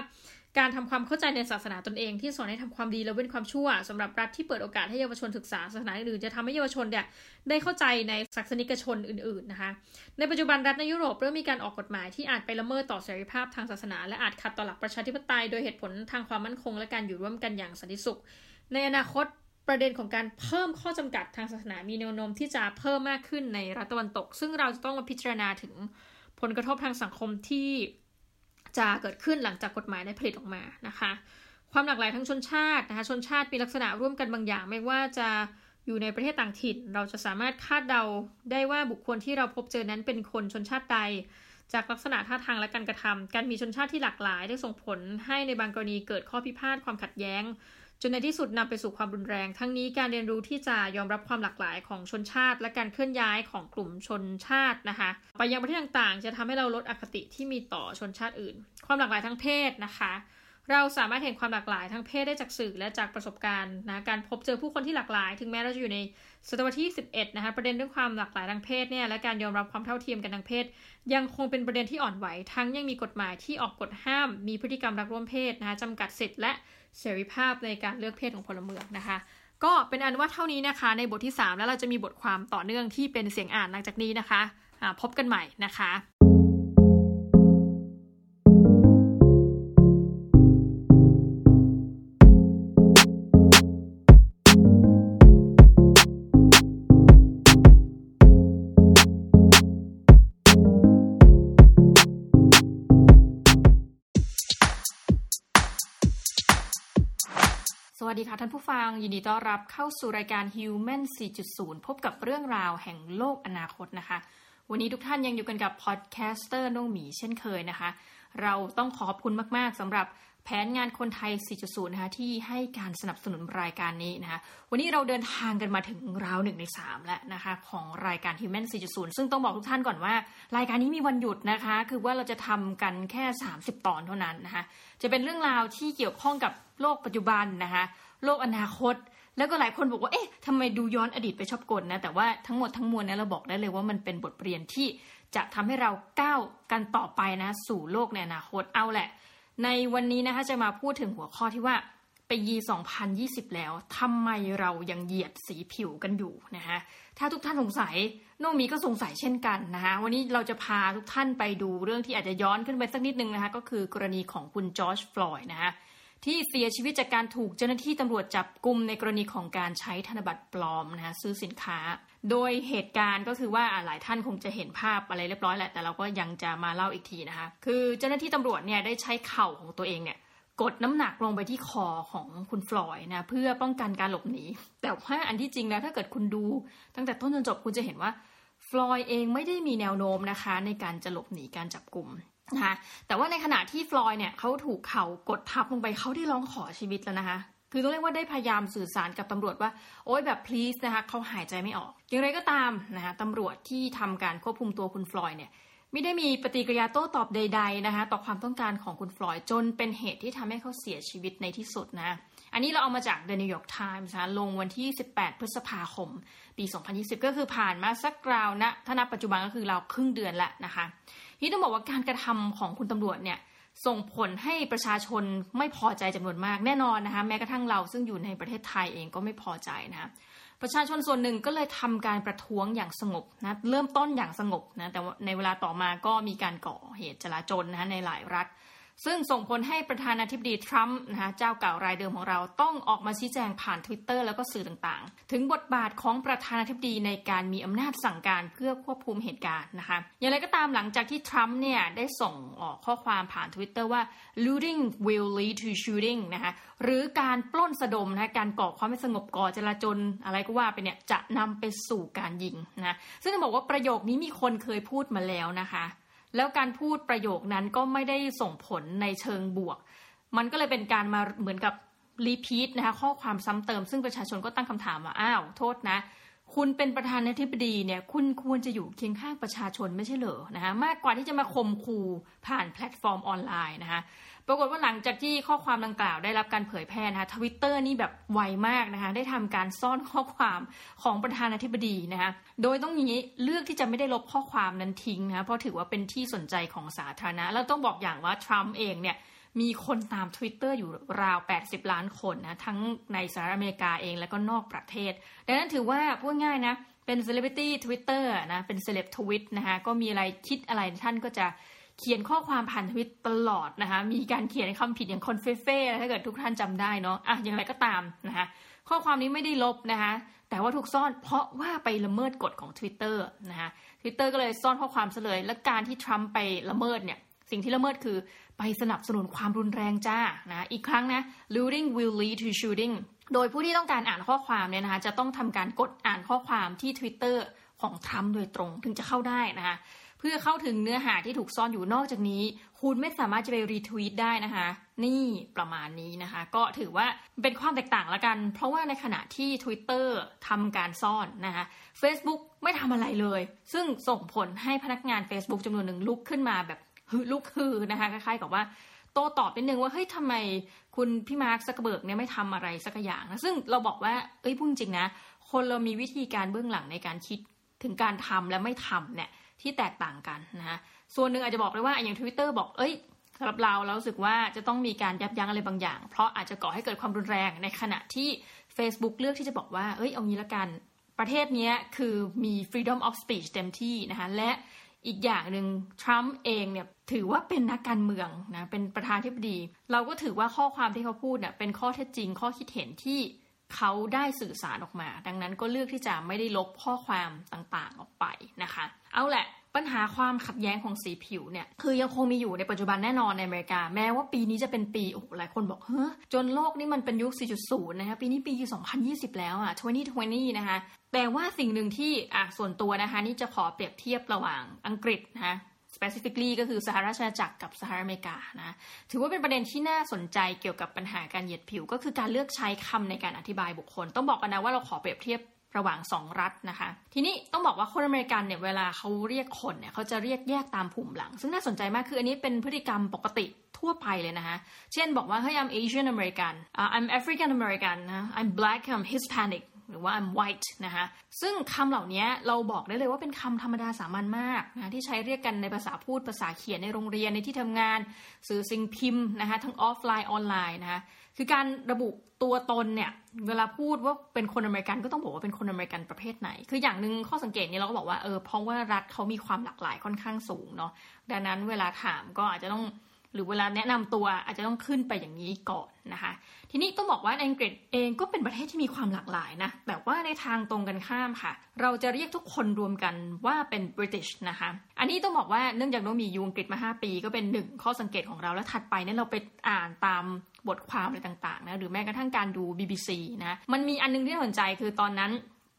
การทำความเข้าใจในศาสนาตนเองที่สอนให้ทำความดีและเว้นความชั่วสำหรับรัฐที่เปิดโอกาสให้เยาวชนศึกษาศาสนาอื่นจะทำให้เยาวชนเนี่ยได้เข้าใจในศาสนิกชนอื่นๆนะคะ ในปัจจุบันรัฐในยุโรปเริ่มมีการออกกฎหมายที่อาจไปละเมิดต่อเสรีภาพทางศาสนา และอาจขัดต่อหลักประชาธิปไตยโดยเหตุผลทางความมั่นคง และการอยู่ร่วมกันอย่างสันติสุข ในอนาคตประเด็นของการเพิ่มข้อจำกัดทางศาสนามีแนวโน้มที่จะเพิ่มมากขึ้นในรัฐตะวันตก ซึ่งเราจะต้องมาพิจารณาถึงผลกระทบทางสังคมที่ จะเกิดขึ้นหลังจากกฎหมายได้ผลิตออกมานะคะ ความหลากหลายทั้งชนชาตินะคะ ชนชาติมีลักษณะร่วมกันบางอย่าง ไม่ว่าจะอยู่ในประเทศต่างถิ่น เราจะสามารถคาดเดาได้ว่าบุคคลที่เราพบเจอนั้นเป็นคนชนชาติใด จากลักษณะท่าทางและการกระทำการมีชนชาติที่หลากหลาย ได้ส่งผลให้ในบางกรณีเกิดข้อพิพาทความขัดแย้ง จนในที่สุดนำไปสู่ความรุนแรง ทั้งนี้การเรียนรู้ที่จะยอมรับความหลากหลายของชนชาติ และการเคลื่อนย้ายของกลุ่มชนชาตินะคะ ไปยังประเทศต่างๆ จะทำให้เราลดอคติที่มีต่อชนชาติอื่น ความหลากหลายทางเพศนะคะ เราสามารถเห็นความหลากหลายทางเพศได้จากสื่อและจากประสบการณ์นะการพบเจอผู้คนที่หลากหลาย ถึงแม้เราจะอยู่ในศตวรรษที่11นะคะประเด็นเรื่องความหลากหลายทางเพศเนี่ยและการยอมรับความเท่าเทียมกันทางเพศ ยังคงเป็นประเด็นที่อ่อนไหวทั้งยังมีกฎหมายที่ออกกฎห้าม มีพฤติกรรมรักร่วมเพศนะคะจำกัดสิทธิ์และ เสรีภาพในการเลือกเพศของพลเมืองนะคะ ก็เป็นอันว่าเท่านี้นะคะ ในบทที่ 3 แล้วเราจะมีบทความต่อเนื่องที่เป็นเสียงอ่านหลังจากนี้นะคะะพบกันใหม่นะคะ ท่านผู้ฟังยินดีต้อนรับเข้าสู่รายการ Human 4.0 พบกับเรื่องราวแห่งโลกอนาคตนะคะ วันนี้ทุกท่านยังอยู่กันกับ podcaster น้องหมีเช่นเคยนะคะ เราต้องขอบคุณมาก ๆสำหรับแผนงานคนไทย 4.0 นะคะที่ให้การสนับสนุนรายการนี้นะคะ วันนี้เราเดินทางกันมาถึงราวหนึ่งใน3แล้วนะคะของรายการ Human 4.0 ซึ่งต้องบอกทุกท่านก่อนว่า รายการนี้มีวันหยุดนะคะ คือว่าเราจะทำกันแค่ 30 ตอนเท่านั้นนะคะ จะเป็นเรื่องราวที่เกี่ยวข้องกับโลกปัจจุบันนะคะ โลกอนาคต แล้วก็หลายคนบอกว่าเอ๊ะทำไมดูย้อนอดีตไปชอบกลนะ แต่ว่าทั้งหมดทั้งมวลเนี้เราบอกได้เลยว่ามันเป็นบทเรียนที่จะทำให้เราก้าวกันต่อไปนะ สู่โลกในอนาคตเอาแหละ ในวันนี้นะคะจะมาพูดถึงหัวข้อที่ว่าไปยี2020 แล้วทำไมเรายังเหยียดสีผิวกันอยู่นะคะถ้าทุกท่านสงสัยน้องมีก็สงสัยเช่นกันนะคะวันนี้เราจะพาทุกท่านไปดูเรื่องที่อาจจะย้อนขึ้นไปสักนิดนึงนะคะก็คือกรณีของคุณจอร์จฟลอยด์นะคะ ที่เสียชีวิตจากการถูกเจ้าหน้าที่ตำรวจจับกลุ่มในกรณีของการใช้ธนบัตรปลอมนะคะซื้อสินค้า โดยเหตุการณ์ก็คือว่าหลายท่านคงจะเห็นภาพอะไรเรียบร้อยแหละแต่เราก็ยังจะมาเล่าอีกทีนะคะ คือเจ้าหน้าที่ตำรวจเนี่ยได้ใช้เข่าของตัวเองเนี่ยกดน้ำหนักลงไปที่คอของคุณฟลอยนะเพื่อป้องกันการหลบหนีแต่ว่าอันที่จริงแล้วถ้าเกิดคุณดูตั้งแต่ต้นจนจบคุณจะเห็นว่าฟลอยเองไม่ได้มีแนวโน้มนะคะ ในการจะหลบหนีการจับกลุ่ม นะคะแต่ว่าในขณะที่ฟลอยเนี่ยเขาถูกเข่ากดทับลงไปเขาได้ร้องขอชีวิตแล้วนะคะคือต้องเรียกว่าได้พยายามสื่อสารกับตำรวจว่า โอ๊ยแบบ please นะคะเขาหายใจไม่ออกอย่างไรก็ตามนะคะตำรวจที่ทำการควบคุมตัวคุณฟลอยเนี่ยไม่ได้มีปฏิกิริยาโต้ตอบใด ๆนะคะ ต่อความต้องการของคุณฟลอยจนเป็นเหตุที่ทำให้เขาเสียชีวิตในที่สุดนะอันนี้เราเอามาจาก The New York Times นะลงวันที่ 18 พฤษภาคม ปี 2020 ก็คือผ่านมาสักราวนะถ้านับปัจจุบันก็คือเราครึ่งเดือนละนะคะ นี่ต้องบอกว่าการกระทำของคุณตำรวจเนี่ยส่งผลให้ประชาชนไม่พอใจจำนวนมากแน่นอนนะคะแม้กระทั่งเราซึ่งอยู่ในประเทศไทยเองก็ไม่พอใจนะคะประชาชนส่วนหนึ่งก็เลยทำการประท้วงอย่างสงบนะเริ่มต้นอย่างสงบนะแต่ในเวลาต่อมาก็มีการก่อเหตุจลาจลนะในหลายรัฐ ซึ่งส่งผลให้ประธานาธิบดีทรัมป์นะคะเจ้าเก่ารายเดิมของเราต้องออกมาชี้แจงผ่าน Twitter แล้วก็สื่อต่างๆ ถึงบทบาทของประธานาธิบดีในการมีอำนาจสั่งการเพื่อควบคุมเหตุการณ์นะคะอย่างไรก็ตามหลังจากที่ทรัมป์เนี่ยได้ส่งออกข้อความผ่าน Twitter ว่า looting will lead to shooting นะคะหรือการปล้นสะดมนะการก่อความไม่สงบก่อจลาจลอะไรก็ว่าไปเนี่ยจะนำไปสู่การยิงนะซึ่งบอกว่าประโยคนี้มีคนเคยพูดมาแล้วนะคะ แล้วการพูดประโยคนั้นก็ไม่ได้ส่งผลในเชิงบวก มันก็เลยเป็นการมาเหมือนกับรีพีทนะคะข้อความซ้ำเติมซึ่งประชาชนก็ตั้งคำถามว่าอ้าวโทษนะ คุณเป็นประธานาธิบดีเนี่ยคุณควรจะอยู่เคียงข้างประชาชนไม่ใช่เหรอนะคะมากกว่าที่จะมาข่มขู่ผ่านแพลตฟอร์มออนไลน์นะคะ ปรากฏว่าหลังจากที่ข้อความดังกล่าวได้รับการเผยแพร่นะคะทวิตเตอร์นี่แบบไวมากนะคะได้ทำการซ่อนข้อความของประธานาธิบดีนะคะโดยต้องนี้เลือกที่จะไม่ได้ลบข้อความนั้นทิ้งนะเพราะถือว่าเป็นที่สนใจของสาธารณะ แล้วต้องบอกอย่างว่าทรัมป์เองเนี่ยมีคนตาม Twitter อยู่ราว 80 ล้านคนนะทั้งในสหรัฐอเมริกาเองแล้วก็นอกประเทศ ดังนั้นถือว่าพูดง่ายนะเป็น celebrity Twitter นะเป็นเซเลบทวิตนะคะก็มีอะไรคิดอะไรท่านก็จะ เขียนข้อความผ่านทวิตตลอดนะคะ มีการเขียนคำผิดอย่าง covfefe ถ้าเกิดทุกท่านจำได้เนาะอะอย่างไรก็ตามนะคะข้อความนี้ไม่ได้ลบนะคะแต่ว่าถูกซ่อนเพราะว่าไปละเมิดกฎของ Twitter นะคะ Twitter ก็เลยซ่อนข้อความเลยและการที่ทรัมป์ไปละเมิดเนี่ยสิ่งที่ละเมิดคือไปสนับสนุนความรุนแรงจ้านะอีกครั้งนะ looting will lead to shooting โดยผู้ที่ต้องการอ่านข้อความเนี่ยนะคะจะต้องทำการกดอ่านข้อความที่ Twitter ของทรัมป์โดยตรงถึงจะเข้าได้นะคะ เพื่อเข้าถึงเนื้อหาที่ถูกซ่อนอยู่นอกจากนี้ คุณไม่สามารถจะไปรีทวีตได้นะคะ นี่ประมาณนี้นะคะ ก็ถือว่าเป็นความแตกต่างละกัน เพราะว่าในขณะที่ Twitter ทำการซ่อนนะคะ Facebook ไม่ทำอะไรเลย ซึ่งส่งผลให้พนักงาน Facebook จำนวนหนึ่งลุกขึ้นมาแบบลุกฮือนะคะคล้ายๆกับว่าโต้ตอบนิดนึงว่าเฮ้ยทำไมคุณพี่มาร์คซักเบิร์กเนี่ยไม่ทำอะไรสักอย่างนะซึ่งเราบอกว่าเอ้ยพูดจริงนะคนเรามีวิธีการเบื้องหลังในการคิดถึงการทำและไม่ทำเนี่ย ที่แตกต่างกันนะคะส่วนหนึ่งอาจจะบอกเลยว่าอย่างทวิตเตอร์บอกเอ้ยสำหรับเราเราสึกว่าจะต้องมีการยับยั้งอะไรบางอย่าง เพราะอาจจะก่อให้เกิดความรุนแรงในขณะที่ Facebook เลือกที่จะบอกว่าเอ้ยเอางี้ละกัน ประเทศนี้คือมี freedom of speech เต็มที่นะคะและอีกอย่างหนึ่งทรัมป์เองเนี่ยถือว่าเป็นนักการเมืองนะเป็นประธานที่ดี เราก็ถือว่าข้อความที่เขาพูดเนี่ยเป็นข้อเท็จจริงข้อคิดเห็นที่ เขาได้สื่อสารออกมา ดังนั้นก็เลือกที่จะไม่ได้ลบข้อความต่างๆออกไปนะคะ เอาแหละปัญหาความขัดแย้งของสีผิวเนี่ยคือยังคงมีอยู่ในปัจจุบันแน่นอนในอเมริกา แม้ว่าปีนี้จะเป็นปีโอ้หลายคนบอกเฮ้จนโลกนี้มันเป็นยุค 4.0 นะคะปีนี้ปี 2020 แล้วอะ 2020 นะคะแต่ว่าสิ่งหนึ่งที่อะส่วนตัวนะคะ นี่จะขอเปรียบเทียบระหว่างอังกฤษนะคะ specifically ก็คือสหราชอาณาจักรกับสหรัฐอเมริกานะถือว่าเป็นประเด็นที่น่าสนใจเกี่ยวกับปัญหาการเหยียดผิว ก็คือการเลือกใช้คำในการอธิบายบุคคล ต้องบอกกันนะว่าเราขอเปรียบเทียบระหว่างสองรัฐนะคะ ทีนี้ต้องบอกว่าคนอเมริกันเนี่ยเวลาเขาเรียกคนเนี่ยเขาจะเรียกแยกตามภูมิหลัง ซึ่งน่าสนใจมากคืออันนี้เป็นพฤติกรรมปกติทั่วไปเลยนะคะ เช่นบอกว่าเฮ้ย I'm Asian American uh, I'm African American นะ I'm black I'm Hispanic หรือว่า I'm white นะคะซึ่งคำเหล่านี้เราบอกได้เลยว่าเป็นคำธรรมดาสามัญมากนะที่ใช้เรียกกันในภาษาพูดภาษาเขียนในโรงเรียนในที่ทำงาน สื่อสิ่งพิมพ์นะคะทั้งออฟไลน์ออนไลน์นะคะคือการระบุตัวตนเนี่ยเวลาพูดว่าเป็นคนอเมริกันก็ต้องบอกว่าเป็นคนอเมริกันประเภทไหน คืออย่างหนึ่งข้อสังเกตนี้เราก็บอกว่าเออเพราะว่ารัฐเขามีความหลากหลายค่อนข้างสูงเนาะดังนั้นเวลาถามก็อาจจะต้อง หรือเวลาแนะนำตัวอาจจะต้องขึ้นไปอย่างนี้ก่อนนะคะ ทีนี้ต้องบอกว่าอังกฤษเองก็เป็นประเทศที่มีความหลากหลายนะ แต่ว่าในทางตรงกันข้ามค่ะ เราจะเรียกทุกคนรวมกันว่าเป็น British นะคะ อันนี้ต้องบอกว่าเนื่องจากเรามียูอังกฤษมา 5 ปี ก็เป็นหนึ่งข้อสังเกตของเราแล้วถัดไปเนี่ยเราไปอ่านตามบทความอะไรต่างๆนะหรือแม้กระทั่งการดู BBC นะมันมีอันนึงที่น่าสนใจคือตอนนั้น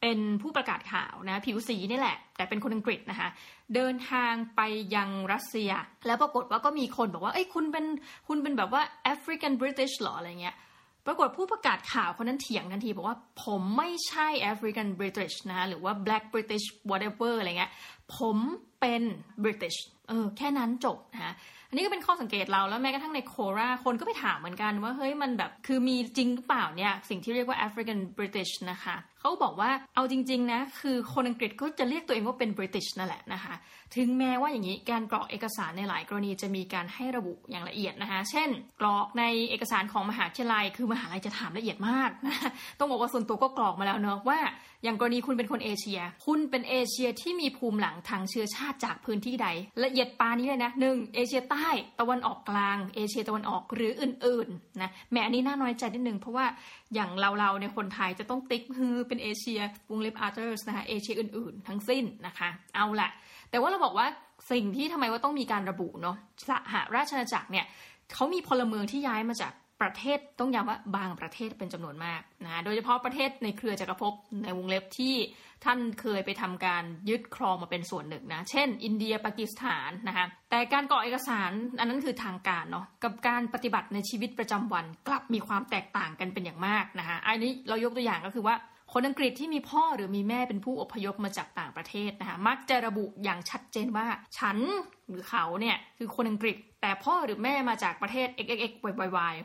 เป็นผู้ประกาศข่าวนะผิวสีนี่แหละ แต่เป็นคนอังกฤษนะคะ เดินทางไปยังรัสเซีย แล้วปรากฏว่าก็มีคนบอกว่าเอ้ยคุณเป็นคุณเป็นแบบว่าแอฟริกันบริติชหรออะไรเงี้ยปรากฏผู้ประกาศข่าวคนนั้นเถียงทันที บอกว่าผมไม่ใช่แอฟริกันบริติชนะหรือว่า black british whatever อะไรเงี้ยผมเป็นบริติชเออแค่นั้นจบนะอันนี้ก็เป็นข้อสังเกตเราแล้วแม้กระทั่งในโคราคนก็ไปถามเหมือนกันว่าเฮ้ยมันแบบคือมีจริงหรือเปล่าเนี่ยสิ่งที่เรียกว่า African British นะคะ เขาบอกว่าเอาจริง ๆ นะ คือคนอังกฤษก็จะเรียกตัวเองว่าเป็น British นั่นแหละนะคะ ถึงแม้ว่าอย่างนี้การกรอกเอกสารในหลายกรณีจะมีการให้ระบุอย่างละเอียดนะคะ เช่น กรอกในเอกสารของมหาวิทยาลัย คือมหาลัยจะถามละเอียดมากนะต้องบอกว่าส่วนตัวก็กรอกมาแล้วเนอะว่า อย่างกรณีคุณเป็นคนเอเชีย คุณเป็นเอเชียที่มีภูมิหลังทางเชื้อชาติจากพื้นที่ใด ละเอียดปานี้เลยนะหนึ่งเอเชียใต้ตะวันออกกลาง เอเชียตะวันออกหรืออื่นๆนะแม้อันนี้น่าน้อยใจนิดนึงเพราะว่า อย่างเราๆในคนไทยจะต้องติ๊กฮือเป็นเอเชียวงเล็บอาร์เตอร์สนะคะเอเชียอื่นๆ ทั้งสิ้นนะคะ เอาละแต่ว่าเราบอกว่าสิ่งที่ทำไมว่าต้องมีการระบุเนาะสหราชอาณาจักรเนี่ยเขามีพลเมืองที่ย้ายมาจาก ประเทศต้องย้ำว่าบางประเทศเป็นจำนวนมากนะโดยเฉพาะประเทศในเครือจักรภพในวงเล็บที่ท่านเคยไปทำการยึดครองมาเป็นส่วนหนึ่งนะ เช่น อินเดียปากีสถานนะคะแต่การก่อเอกสารอันนั้นคือทางการเนาะกับการปฏิบัติในชีวิตประจำวันกลับมีความแตกต่างกันเป็นอย่างมากนะคะอันนี้เรายกตัวอย่างก็คือว่า คนอังกฤษที่มีพ่อหรือมีแม่เป็นผู้อพยพมาจากต่างประเทศนะคะมักจะระบุอย่างชัดเจนว่า ฉันหรือเขาเนี่ยคือคนอังกฤษ แต่พ่อหรือแม่มาจากประเทศ xxx yy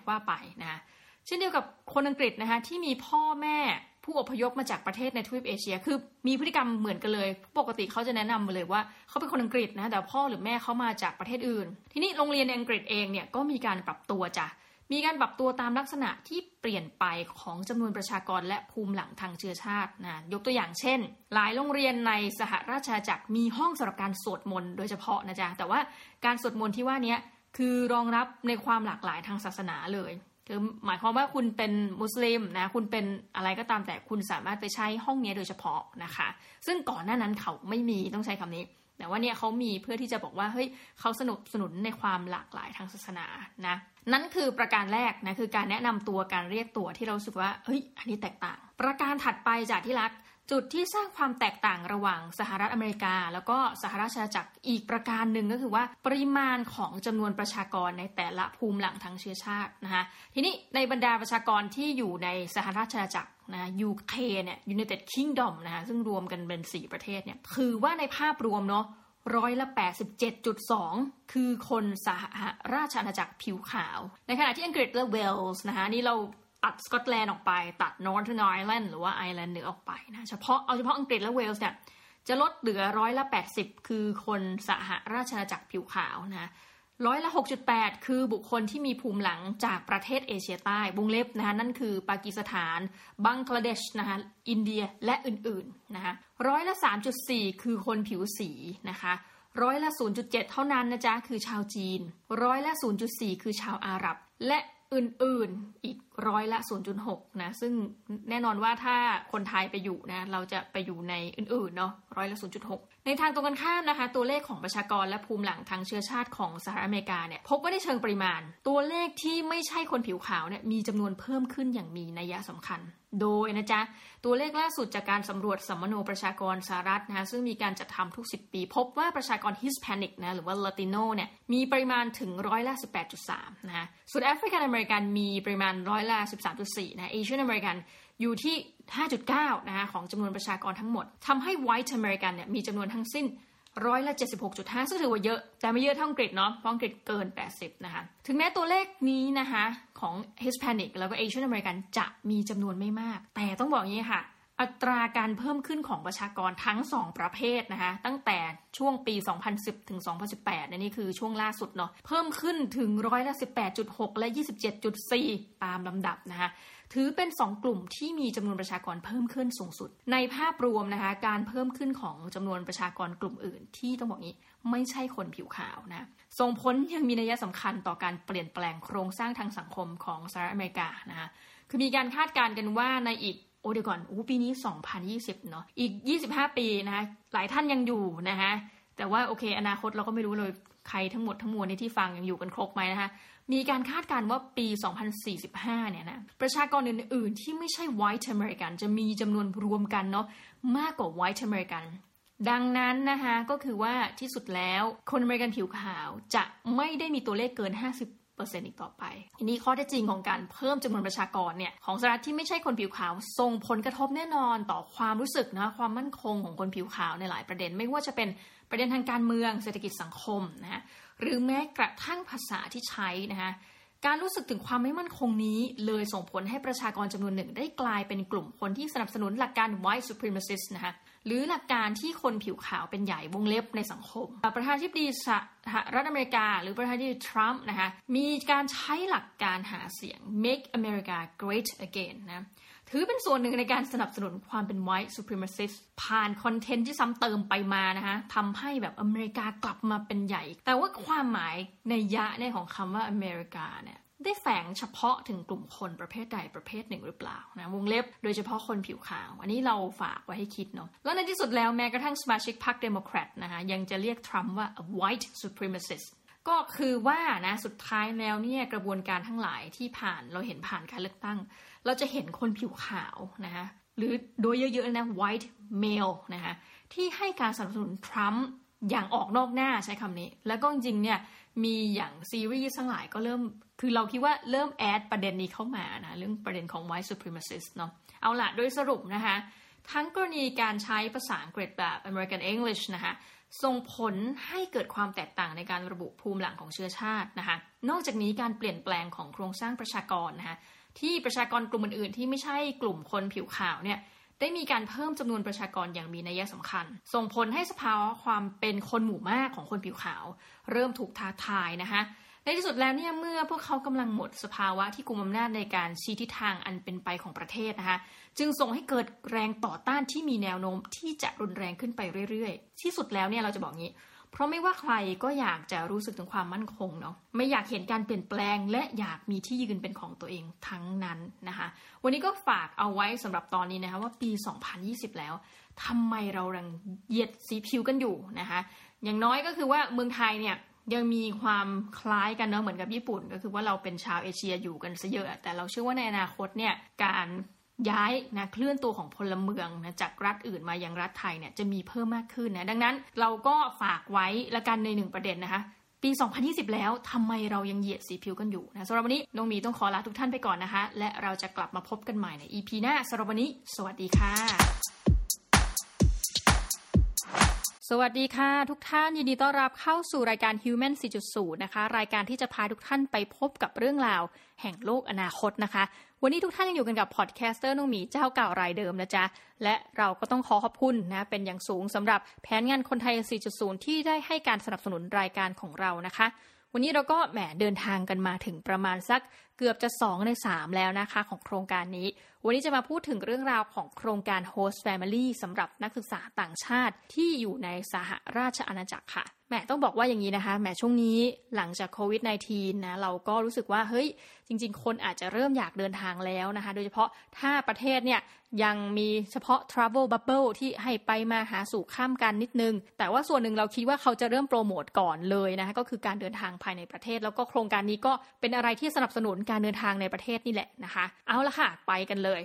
ว่าไปนะเช่นเดียวกับคนอังกฤษนะคะที่มีพ่อแม่ผู้อพยพมาจากประเทศในทวีปเอเชีย คือมีพฤติกรรมเหมือนกันเลย ปกติเขาจะแนะนำมาเลยว่าเขาเป็นคนอังกฤษนะแต่พ่อหรือแม่เขามาจากประเทศอื่น ทีนี้โรงเรียนในอังกฤษเองเนี่ยก็มีการปรับตัวจ้ะ มีการปรับตัวตามลักษณะที่เปลี่ยนไปของจำนวนประชากรและภูมิหลังทางเชื้อชาตินะยกตัวอย่างเช่น หลายโรงเรียนในสหราชอาณาจักรมีห้องสำหรับการสวดมนต์โดยเฉพาะนะจ๊ะแต่ว่าการสวดมนต์ที่ว่านี้คือรองรับในความหลากหลายทางศาสนาเลยคือหมายความว่าคุณเป็นมุสลิมนะคุณเป็นอะไรก็ตามแต่คุณสามารถไปใช้ห้องนี้โดยเฉพาะนะคะ ซึ่งก่อนหน้านั้นเขาไม่มีต้องใช้คำนี้ แต่ว่าเนี่ยเขามีเพื่อที่จะบอกว่าเฮ้ยเขาสนับสนุนในความหลากหลายทางศาสนานะนั่นคือประการแรกนะคือการแนะนำตัวการเรียกตัวที่เราสึกว่าเฮ้ยอันนี้แตกต่าง ประการถัดไปจากที่รักจุดที่สร้างความแตกต่างระหว่างสหรัฐอเมริกา แล้วก็สหราชอาณาจักรอีกประการหนึ่งก็คือว่าปริมาณของจำนวนประชากรในแต่ละภูมิหลังทางเชื้อชาตินะคะทีนี้ในบรรดาประชากรที่อยู่ในสหราชอาณาจักร นะ UK เนี่ย United Kingdom นะคะซึ่งรวมกันเป็น 4 ประเทศเนี่ยคือว่าในภาพรวมเนาะร้อยละ 87.2 คือคนสหราชอาณาจักรผิวขาว ในขณะที่อังกฤษและเวลส์นะคะนี่เราตัดสกอตแลนด์ออกไป ตัด Northern Ireland หรือว่าไอร์แลนด์เหนือออกไปนะเฉพาะเอาเฉพาะอังกฤษและเวลส์เนี่ยจะลดเหลือร้อยละ 80 คือคนสหราชอาณาจักรผิวขาวนะ ร้อยละ 6.8 คือบุคคลที่มีภูมิหลังจากประเทศเอเชียใต้วงเล็บนะคะนั่นคือปากีสถาน บังกลาเดชนะคะอินเดียและอื่นๆนะคะร้อยละ 3.4 คือคนผิวสีนะคะร้อยละ 0.7 เท่านั้นนะจ๊ะคือชาวจีน ร้อยละ 0.4 คือชาวอาหรับ และ อื่นๆอีกร้อยละ 0.6 นะ ซึ่งแน่นอนว่าถ้าคนไทยไปอยู่นะ เราจะไปอยู่ในอื่นๆเนาะร้อยละ 0.6 ในทางตรงกันข้ามนะคะ ตัวเลขของประชากรและภูมิหลังทางเชื้อชาติของสหรัฐอเมริกาเนี่ย พบว่าในเชิงปริมาณ ตัวเลขที่ไม่ใช่คนผิวขาวเนี่ยมีจำนวนเพิ่มขึ้นอย่างมีนัยสำคัญ โดยนะจ๊ะ ตัวเลขล่าสุดจากการสำรวจสำมะโนประชากรสหรัฐนะคะซึ่งมีการจัดทำทุก 10 ปี พบว่าประชากร Hispanic นะหรือว่าลาติโนเนี่ยมีปริมาณถึงร้อยละ 18.3 นะคะส่วน African American มีปริมาณร้อยละ 13.4 นะ Asian American อยู่ที่ 5.9 นะคะของจำนวนประชากรทั้งหมดทำให้ White American เนี่ยมีจำนวนทั้งสิ้น ร้อยละ 76.5 ซึ่งถือว่าเยอะ แต่ไม่เยอะเท่าอังกฤษเนาะเพราะอังกฤษเกิน 80 นะคะ ถึงแม้ตัวเลขนี้นะคะของ Hispanic แล้วก็ Asian American จะมีจำนวนไม่มาก แต่ต้องบอกอย่างนี้ค่ะ อัตราการเพิ่มขึ้นของประชากรทั้ง 2 ประเภทนะคะ ตั้งแต่ช่วงปี 2010 ถึง 2018นี่คือช่วงล่าสุดเนาะ เพิ่มขึ้นถึงร้อยละ 18.6 และ 27.4 ตามลำดับนะคะ ถือเป็น 2 กลุ่มที่มีจำนวนประชากรเพิ่มขึ้นสูงสุด ในภาพรวมนะคะ การเพิ่มขึ้นของจำนวนประชากรกลุ่มอื่น ที่ต้องบอกนี้ไม่ใช่คนผิวขาวนะส่งผลยังมีนัยสำคัญต่อการเปลี่ยนแปลงโครงสร้างทางสังคมของสหรัฐอเมริกานะคะคือมีการคาดการณ์กันว่าในอีกโอ้เดี๋ยวก่อนโอ้ปีนี้ 2020 เนาะอีก 25 ปีนะคะหลายท่านยังอยู่นะคะแต่ว่าโอเค อนาคตเราก็ไม่รู้เลย ใครทั้งหมดทั้งมวลในที่ฟังยังอยู่กันครบไหมนะคะ มีการคาดการณ์ว่าปี 2045 เนี่ยนะ ประชากรอื่นๆ ที่ไม่ใช่ white American จะมีจำนวนรวมกันเนาะมากกว่า white American ดังนั้นนะคะก็คือว่าที่สุดแล้วคนอเมริกันผิวขาวจะไม่ได้มีตัวเลขเกิน 50เปอร์เซ็นต์อีกต่อไปอันนี้ข้อเท็จจริงของการเพิ่มจำนวนประชากรเนี่ยของสหรัฐที่ไม่ใช่คนผิวขาวส่งผลกระทบแน่นอนต่อความรู้สึกนะความมั่นคงของคนผิวขาวในหลายประเด็น ไม่ว่าจะเป็น ประเด็นทางการเมืองเศรษฐกิจสังคมนะหรือแม้กระทั่งภาษาที่ใช้นะคะการรู้สึกถึงความไม่มั่นคงนี้เลยส่งผลให้ประชากรจำนวนหนึ่งได้กลายเป็นกลุ่มคนที่สนับสนุนหลักการ white supremacist นะคะหรือหลักการที่คนผิวขาวเป็นใหญ่วงเล็บในสังคม ประธานาธิบดีสหรัฐอเมริกา หรือประธานาธิบดีทรัมป์นะคะมีการใช้หลักการหาเสียง make America great again นะ ถือเป็นส่วนหนึ่งในการสนับสนุนความเป็น white supremacist ผ่านคอนเทนต์ที่ซ้ำเติมไปมานะคะทำให้แบบอเมริกากลับมาเป็นใหญ่ แต่ว่าความหมายนัยยะในของคำว่าอเมริกาเนี่ยได้แฝงเฉพาะถึงกลุ่มคนประเภทใดประเภทหนึ่งหรือเปล่านะวงเล็บโดยเฉพาะคนผิวขาว อันนี้เราฝากไว้ให้คิดเนาะแล้วในที่สุดแล้วแม้กระทั่งสมาชิกพรรคเดโมแครตนะคะยังจะเรียกทรัมป์ว่า white supremacist ก็คือว่านะสุดท้ายแล้วเนี่ยกระบวนการทั้งหลายที่ผ่านเราเห็นผ่านการเลือกตั้ง เราจะเห็นคนผิวขาวนะคะหรือโดยเยอะๆนะ white male นะคะที่ให้การสนับสนุนทรัมป์อย่างออกนอกหน้าใช้คำนี้ แล้วก็จริงเนี่ยมีอย่างซีรีส์ทั้งหลายก็เริ่ม คือเราคิดว่าเริ่มแอดประเด็นนี้เข้ามานะเรื่องประเด็นของ white supremacist เนาะเอาละโดยสรุปนะคะ ทั้งกรณีการใช้ภาษาอังกฤษแบบ American English นะคะส่งผลให้เกิดความแตกต่างในการระบุภูมิหลังของเชื้อชาตินะคะ นอกจากนี้การเปลี่ยนแปลงของโครงสร้างประชากรนะคะ ที่ประชากรกลุ่มอื่นๆ ที่ไม่ใช่กลุ่มคนผิวขาวเนี่ยได้มีการเพิ่มจำนวนประชากรอย่างมีนัยสำคัญ ส่งผลให้สภาวะความเป็นคนหมู่มากของคนผิวขาว เริ่มถูกท้าทายนะคะในที่สุดแล้วเนี่ยเมื่อพวกเขากำลังหมดสภาวะที่กุมอำนาจในการชี้ทิศทางอันเป็นไปของประเทศนะคะจึงส่งให้เกิดแรงต่อต้านที่มีแนวโน้มที่จะรุนแรงขึ้นไปเรื่อยๆ ที่สุดแล้วเนี่ยเราจะบอกงี้ เพราะไม่ว่าใครก็อยากจะรู้สึกถึงความมั่นคงเนาะไม่อยากเห็นการเปลี่ยนแปลง และอยากมีที่ยืนเป็นของตัวเองทั้งนั้นนะคะ วันนี้ก็ฝากเอาไว้สำหรับตอนนี้นะคะว่าปี 2020 แล้วทำไมเรารังเหยียดสีผิวกันอยู่นะคะอย่างน้อยก็คือว่าเมืองไทยเนี่ยยังมีความคล้ายกันเนาะเหมือนกับญี่ปุ่น ก็คือว่าเราเป็นชาวเอเชียอยู่กันซะเยอะ แต่เราเชื่อว่าในอนาคตเนี่ยการ ย้ายนะเคลื่อนตัวของพลเมืองนะจากรัฐอื่นมายังรัฐไทยเนี่ยจะมีเพิ่มมากขึ้นนะดังนั้นเราก็ฝากไว้ละกันในหนึ่งประเด็นนะคะปี 2020 แล้วทำไมเรายังเหยียดสีผิวกันอยู่นะสำหรับวันนี้น้องมีต้องขอลาทุกท่านไปก่อนนะคะ และเราจะกลับมาพบกันใหม่ใน EP หน้าสำหรับวันนี้ สวัสดีค่ะ สวัสดีค่ะ ทุกท่านยินดีต้อนรับเข้าสู่รายการ Human 4.0 นะคะ รายการที่จะพาทุกท่านไปพบกับเรื่องราว แห่งโลกอนาคตนะคะ วันนี้ทุกท่านยังอยู่กันกับ podcaster น้องหมีเจ้าเก่ารายเดิมนะจ๊ะ และเราก็ต้องขอขอบคุณนะเป็นอย่างสูงสำหรับแผนงานคนไทย 4.0 ที่ได้ให้การสนับสนุนรายการของเรานะคะ วันนี้เราก็แหมเดินทางกันมาถึงประมาณสักเกือบจะ 2 ใน 3 แล้วนะคะของโครงการนี้ วันนี้จะมาพูดถึงเรื่องราวของโครงการ Host Family สำหรับนักศึกษาต่างชาติที่อยู่ในสหราชอาณาจักรค่ะ แหมต้องบอกว่าอย่างนี้นะคะแหมช่วงนี้หลังจากโควิด -19 นะเราก็รู้สึกว่าเฮ้ยจริง ๆ คนอาจจะเริ่มอยากเดินทางแล้วนะคะ โดยเฉพาะถ้าประเทศเนี่ยยังมีเฉพาะ travel bubble ที่ให้ไปมาหาสู่ข้ามกันนิดนึง แต่ว่าส่วนหนึ่งเราคิดว่าเขาจะเริ่มโปรโมทก่อนเลยนะคะก็คือการเดินทางภายในประเทศ แล้วก็โครงการนี้ก็เป็นอะไรที่สนับสนุนการเดินทางในประเทศนี่แหละนะคะ เอาละค่ะไปกันเลย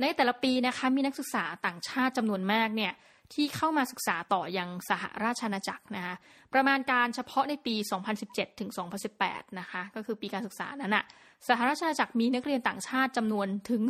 ในแต่ละปีนะคะมีนักศึกษาต่างชาติจำนวนมากเนี่ย ที่เข้ามาศึกษาต่อยังสหราชอาณาจักรนะคะประมาณการเฉพาะในปี 2017 ถึง 2018 นะคะก็คือปีการศึกษานั้นอะสหราชอาณาจักรมีนักเรียนต่างชาติจำนวนถึง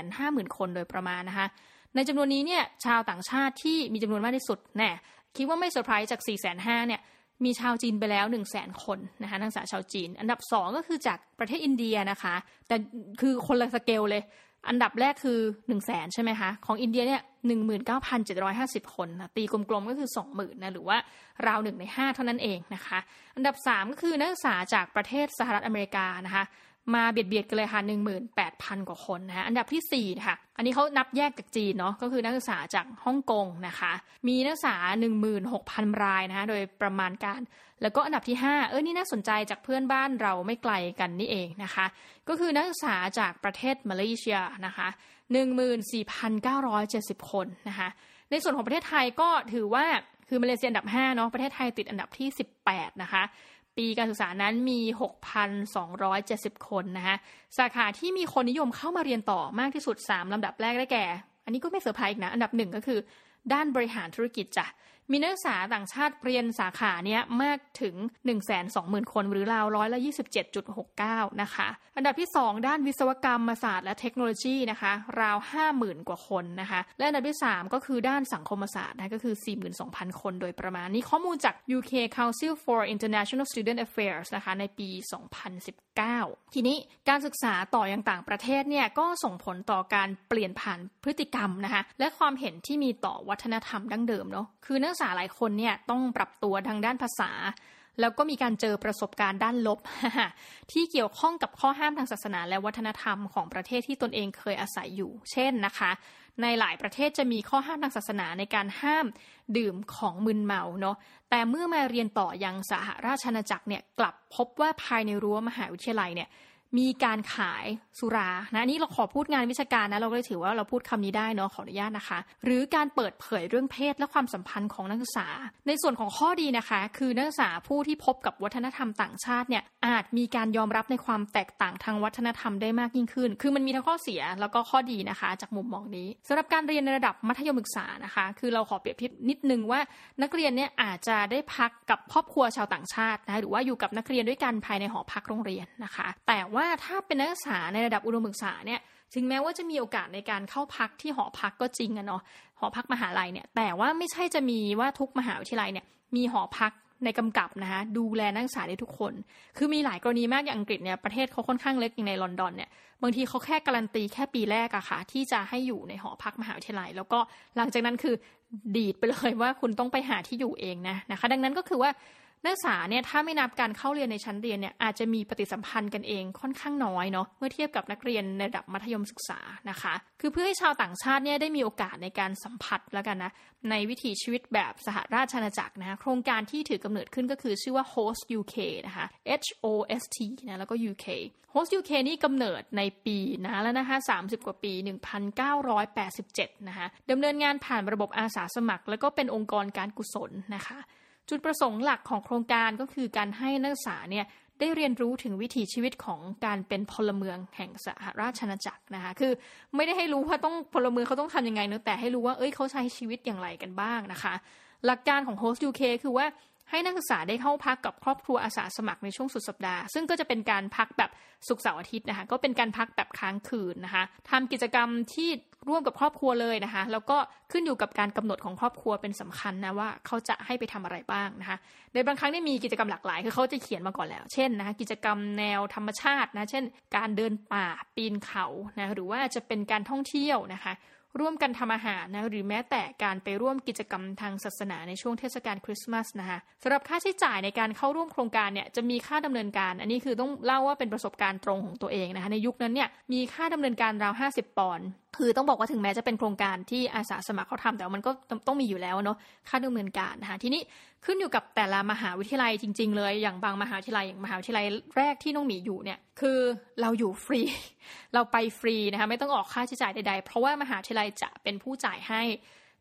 450,000 คนโดยประมาณนะคะในจำนวนนี้เนี่ยชาวต่างชาติที่มีจำนวนมากที่สุดแน่คิดว่าไม่เซอร์ไพรส์จาก 450,000 เนี่ยมีชาวจีนไปแล้ว 1 0 0 0 0แสนคนนะคะนักศึกษาชาวจีน อันดับ 2 ก็คือจากประเทศอินเดียนะคะ แต่คือคนละสเกลเลย อันดับแรกคือหนึ่งแสนใช่ไหมคะ ของอินเดียเนี่ยหนึ่งหมื่นเก้าพันเจ็ดร้อยห้าสิบคนนะตีกลมๆก็คือสองหมื่นนะหรือว่าราวหนึ่งในห้าเท่านั้นเองนะคะ อันดับสามก็คือนักศึกษาจากประเทศสหรัฐอเมริกานะคะ มาเบียดเบียดกันเลยค่ะหนึ่งหมื่นแปดพันกว่าคนนะคะอันดับที่สี่ค่ะ อันนี้เขานับแยกจากจีนเนาะก็คือนักศึกษาจากฮ่องกงนะคะ มีนักศึกษาหนึ่งหมื่นหกพันรายนะคะโดยประมาณการ แล้วก็อันดับที่ 5 เออนี่น่าสนใจจากเพื่อนบ้านเราไม่ไกลกันนี่เองนะคะ ก็คือนักศึกษาจากประเทศมาเลเซียนะคะ14,970 คนนะคะในส่วนของประเทศไทยก็ถือว่าคือมาเลเซียอันดับ 5 เนาะประเทศไทยติดอันดับที่ 18 นะคะ ปีการศึกษานั้นมี 6,270 คนนะคะสาขาที่มีคนนิยมเข้ามาเรียนต่อมากที่สุด 3ลำดับแรกได้แก่ อันนี้ก็ไม่เซอร์ไพรส์นะ อันดับหนึ่งก็คือ ด้านบริหารธุรกิจจ้ะ มีนักศึกษาต่างชาติเรียนสาขาเนี้ยมากถึง 120,000 คนหรือราวร้อยละ27.69 นะคะ อันดับที่ 2 ด้านวิศวกรรมศาสตร์และเทคโนโลยีนะคะ ราว 50,000 กว่าคนนะคะ และอันดับที่ 3 ก็คือด้านสังคมศาสตร์นะก็คือ 42,000 คนโดยประมาณนี้ข้อมูลจาก UK Council for International Student Affairs นะคะในปี 2019 ทีนี้การศึกษาต่ออยังต่างประเทศเนี่ยก็ส่งผลต่อการเปลี่ยนผ่านพฤติกรรมนะคะและความเห็นที่มีต่อวัฒนธรรมดั้งเดิมเนาะคือนักศึกษาหลายคนเนี่ยต้องปรับตัวทางด้านภาษา แล้วก็มีการเจอประสบการณ์ด้านลบ ที่เกี่ยวข้องกับข้อห้ามทางศาสนาและวัฒนธรรมของประเทศที่ตนเองเคยอาศัยอยู่ เช่นนะคะ ในหลายประเทศจะมีข้อห้ามทางศาสนาในการห้ามดื่มของมึนเมาเนาะแต่เมื่อมาเรียนต่อยังสหราชอาณาจักรเนี่ยกลับพบว่าภายในรั้วมหาวิทยาลัยเนี่ย มีการขายสุรานะนี่เราขอพูดงานวิชาการนะเราก็เลยถือว่าเราพูดคำนี้ได้เนาะขออนุญาตนะคะ หรือการเปิดเผยเรื่องเพศและความสัมพันธ์ของนักศึกษา ในส่วนของข้อดีนะคะ คือนักศึกษาผู้ที่พบกับวัฒนธรรมต่างชาติเนี่ยอาจมีการยอมรับในความแตกต่างทางวัฒนธรรมได้มากยิ่งขึ้น คือมันมีทั้งข้อเสียแล้วก็ข้อดีนะคะ จากมุมมองนี้สำหรับการเรียนในระดับมัธยมศึกษานะคะ คือเราขอเปรียบเทียบนิดนึงว่านักเรียนเนี่ยอาจจะได้พักกับครอบครัวชาวต่างชาตินะหรือว่าอยู่กับนักเรียนด้วยกันภายในหอพักโรงเรียนนะคะ แต่ว่าถ้าเป็นนักศึกษาในระดับอุดมศึกษาเนี่ยถึงแม้ว่าจะมีโอกาสในการเข้าพักที่หอพักก็จริงอะเนาะหอพักมหาลัยเนี่ยแต่ว่าไม่ใช่จะมีว่าทุกมหาวิทยาลัยเนี่ยมีหอพักในกำกับนะคะดูแลนักศึกษาได้ทุกคน คือมีหลายกรณีมากอย่างอังกฤษเนี่ยประเทศเขาค่อนข้างเล็กอย่างในลอนดอนเนี่ยบางทีเขาแค่การันตีแค่ปีแรกอะค่ะ ที่จะให้อยู่ในหอพักมหาวิทยาลัย แล้วก็หลังจากนั้นคือดีดไปเลยว่าคุณต้องไปหาที่อยู่เองนะนะคะ ดังนั้นก็คือว่า นักศึกษาเนี่ยถ้าไม่นับการเข้าเรียนในชั้นเรียนเนี่ยอาจจะมีปฏิสัมพันธ์กันเองค่อนข้างน้อยเนาะเมื่อเทียบกับนักเรียนในระดับมัธยมศึกษานะคะ คือเพื่อให้ชาวต่างชาติเนี่ยได้มีโอกาสในการสัมผัสแล้วกันนะในวิถีชีวิตแบบสหราชอาณาจักรนะะโครงการที่ถือกำเนิดขึ้นก็คือชื่อว่า Host UK นะคะ H O S T นะแล้วก็ UK Host UK นี่กำเนิดในปีนะแล้วนะคะ30 กว่าปี 1987 นะคะดำเนินงานผ่านระบบอาสาสมัคร แล้วก็เป็นองค์กรการกุศลนะคะ จุดประสงค์หลักของโครงการก็คือการให้นักศึกษาเนี่ยได้เรียนรู้ถึงวิถีชีวิตของการเป็นพลเมืองแห่งสหราชอาณาจักรนะคะ คือไม่ได้ให้รู้ว่าต้องพลเมืองเขาต้องทำยังไงเนอะแต่ให้รู้ว่าเอ้ยเขาใช้ชีวิตอย่างไรกันบ้างนะคะ หลักการของ Host UK คือว่า ให้นักศึกษาได้เข้าพักกับครอบครัวอาสาสมัครในช่วงสุดสัปดาห์ ซึ่งก็จะเป็นการพักแบบสุกเสาร์อาทิตย์นะคะ ก็เป็นการพักแบบค้างคืนนะคะทำกิจกรรมที่ร่วมกับครอบครัวเลยนะคะ แล้วก็ขึ้นอยู่กับการกำหนดของครอบครัวเป็นสำคัญนะว่าเขาจะให้ไปทำอะไรบ้างนะคะ ในบางครั้งได้มีกิจกรรมหลากหลาย คือเขาจะเขียนมาก่อนแล้ว เช่นนะคะกิจกรรมแนวธรรมชาตินะ เช่น การเดินป่าปีนเขานะ หรือว่าจะเป็นการท่องเที่ยวนะคะ ร่วมกันทำอาหารนะหรือแม้แต่การไปร่วมกิจกรรมทางศาสนาในช่วงเทศกาลคริสต์มาสนะคะสำหรับค่าใช้จ่ายในการเข้าร่วมโครงการเนี่ยจะมีค่าดำเนินการ อันนี้คือต้องเล่าว่าเป็นประสบการณ์ตรงของตัวเองนะคะในยุคนั้นเนี่ยมีค่าดำเนินการราว 50 ปอนด์ คือต้องบอกว่าถึงแม้จะเป็นโครงการที่อาสาสมัครเขาทำแต่มันก็ต้องมีอยู่แล้วเนาะค่าดำเนินการนะคะทีนี้ขึ้นอยู่กับแต่ละมหาวิทยาลัยจริง ๆ เลย อย่างบางมหาวิทยาลัยอย่างมหาวิทยาลัยแรกที่น้องหมีอยู่เนี่ยคือเราอยู่ฟรี เราไปฟรีนะคะไม่ต้องออกค่าใช้จ่ายใดๆ เพราะว่ามหาวิทยาลัยจะเป็นผู้จ่ายให้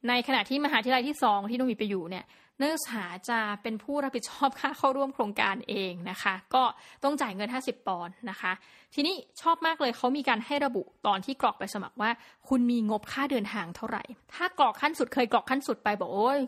ในขณะที่มหาวิทยาลัยที่สองที่น้องหมีไปอยู่เนี่ย นักศึกษาจะเป็นผู้รับผิดชอบค่าเข้าร่วมโครงการเองนะคะ ก็ต้องจ่ายเงิน 50 ปอนด์นะคะ ทีนี้ชอบมากเลยเขามีการให้ระบุตอนที่กรอกไปสมัครว่า คุณมีงบค่าเดินทางเท่าไหร่ ถ้ากรอกขั้นสุดเคยกรอกขั้นสุดไปบอกโอ้ย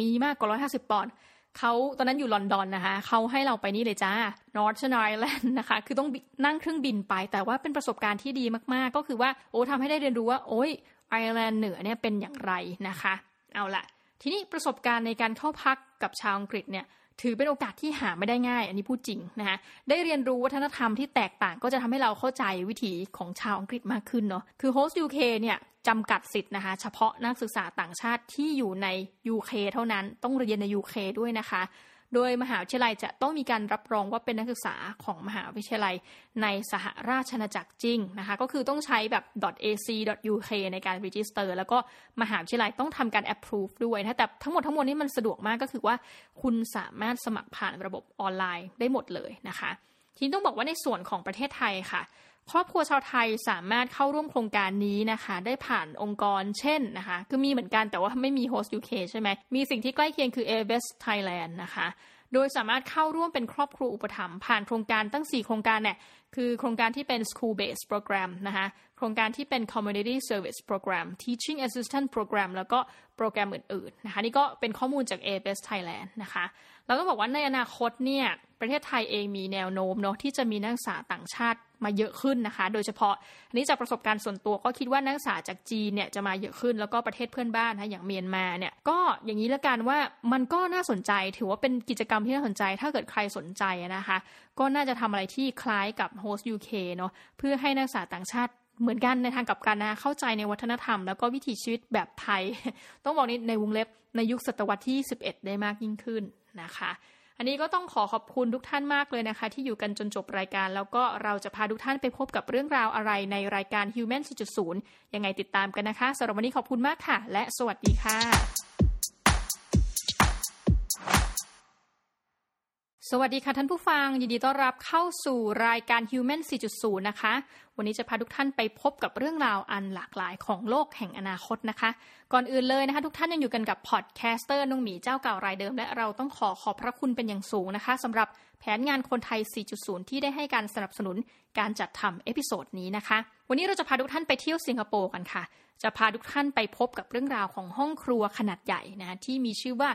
มีมากกว่า 150 ปอนด์เขาตอนนั้นอยู่ลอนดอนนะคะเขาให้เราไปนี่เลยจ้า Northern Ireland นะคะ คือต้องนั่งเครื่องบินไป แต่ว่าเป็นประสบการณ์ที่ดีมากๆ ก็คือว่าโอ้ทำให้ได้เรียนรู้ว่า โอ้ยไอร์แลนด์เหนือเนี่ยเป็นอย่างไรนะคะ เอาละ ทีนี้ประสบการณ์ในการเข้าพักกับชาวอังกฤษเนี่ยถือเป็นโอกาสที่หาไม่ได้ง่าย อันนี้พูดจริงนะคะได้เรียนรู้วัฒนธรรมที่แตกต่างก็จะทำให้เราเข้าใจวิถีของชาวอังกฤษมากขึ้นเนาะคือ Host UK เนี่ยจำกัดสิทธิ์นะคะเฉพาะนักศึกษาต่างชาติที่อยู่ใน UK เท่านั้นต้องเรียนใน UK ด้วยนะคะ โดยมหาวิทยาลัยจะต้องมีการรับรองว่าเป็นนักศึกษาของมหาวิทยาลัยในสหราชอาณาจักรจริงนะคะ ก็คือต้องใช้แบบ .ac.uk ในการ register แล้วก็มหาวิทยาลัยต้องทำการ approve ด้วยนะแต่ทั้งหมดทั้งมวลนี้มันสะดวกมากก็คือว่า คุณสามารถสมัครผ่านระบบออนไลน์ได้หมดเลยนะคะ ทีนี้ต้องบอกว่าในส่วนของประเทศไทยค่ะ ครอบครัวชาวไทยสามารถเข้าร่วมโครงการนี้นะคะ ได้ผ่านองค์กรเช่นนะคะคือมีเหมือนกันแต่ว่าไม่มี Host UK ใช่ไหมมีสิ่งที่ใกล้เคียงคือ a v e s Thailand นะคะ โดยสามารถเข้าร่วมเป็นครอบครัวอุปถัมภ์ผ่านโครงการตั้ง 4 โครงการเนี่ยคือโครงการที่เป็น school based program นะคะโครงการที่เป็น community service program teaching assistant program แล้วก็โปรแกรมอื่นๆนะคะนี่ก็เป็นข้อมูลจาก ABS Thailand นะคะเราต้องบอกว่าในอนาคตเนี่ยประเทศไทยเองมีแนวโน้มเนาะที่จะมีนักศึกษาต่างชาติ มาเยอะขึ้นนะคะ โดยเฉพาะอันนี้จากประสบการณ์ส่วนตัวก็คิดว่านักศึกษาจากจีนเนี่ยจะมาเยอะขึ้นแล้วก็ประเทศเพื่อนบ้านนะอย่างเมียนมาเนี่ยก็อย่างนี้ละกันว่ามันก็น่าสนใจถือว่าเป็นกิจกรรมที่น่าสนใจ ถ้าเกิดใครสนใจนะคะ ก็น่าจะทำอะไรที่คล้ายกับ Host UK เนาะเพื่อให้นักศึกษาต่างชาติเหมือนกันในทางกับการนะเข้าใจในวัฒนธรรม แล้วก็วิถีชีวิตแบบไทย ต้องบอกนี้ในวงเล็บในยุคศตวรรษที่ 11 ได้มากยิ่งขึ้นนะคะ อันนี้ก็ต้องขอขอบคุณทุกท่านมากเลยนะคะ ที่อยู่กันจนจบรายการ แล้วก็เราจะพาทุกท่านไปพบกับเรื่องราวอะไรในรายการ Human 4.0 ยังไงติดตามกันนะคะสำหรับวันนี้ขอบคุณมากค่ะ และสวัสดีค่ะ สวัสดีค่ะท่านผู้ฟัง ยินดีต้อนรับเข้าสู่รายการ Human 4.0 นะคะ วันนี้จะพาทุกท่านไปพบกับเรื่องราวอันหลากหลายของโลกแห่งอนาคตนะคะ ก่อนอื่นเลยนะคะ ทุกท่านยังอยู่กันกับ podcaster น้องหมีเจ้าเก่ารายเดิม และเราต้องขอขอบพระคุณเป็นอย่างสูงนะคะสำหรับแผนงานคนไทย 4.0 ที่ได้ให้การสนับสนุนการจัดทำ episode นี้นะคะ วันนี้เราจะพาทุกท่านไปเที่ยวสิงคโปร์กันค่ะ จะพาทุกท่านไปพบกับเรื่องราวของห้องครัวขนาดใหญ่นะที่มีชื่อว่า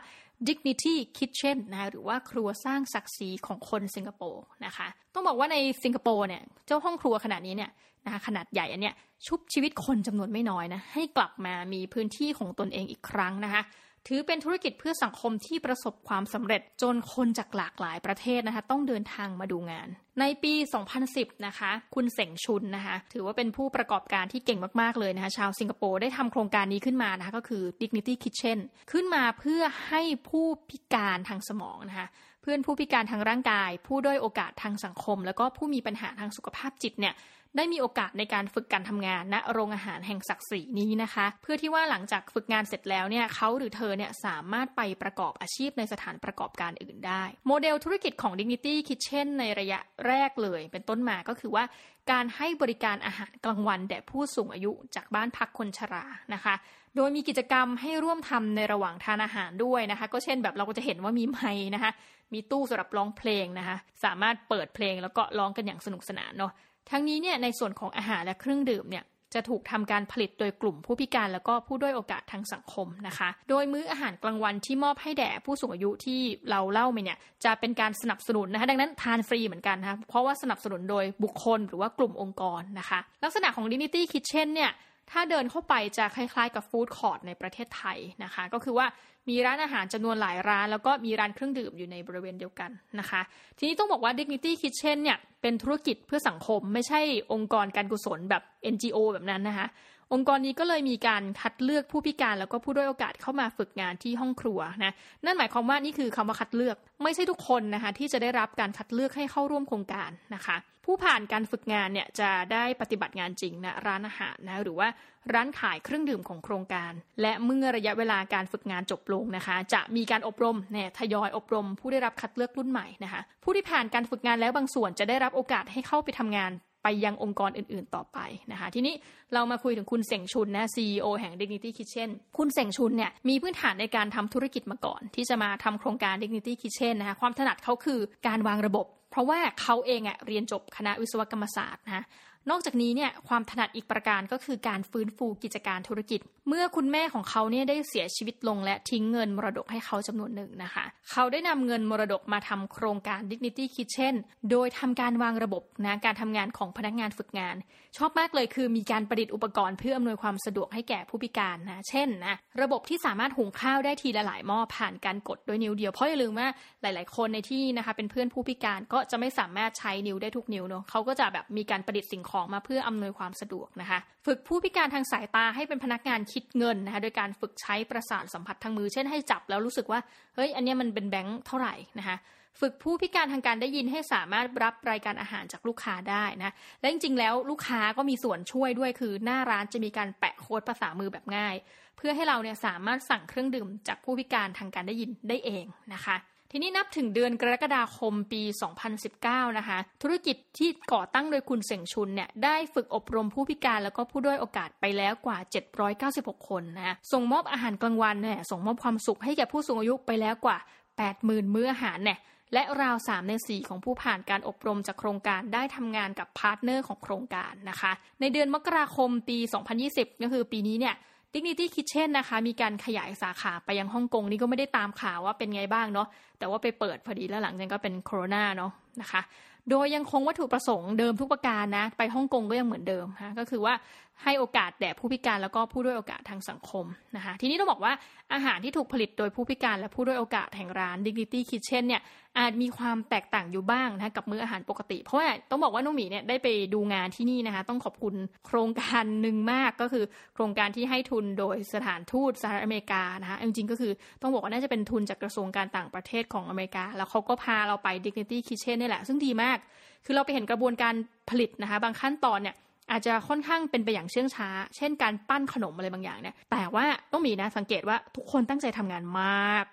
Dignity Kitchen นะหรือว่าครัวสร้างศักดิ์ศรีของคนสิงคโปร์นะคะ ต้องบอกว่าในสิงคโปร์เนี่ยเจ้าห้องครัวขนาดนี้เนี่ยนะคะขนาดใหญ่อันเนี้ยชุบชีวิตคนจำนวนไม่น้อยนะให้กลับมามีพื้นที่ของตนเองอีกครั้งนะคะ ถือเป็นธุรกิจเพื่อสังคมที่ประสบความสำเร็จจนคนจากหลากหลายประเทศนะคะต้องเดินทางมาดูงาน ในปี 2010 นะคะ คุณเสงชุนนะคะ ถือว่าเป็นผู้ประกอบการที่เก่งมาก ๆ เลยนะคะชาวสิงคโปร์ได้ทำโครงการนี้ขึ้นมานะคะก็คือ Dignity Kitchen ขึ้นมาเพื่อให้ผู้พิการทางสมองนะคะเพื่อนผู้พิการทางร่างกาย ผู้ด้อยโอกาสทางสังคม แล้วก็ผู้มีปัญหาทางสุขภาพจิตเนี่ย ได้มีโอกาสในการฝึกการทำงานณโรงอาหารแห่งศักดิ์ศรีนี้นะคะ เพื่อที่ว่าหลังจากฝึกงานเสร็จแล้วเนี่ยเขาหรือเธอเนี่ยสามารถไปประกอบอาชีพในสถานประกอบการอื่นได้ โมเดลธุรกิจของ Dignity Kitchen ในระยะแรกเลย เป็นต้นมาก็คือว่าการให้บริการอาหารกลางวันแด่ผู้สูงอายุจากบ้านพักคนชรานะคะ โดยมีกิจกรรมให้ร่วมทำในระหว่างทานอาหารด้วยนะคะ ก็เช่นแบบเราก็จะเห็นว่ามีไม้นะคะ มีตู้สำหรับร้องเพลงนะคะ สามารถเปิดเพลงแล้วก็ร้องกันอย่างสนุกสนานเนาะทั้งนี้เนี่ยในส่วนของอาหารและเครื่องดื่มเนี่ยจะถูกทำการผลิตโดยกลุ่มผู้พิการแล้วก็ผู้ด้อยโอกาสทางสังคมนะคะ โดยมื้ออาหารกลางวันที่มอบให้แด่ผู้สูงอายุที่เราเล่าไปเนี่ยจะเป็นการสนับสนุนนะคะ ดังนั้นทานฟรีเหมือนกันนะคะเพราะว่าสนับสนุนโดยบุคคลหรือว่ากลุ่มองค์กรนะคะ ลักษณะของ Dignity Kitchen เนี่ย ถ้าเดินเข้าไปจะคล้ายๆ กับฟู้ดคอร์ทในประเทศไทยนะคะ ก็คือว่ามีร้านอาหารจำนวนหลายร้าน แล้วก็มีร้านเครื่องดื่มอยู่ในบริเวณเดียวกันนะคะ ทีนี้ต้องบอกว่า Dignity Kitchen เนี่ยเป็นธุรกิจเพื่อสังคมไม่ใช่องค์กรการกุศลแบบ NGO แบบนั้นนะคะ องค์กรนี้ก็เลยมีการคัดเลือกผู้พิการแล้วก็ผู้ด้อยโอกาสเข้ามาฝึกงานที่ห้องครัวนะนั่นหมายความว่านี่คือคำว่าคัดเลือก ไม่ใช่ทุกคนนะคะที่จะได้รับการคัดเลือกให้เข้าร่วมโครงการนะคะ ผู้ผ่านการฝึกงานเนี่ยจะได้ปฏิบัติงานจริงนะร้านอาหารนะหรือว่าร้านขายเครื่องดื่มของโครงการ และเมื่อระยะเวลาการฝึกงานจบลงนะคะ จะมีการอบรมเนี่ยทยอยอบรม ผู้ได้รับคัดเลือกรุ่นใหม่นะคะ ผู้ที่ผ่านการฝึกงานแล้วบางส่วนจะได้รับโอกาสให้เข้าไปทำงาน ไปยังองค์กรอื่นๆต่อไปนะคะทีนี้เรามาคุยถึงคุณเสงชุนนะ CEO แห่ง Dignity Kitchen คุณเสงชุนเนี่ยมีพื้นฐานในการทำธุรกิจมาก่อน ที่จะมาทำโครงการ Dignity Kitchen นะคะความถนัดเขาคือการวางระบบ เพราะว่าเขาเองอะเรียนจบคณะวิศวกรรมศาสตร์นะ นอกจากนี้เนี่ยความถนัดอีกประการก็คือการฟื้นฟูกิจการธุรกิจ เมื่อคุณแม่ของเขาเนี่ยได้เสียชีวิตลงและทิ้งเงินมรดกให้เขาจำนวนหนึ่งนะคะ เขาได้นำเงินมรดกมาทำโครงการ Dignity Kitchen โดยทำการวางระบบนะการทำงานของพนักงานฝึกงาน ชอบมากเลยคือมีการประดิษฐ์อุปกรณ์เพื่ออำนวยความสะดวกให้แก่ผู้พิการนะเช่นนะระบบที่สามารถหุงข้าวได้ทีละหลายหม้อผ่านการกดด้วยนิ้วเดียวเพราะอย่าลืมว่าหลาย ๆ คนในที่นะคะเป็นเพื่อนผู้พิการก็จะไม่สามารถใช้นิ้วได้ทุกนิ้วเนาะเขาก็จะแบบมีการประดิษฐ์สิ่งของมาเพื่ออำนวยความสะดวกนะคะ ฝึกผู้พิการทางสายตาให้เป็นพนักงานคิดเงินนะคะโดยการฝึกใช้ประสาทสัมผัสทางมือ เช่นให้จับแล้วรู้สึกว่าเฮ้ยอันนี้มันเป็นแบงค์เท่าไหร่นะคะฝึกผู้พิการทางการได้ยินให้สามารถรับรายการอาหารจากลูกค้าได้นะ และจริงๆ แล้วลูกค้าก็มีส่วนช่วยด้วยคือหน้าร้านจะมีการแปะโค้ดภาษามือแบบง่าย เพื่อให้เราเนี่ยสามารถสั่งเครื่องดื่มจากผู้พิการทางการได้ยินได้เองนะคะ ทีนี้นับถึงเดือนกรกฎาคมปี 2019 นะคะ ธุรกิจที่ก่อตั้งโดยคุณเสงชุนเนี่ยได้ฝึกอบรมผู้พิการแล้วก็ผู้ด้อยโอกาสไปแล้วกว่า 796 คนนะส่งมอบอาหารกลางวันเนี่ยส่งมอบความสุขให้แก่ผู้สูงอายุไปแล้วกว่า 80,000 มื้ออาหารเนี่ยและราว 3 ใน 4 ของผู้ผ่านการอบรมจากโครงการได้ทำงานกับ partner ของโครงการนะคะ ในเดือนมกราคมปี 2020 ก็คือปีนี้เนี่ย Dignity Kitchen นะคะ มีการขยายสาขาไปยังฮ่องกงนี่ก็ไม่ได้ตามข่าวว่าเป็นไงบ้างเนาะแต่ว่าไปเปิดพอดีแล้วหลังจากนั้นก็เป็นโควิดเนาะนะคะ โดยยังคงวัตถุประสงค์เดิมทุกประการนะ ไปฮ่องกงก็ยังเหมือนเดิมฮะก็คือว่า ให้โอกาสแด่ผู้พิการแล้วก็ผู้ด้วยโอกาสทางสังคมนะคะทีนี้ต้องบอกว่าอาหารที่ถูกผลิตโดยผู้พิการและผู้ด้วยโอกาสแห่งร้าน Dignity Kitchen เนี่ยอาจมีความแตกต่างอยู่บ้างนะกับมื้ออาหารปกติ เพราะว่าต้องบอกว่าน้องหมีเนี่ยได้ไปดูงานที่นี่นะคะต้องขอบคุณโครงการหนึ่งมากก็คือ โครงการที่ให้ทุนโดยสถานทูตสหรัฐอเมริกานะคะจริงๆก็คือต้องบอกว่าน่าจะเป็นทุนจากกระทรวงการต่างประเทศของอเมริกา แล้วเขาก็พาเราไป Dignity Kitchen นี่แหละซึ่งดีมาก คือเราไปเห็นกระบวนการผลิตนะคะบางขั้นตอนเนี่ย อาจจะค่อนข้างเป็นไปอย่างเชื่องช้า เช่นการปั้นขนมอะไรบางอย่างเนี่ย แต่ว่าต้องมีนะสังเกตว่าทุกคนตั้งใจทำงานมาก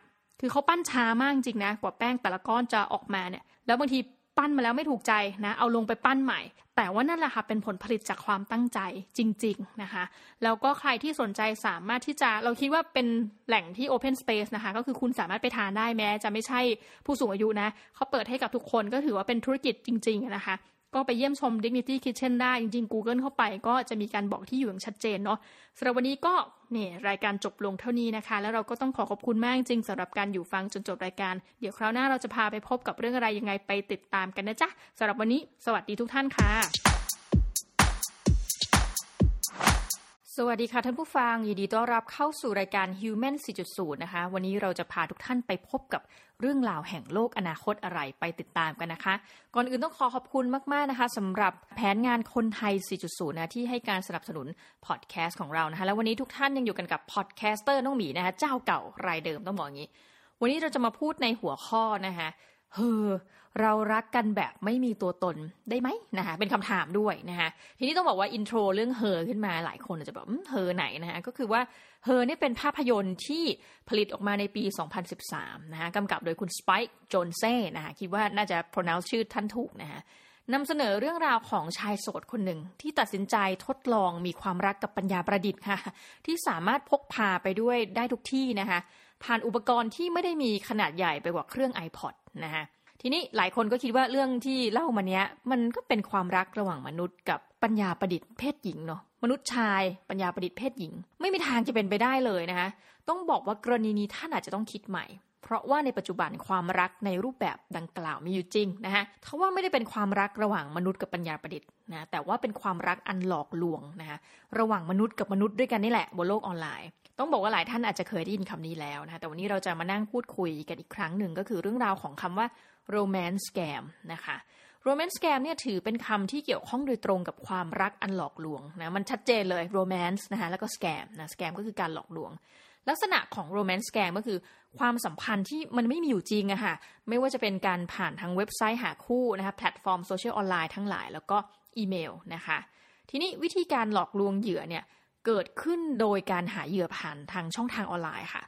คือเขาปั้นช้ามากจริงนะ กว่าแป้งแต่ละก้อนจะออกมาเนี่ย แล้วบางทีปั้นมาแล้วไม่ถูกใจนะ เอาลงไปปั้นใหม่ แต่ว่านั่นแหละค่ะเป็นผลผลิตจากความตั้งใจจริง ๆนะคะ แล้วก็ใครที่สนใจสามารถที่จะเราคิดว่าเป็นแหล่งที่ Open Space นะคะ ก็คือคุณสามารถไปทานได้แม้ จะไม่ใช่ผู้สูงอายุนะเขาเปิดให้กับทุกคนก็ถือว่าเป็นธุรกิจจริง ๆนะคะ ก็ไปเยี่ยมชม Dignity Kitchen ได้ จริงๆ Google เข้าไปก็จะมีการบอกที่อยู่อย่างชัดเจนเนาะสำหรับวันนี้ก็เนี่ยรายการจบลงเท่านี้นะคะ แล้วเราก็ต้องขอขอบคุณมากจริงสำหรับการอยู่ฟังจนจบรายการ เดี๋ยวคราวหน้าเราจะพาไปพบกับเรื่องอะไรยังไงไปติดตามกันนะจ๊ะสำหรับวันนี้ สวัสดีทุกท่านค่ะ สวัสดีค่ะท่านผู้ฟัง ยินดีต้อนรับเข้าสู่รายการ Human 4.0 นะคะ วันนี้เราจะพาทุกท่านไปพบกับเรื่องราวแห่งโลกอนาคตอะไรไปติดตามกันนะคะ ก่อนอื่นต้องขอขอบคุณมาก ๆ นะคะสำหรับแผนงานคนไทย 4.0 นะ ที่ให้การสนับสนุนพอดแคสต์ของเรานะคะ แล้ววันนี้ทุกท่านยังอยู่กันกับ podcaster น้องหมีนะคะ เจ้าเก่ารายเดิมต้องบอกอย่างนี้ วันนี้เราจะมาพูดในหัวข้อนะคะเฮอ เรารักกันแบบไม่มีตัวตนได้ไหมนะคะเป็นคำถามด้วยนะคะทีนี้ต้องบอกว่าอินโทรเรื่องเฮอขึ้นมาหลายคนอาจจะแบบเฮอไหนนะคะก็คือว่าเฮอเนี่ยเป็นภาพยนตร์ที่ผลิตออกมาในปี 2013นะคะกำกับโดยคุณสไปค์โจนเซ่นะคะคิดว่าน่าจะ pronounce ชื่อท่านถูกนะคะนำเสนอเรื่องราวของชายโสดคนหนึ่ง ที่ตัดสินใจทดลองมีความรักกับปัญญาประดิษฐ์ค่ะ ที่สามารถพกพาไปด้วยได้ทุกที่นะคะผ่านอุปกรณ์ที่ไม่ได้มีขนาดใหญ่ไปกว่าเครื่อง iPod นะคะ ทีนี้หลายคนก็คิดว่าเรื่องที่เล่ามาเนี้ย มันก็เป็นความรักระหว่างมนุษย์กับปัญญาประดิษฐ์เพศหญิงเนาะมนุษย์ชายปัญญาประดิษฐ์เพศหญิง ไม่มีทางจะเป็นไปได้เลยนะคะต้องบอกว่ากรณีนี้ท่านอาจจะต้องคิดใหม่ เพราะว่าในปัจจุบันความรักในรูปแบบดังกล่าวมีอยู่จริงนะคะทว่าไม่ได้เป็นความรักระหว่างมนุษย์กับปัญญาประดิษฐ์นะแต่ว่าเป็นความรักอันหลอกลวงนะคะระหว่างมนุษย์กับมนุษย์ด้วยกันนี่แหละบนโลกออนไลน์ ต้องบอกว่าหลายท่านอาจจะเคยได้ยินคำนี้แล้วนะคะแต่วันนี้เราจะมานั่งพูดคุยกันอีกครั้งหนึ่งก็คือเรื่องราวของคำว่า romance scam นะคะ romance scam เนี่ยถือเป็นคำที่เกี่ยวข้องโดยตรงกับความรักอันหลอกลวงนะมันชัดเจนเลย romance นะคะแล้วก็ scam นะ scam ก็คือการหลอกลวง ลักษณะของ romance scam ก็คือความสัมพันธ์ที่มันไม่มีอยู่จริงอะค่ะไม่ว่าจะเป็นการผ่านทางเว็บไซต์หาคู่นะคะแพลตฟอร์มโซเชียลออนไลน์ทั้งหลาย แล้วก็อีเมลนะคะทีนี้วิธีการหลอกลวงเหยื่อเนี่ย เกิดขึ้นโดยการหาเหยื่อผ่านทางช่องทางออนไลน์ค่ะ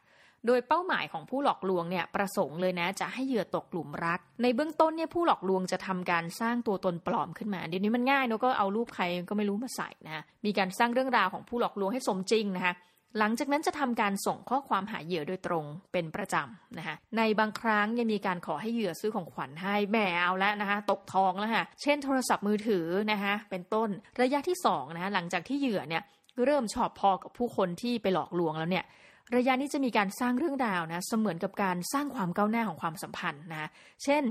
โดยเป้าหมายของผู้หลอกลวงเนี่ยประสงค์เลยนะจะให้เหยื่อตกหลุมรัก ในเบื้องต้นเนี่ยผู้หลอกลวงจะทำการสร้างตัวตนปลอมขึ้นมา เดี๋ยวนี้มันง่ายเนาะก็เอารูปใครก็ไม่รู้มาใส่นะมีการสร้างเรื่องราวของผู้หลอกลวงให้สมจริงนะคะหลังจากนั้นจะทำการส่งข้อความหาเหยื่อโดยตรงเป็นประจำนะคะในบางครั้งยังมีการขอให้เหยื่อซื้อของขวัญให้แม่เอาแล้วนะคะตกทองแล้วค่ะเช่นโทรศัพท์มือถือนะคะเป็นต้นระยะที่2นะคะหลังจากที่เหยื่อเนี่ย เริ่มชอบพอกับผู้คนที่ไปหลอกลวงแล้วเนี่ย ระยะนี้จะมีการสร้างเรื่องราวนะ เสมือนกับการสร้างความก้าวหน้าของความสัมพันธ์นะ เช่น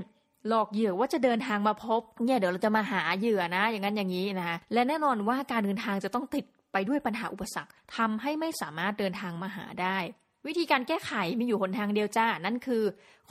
หลอกเหยื่อว่าจะเดินทางมาพบ เนี่ยเดี๋ยวเราจะมาหาเหยื่อนะ อย่างนั้นอย่างนี้นะคะและแน่นอนว่าการเดินทางจะต้องติดไปด้วยปัญหาอุปสรรคทำให้ไม่สามารถเดินทางมาหาได้ วิธีการแก้ไขมีอยู่หนทางเดียวจ้า นั่นคือ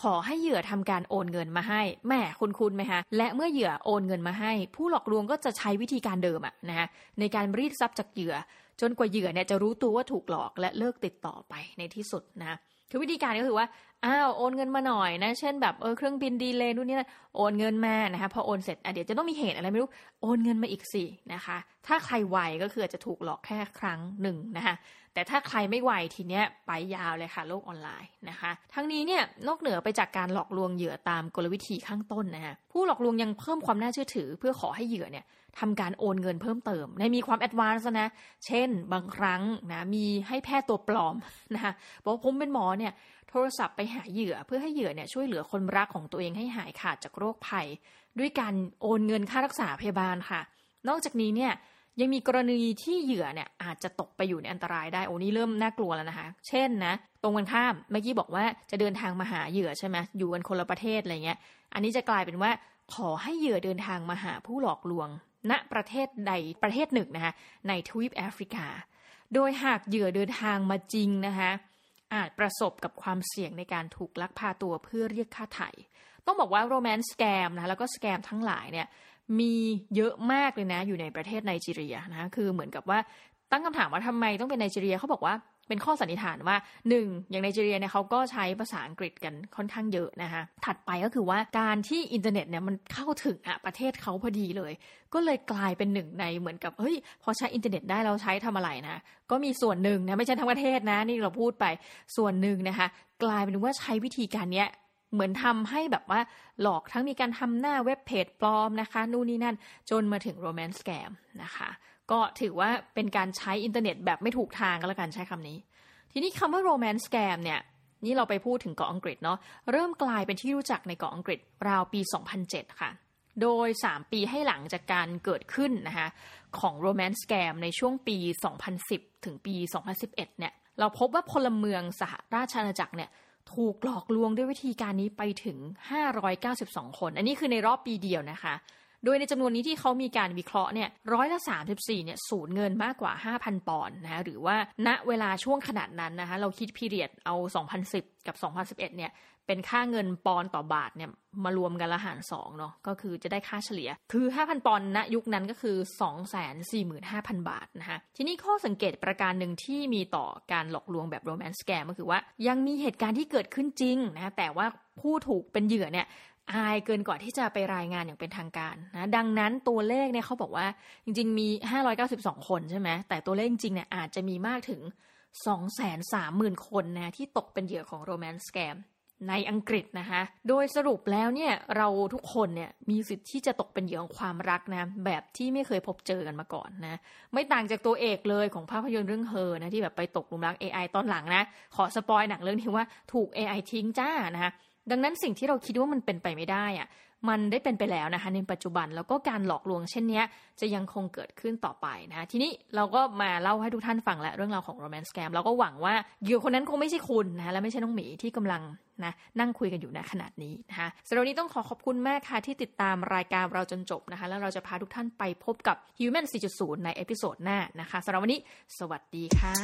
ขอให้เหยื่อทำการโอนเงินมาให้แม่คุณคุณไหมคะและเมื่อเหยื่อโอนเงินมาให้ ผู้หลอกลวงก็จะใช้วิธีการเดิมอะนะในการรีดทรัพย์จากเหยื่อ จนกว่าเหยื่อเนี่ยจะรู้ตัวว่าถูกหลอกและเลิกติดต่อไปในที่สุดนะคือวิธีการก็คือว่าอ้าวโอนเงินมาหน่อยนะ เช่นแบบเออเครื่องบินดีเลยนู่นนี่นะโอนเงินมานะคะพอโอนเสร็จอะเดี๋ยวจะต้องมีเหตุอะไรไม่รู้โอนเงินมาอีกสินะคะ ถ้าใครไวก็คือจะถูกหลอกแค่ครั้งหนึ่งนะคะแต่ถ้าใครไม่ไวทีเนี้ยไปยาวเลยค่ะโลกออนไลน์นะคะ ทั้งนี้เนี่ยนอกเหนือไปจากการหลอกลวงเหยื่อตามกลวิธีข้างต้นนะคะผู้หลอกลวงยังเพิ่มความน่าเชื่อถือ เพื่อขอให้เหยื่อเนี่ย ทำการโอนเงินเพิ่มเติม ในมีความ advance นะ เช่นบางครั้งนะมีให้แพทย์ตัวปลอมนะคะบอกว่าผมเป็นหมอเนี่ยโทรศัพท์ไปหาเหยื่อเพื่อให้เหยื่อเนี่ยช่วยเหลือคนรักของตัวเองให้หายขาดจากโรคภัย ด้วยการโอนเงินค่ารักษาพยาบาลค่ะ นอกจากนี้เนี่ยยังมีกรณีที่เหยื่อเนี่ยอาจจะตกไปอยู่ในอันตรายได้โอ้นี่เริ่มน่ากลัวแล้วนะคะ เช่นนะ ตรงกันข้ามเมื่อกี้บอกว่าจะเดินทางมาหาเหยื่อใช่ไหมอยู่กันคนละประเทศอะไรเงี้ย อันนี้จะกลายเป็นว่าขอให้เหยื่อเดินทางมาหาผู้หลอกลวง ณประเทศใดประเทศหนึ่งนะคะในทวีปแอฟริกา โดยหากเหยื่อเดินทางมาจริงนะคะอาจประสบกับความเสี่ยงในการถูกลักพาตัวเพื่อเรียกค่าไถ่ต้องบอกว่าโรแมนต์สแกมนะแล้วก็สแกมทั้งหลายเนี่ยมีเยอะมากเลยนะอยู่ในประเทศไนจีเรียนะคือเหมือนกับว่าตั้งคำถามว่าทำไมต้องเป็นไนจีเรียเขาบอกว่า เป็นข้อสันนิษฐานว่าหนึ่งอย่างไนจีเรียเนี่ยเขาก็ใช้ภาษาอังกฤษกันค่อนข้างเยอะนะคะถัดไปก็คือว่าการที่อินเทอร์เน็ตเนี่ยมันเข้าถึงอะประเทศเขาพอดีเลย ก็เลยกลายเป็นหนึ่งในเหมือนกับเฮ้ยพอใช้อินเทอร์เน็ตได้เราใช้ทำอะไรนะ ก็มีส่วนหนึ่งนะไม่ใช่ทั้งประเทศนะนี่เราพูดไปส่วนหนึ่งนะคะกลายเป็นว่าใช้วิธีการเนี้ยเหมือนทำให้แบบว่าหลอกทั้งมีการทำหน้า web page ปลอมนะคะ นู่นนี่นั่นจนมาถึง romance scam นะคะ ก็ถือว่าเป็นการใช้อินเทอร์เน็ตแบบไม่ถูกทางก็แล้วกันใช้คำนี้ ทีนี้คำว่า romance scam เนี่ย นี่เราไปพูดถึงเกาะอังกฤษเนาะเริ่มกลายเป็นที่รู้จักในเกาะอังกฤษราวปี 2007 ค่ะ โดย 3 ปีให้หลังจากการเกิดขึ้นนะคะของ romance scam ในช่วงปี 2010 ถึงปี 2011 เนี่ย เราพบว่าพลเมืองสหราชอาณาจักรเนี่ยถูกหลอกลวงด้วยวิธีการนี้ไปถึง 592 คน อันนี้คือในรอบปีเดียวนะคะ โดยในจำนวนนี้ที่เขามีการวิเคราะห์เนี่ยร้อยละ 34เนี่ยสูญเงินมากกว่า 5,000 ปอนด์นะคะหรือว่าณเวลาช่วงขนาดนั้นนะคะเราคิดพีเรียดเอา 2010 กับ 2011เนี่ยเป็นค่าเงินปอนต่อบาทเนี่ยมารวมกันละหารสองเนาะก็คือจะได้ค่าเฉลี่ย คือ 5,000 ปอนณยุคนั้นก็คือ 245,000 บาทนะคะทีนี้ข้อสังเกตประการหนึ่งที่มีต่อการหลอกลวงแบบโรแมนต์แกมก็คือว่า ยังมีเหตุการณ์ที่เกิดขึ้นจริงนะแต่ว่าผู้ถูกเป็นเหยื่อเนี่ย อายเกินกว่าที่จะไปรายงานอย่างเป็นทางการนะดังนั้นตัวเลขเนี่ยเขาบอกว่าจริง ๆ มี 592 คนใช่ไหมแต่ตัวเลขจริงเนี่ยอาจจะมีมากถึง 230,000 คนนะที่ตกเป็นเหยื่อของโรแมนต์สแกมในอังกฤษนะคะ โดยสรุปแล้วเนี่ยเราทุกคนเนี่ยมีสิทธิ์ที่จะตกเป็นเหยื่อของความรักนะแบบที่ไม่เคยพบเจอกันมาก่อนนะ ไม่ต่างจากตัวเอกเลยของภาพยนตร์เรื่องเฮอนะที่แบบไปตกหลุมรัก AI ตอนหลังนะ ขอ spoil หนังเรื่องนี้ว่าถูก AI ทิ้งจ้านะคะ ดังนั้นสิ่งที่เราคิดว่ามันเป็นไปไม่ได้อะมันได้เป็นไปแล้วนะคะในปัจจุบันแล้วก็การหลอกลวงเช่นนี้จะยังคงเกิดขึ้นต่อไปนะทีนี้เราก็มาเล่าให้ทุกท่านฟังแล้วเรื่องราวของ romance scam เราก็หวังว่าเหยื่อคนนั้นคงไม่ใช่คุณนะและไม่ใช่น้องหมีที่กำลังนะนั่งคุยกันอยู่ในขณะนี้นะคะสำหรับวันนี้ต้องขอขอบคุณมากค่ะที่ติดตามรายการเราจนจบนะคะแล้วเราจะพาทุกท่านไปพบกับ Human 4.0 ใน episode หน้านะคะสำหรับวันนี้ สวัสดีค่ะ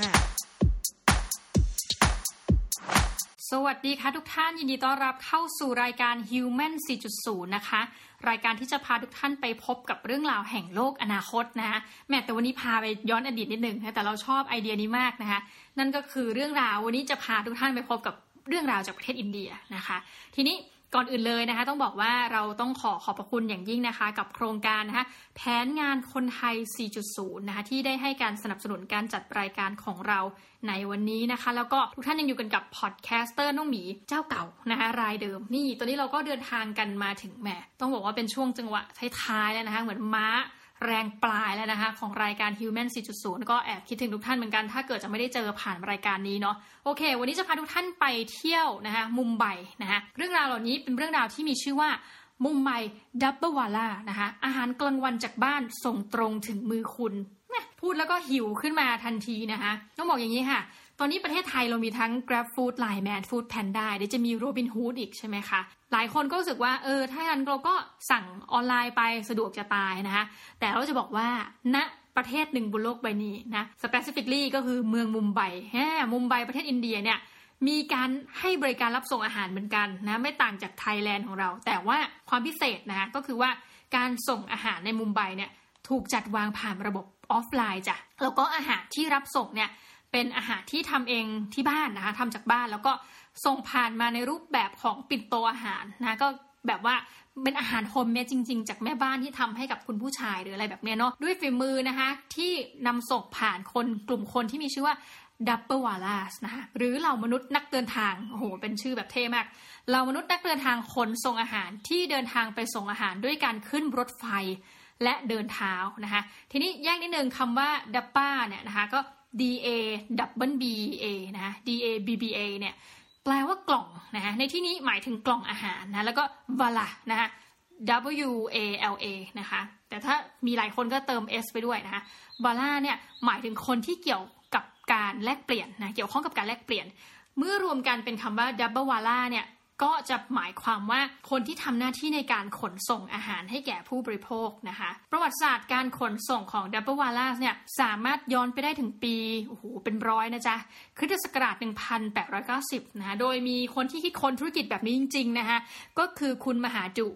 สวัสดีค่ะทุกท่านยินดีต้อนรับเข้าสู่รายการ Human 4.0 นะคะ รายการที่จะพาทุกท่านไปพบกับเรื่องราวแห่งโลกอนาคตนะคะแม้แต่วันนี้พาไปย้อนอดีตนิดนึงนะแต่เราชอบไอเดียนี้มากนะคะ นั่นก็คือเรื่องราววันนี้จะพาทุกท่านไปพบกับเรื่องราวจากประเทศอินเดียนะคะ ทีนี้ ก่อนอื่นเลยนะคะต้องบอกว่าเราต้องขอขอบพระคุณอย่างยิ่งนะคะ กับโครงการนะคะแผนงานคนไทย 4.0 นะคะที่ได้ให้การสนับสนุนการจัดรายการของเราในวันนี้นะคะ แล้วก็ทุกท่านยังอยู่กันกับ podcaster น้องหมีเจ้าเก่านะคะรายเดิม นี่ตอนนี้เราก็เดินทางกันมาถึงแหมต้องบอกว่าเป็นช่วงจังหวะท้ายๆแล้วนะคะเหมือนม้า แรงปลายแล้วนะคะ ของรายการ Human 4.0 ก็แอบคิดถึงทุกท่านเหมือนกัน ถ้าเกิดจะไม่ได้เจอผ่านรายการนี้เนาะโอเค วันนี้จะพาทุกท่านไปเที่ยวนะคะมุมไบนะคะเรื่องราวเหล่านี้เป็นเรื่องราวที่มีชื่อว่ามุมไบดับเบิลวาล่านะคะอาหารกลางวันจากบ้านส่งตรงถึงมือคุณพูดแล้วก็หิวขึ้นมาทันทีนะคะต้องบอกอย่างนี้ค่ะ ตอนนี้ประเทศไทยเรามีทั้ง Grab Food Line Man Food Panda เดี๋ยวจะมี Robin Hood อีกใช่ไหมคะ หลายคนก็รู้สึกว่าเออถ้างั้นเราก็สั่งออนไลน์ไปสะดวกจะตายนะคะแต่เราจะบอกว่าณนะประเทศหนึ่งบนโลกใบนี้นะ specifically ก็คือเมืองมุมไบแฮมุมไบประเทศอินเดียเนี่ยมีการให้บริการรับส่งอาหารเหมือนกันนะไม่ต่างจากไทยแลนด์ของเรา แต่ว่าความพิเศษนะคะก็คือว่าการส่งอาหารในมุมไบเนี่ยถูกจัดวางผ่านระบบออฟไลน์จ้ะแล้วก็อาหารที่รับส่งเนี่ยเป็นอาหารที่ทำเองที่บ้านนะคะทำจากบ้านแล้วก็ ส่งผ่านมาในรูปแบบของปิ่นโตอาหารนะก็แบบว่าเป็นอาหาร homemade จริง ๆ จากแม่บ้านที่ทำให้กับคุณผู้ชายหรืออะไรแบบเนี้ยเนาะด้วยฝีมือนะคะที่นำส่งผ่านคนกลุ่มคนที่มีชื่อว่าดับเบิลวาลาสนะคะหรือเหล่ามนุษย์นักเดินทางโอ้โหเป็นชื่อแบบเท่มากเหล่ามนุษย์นักเดินทางขนส่งอาหารที่เดินทางไปส่งอาหารด้วยการขึ้นรถไฟและเดินเท้านะคะทีนี้แยกนิดนึงคำว่าดับบ้าเนี่ยนะคะก็ D A double B A นะ D A B B A เนี่ย แปลว่ากล่องนะฮะในที่นี้หมายถึงกล่องอาหารนะแล้วก็ vala นะฮะ W A L A นะคะแต่ถ้ามีหลายคนก็เติม S ไปด้วยนะคะ vala เนี่ยหมายถึงคนที่เกี่ยวกับการแลกเปลี่ยนนะเกี่ยวข้องกับการแลกเปลี่ยน เมื่อรวมกันเป็นคำว่า double vala เนี่ย ก็จะหมายความว่าคนที่ทำหน้าที่ในการขนส่งอาหารให้แก่ผู้บริโภคนะคะ ประวัติศาสตร์การขนส่งของดับเบิลวาลาสเนี่ยสามารถย้อนไปได้ถึงปีโอ้โหเป็นร้อยนะจ๊ะคริสตศักราช 1890 นะคะโดยมีคนที่คิดค้นธุรกิจแบบนี้จริง ๆ นะคะก็คือคุณมหาจุ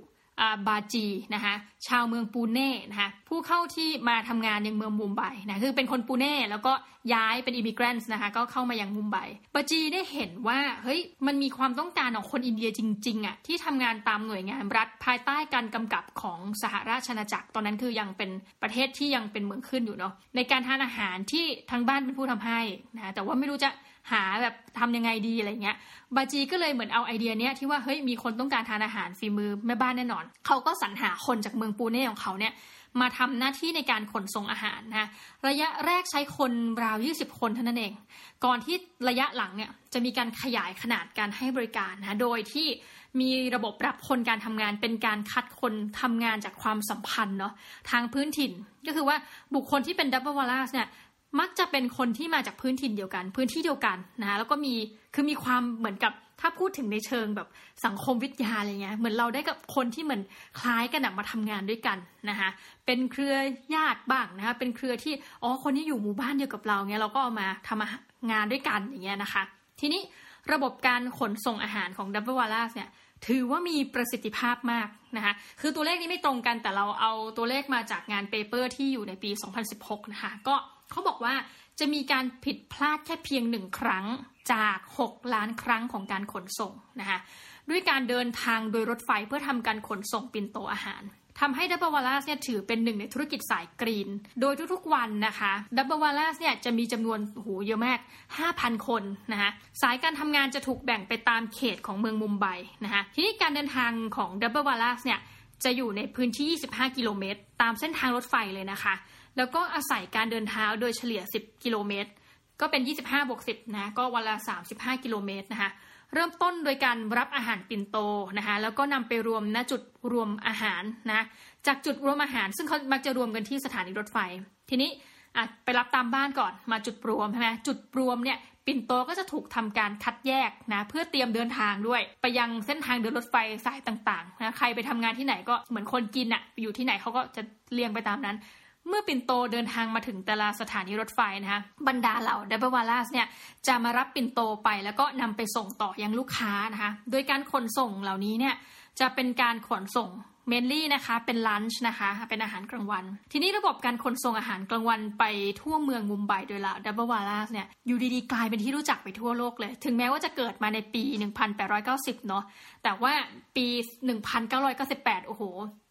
บาจีนะคะชาวเมืองปูเน่นะคะผู้เข้าที่มาทำงานยังเมืองมุมไบนะคือเป็นคนปูเน่แล้วก็ย้ายเป็นอิมิเกรนส์นะคะก็เข้ามายังมุมไบบาจีได้เห็นว่าเฮ้ยมันมีความต้องการของคนอินเดียจริงๆอะ่ะที่ทำงานตามหน่วยงานรัฐภายใต้การกำกับของสหราชอาณาจักร ตอนนั้นคือยังเป็นประเทศที่ยังเป็นเมืองขึ้นอยู่เนาะในการทานอาหารที่ทางบ้านเป็นผู้ทำให้นะแต่ว่าไม่รู้จะ หาแบบทำยังไงดีอะไรเงี้ยบาจีก็เลยเหมือนเอาไอเดียเนี้ยที่ว่าเฮ้ยมีคนต้องการทานอาหารฝีมือแม่บ้านแน่นอน เขาก็สรรหาคนจากเมืองปูเน่ของเขาเนี่ยมาทำหน้าที่ในการขนส่งอาหารนะระยะแรกใช้คนราว 20 คนเท่านั้นเอง ก่อนที่ระยะหลังเนี่ยจะมีการขยายขนาดการให้บริการนะโดยที่มีระบบรับคนการทำงานเป็นการคัดคนทำงานจากความสัมพันธ์เนาะทางพื้นถิ่นก็คือว่าบุคคลที่เป็น dabbawalas เนี่ย มักจะเป็นคนที่มาจากพื้นถิ่นเดียวกัน พื้นที่เดียวกันนะแล้วก็มีคือมีความเหมือนกับถ้าพูดถึงในเชิงแบบสังคมวิทยาอะไรเงี้ยเหมือนเราได้กับคนที่เหมือนคล้ายกันมาทำงานด้วยกันนะคะเป็นเครือญาติบ้างนะคะเป็นเครือที่อ๋อคนที่อยู่หมู่บ้านเดียวกับเราเงี้ยเราก็เอามาทำงานด้วยกันอย่างเงี้ยนะคะ ทีนี้ระบบการขนส่งอาหารของ dabbawalas เนี่ยถือว่ามีประสิทธิภาพมากนะคะ คือตัวเลขนี้ไม่ตรงกันแต่เราเอาตัวเลขมาจากงาน paper ที่อยู่ในปี 2016 นะคะ ก็ เขาบอกว่าจะมีการผิดพลาดแค่เพียงหนึ่งครั้งจาก 6 ล้านครั้งของการขนส่งนะคะด้วยการเดินทางโดยรถไฟเพื่อทำการขนส่งปิ่นโตอาหารทำให้ dabbawalas เนี่ยถือเป็นหนึ่งในธุรกิจสาย green โดยทุกๆวันนะคะ dabbawalas เนี่ยจะมีจำนวนโหเยอะมาก 5,000 คนนะคะสายการทำงานจะถูกแบ่งไปตามเขตของเมืองมุมไบนะคะทีนี้การเดินทางของดับเบิลวาลาสเนี่ยจะอยู่ในพื้นที่ 25 กิโลเมตร ตามเส้นทางรถไฟเลยนะคะ แล้วก็อาศัยการเดินเท้าโดยเฉลี่ย 10 กิโลเมตร ก็เป็น 25บวก10 นะ ก็วันละ 35 กิโลเมตรนะคะเริ่มต้นโดยการรับอาหารปิ่นโตนะคะแล้วก็นำไปรวมณจุดรวมอาหารนะจากจุดรวมอาหาร ซึ่งเขามักจะรวมกันที่สถานีรถไฟ ทีนี้ไปรับตามบ้านก่อนมาจุดรวมใช่ไหมจุดรวมเนี่ยปิ่นโตก็จะถูกทำการคัดแยกนะเพื่อเตรียมเดินทางด้วย ไปยังเส้นทางเดินรถไฟสายต่างๆนะใครไปทำงานที่ไหนก็เหมือนคนกินอะอยู่ที่ไหนเขาก็จะเรียงไปตามนั้น เมื่อปิ่นโตเดินทางมาถึงแต่ละสถานีรถไฟนะคะบรรดาเหล่าดับเบิลวาลาสเนี่ยจะมารับปิ่นโตไปแล้วก็นำไปส่งต่อยังลูกค้านะคะโดยการขนส่งเหล่านี้เนี่ยจะเป็นการขนส่งเมนลี่นะคะเป็นลันช์นะคะเป็นอาหารกลางวัน ทีนี้ระบบการขนส่งอาหารกลางวันไปทั่วเมืองมุมไบโดยเหล่าดับเบิลวาลาสเนี่ยอยู่ดีๆ กลายเป็นที่รู้จักไปทั่วโลกเลย ถึงแม้ว่าจะเกิดมาในปี 1890 เนาะแต่ว่าปี 1998 โอ้โห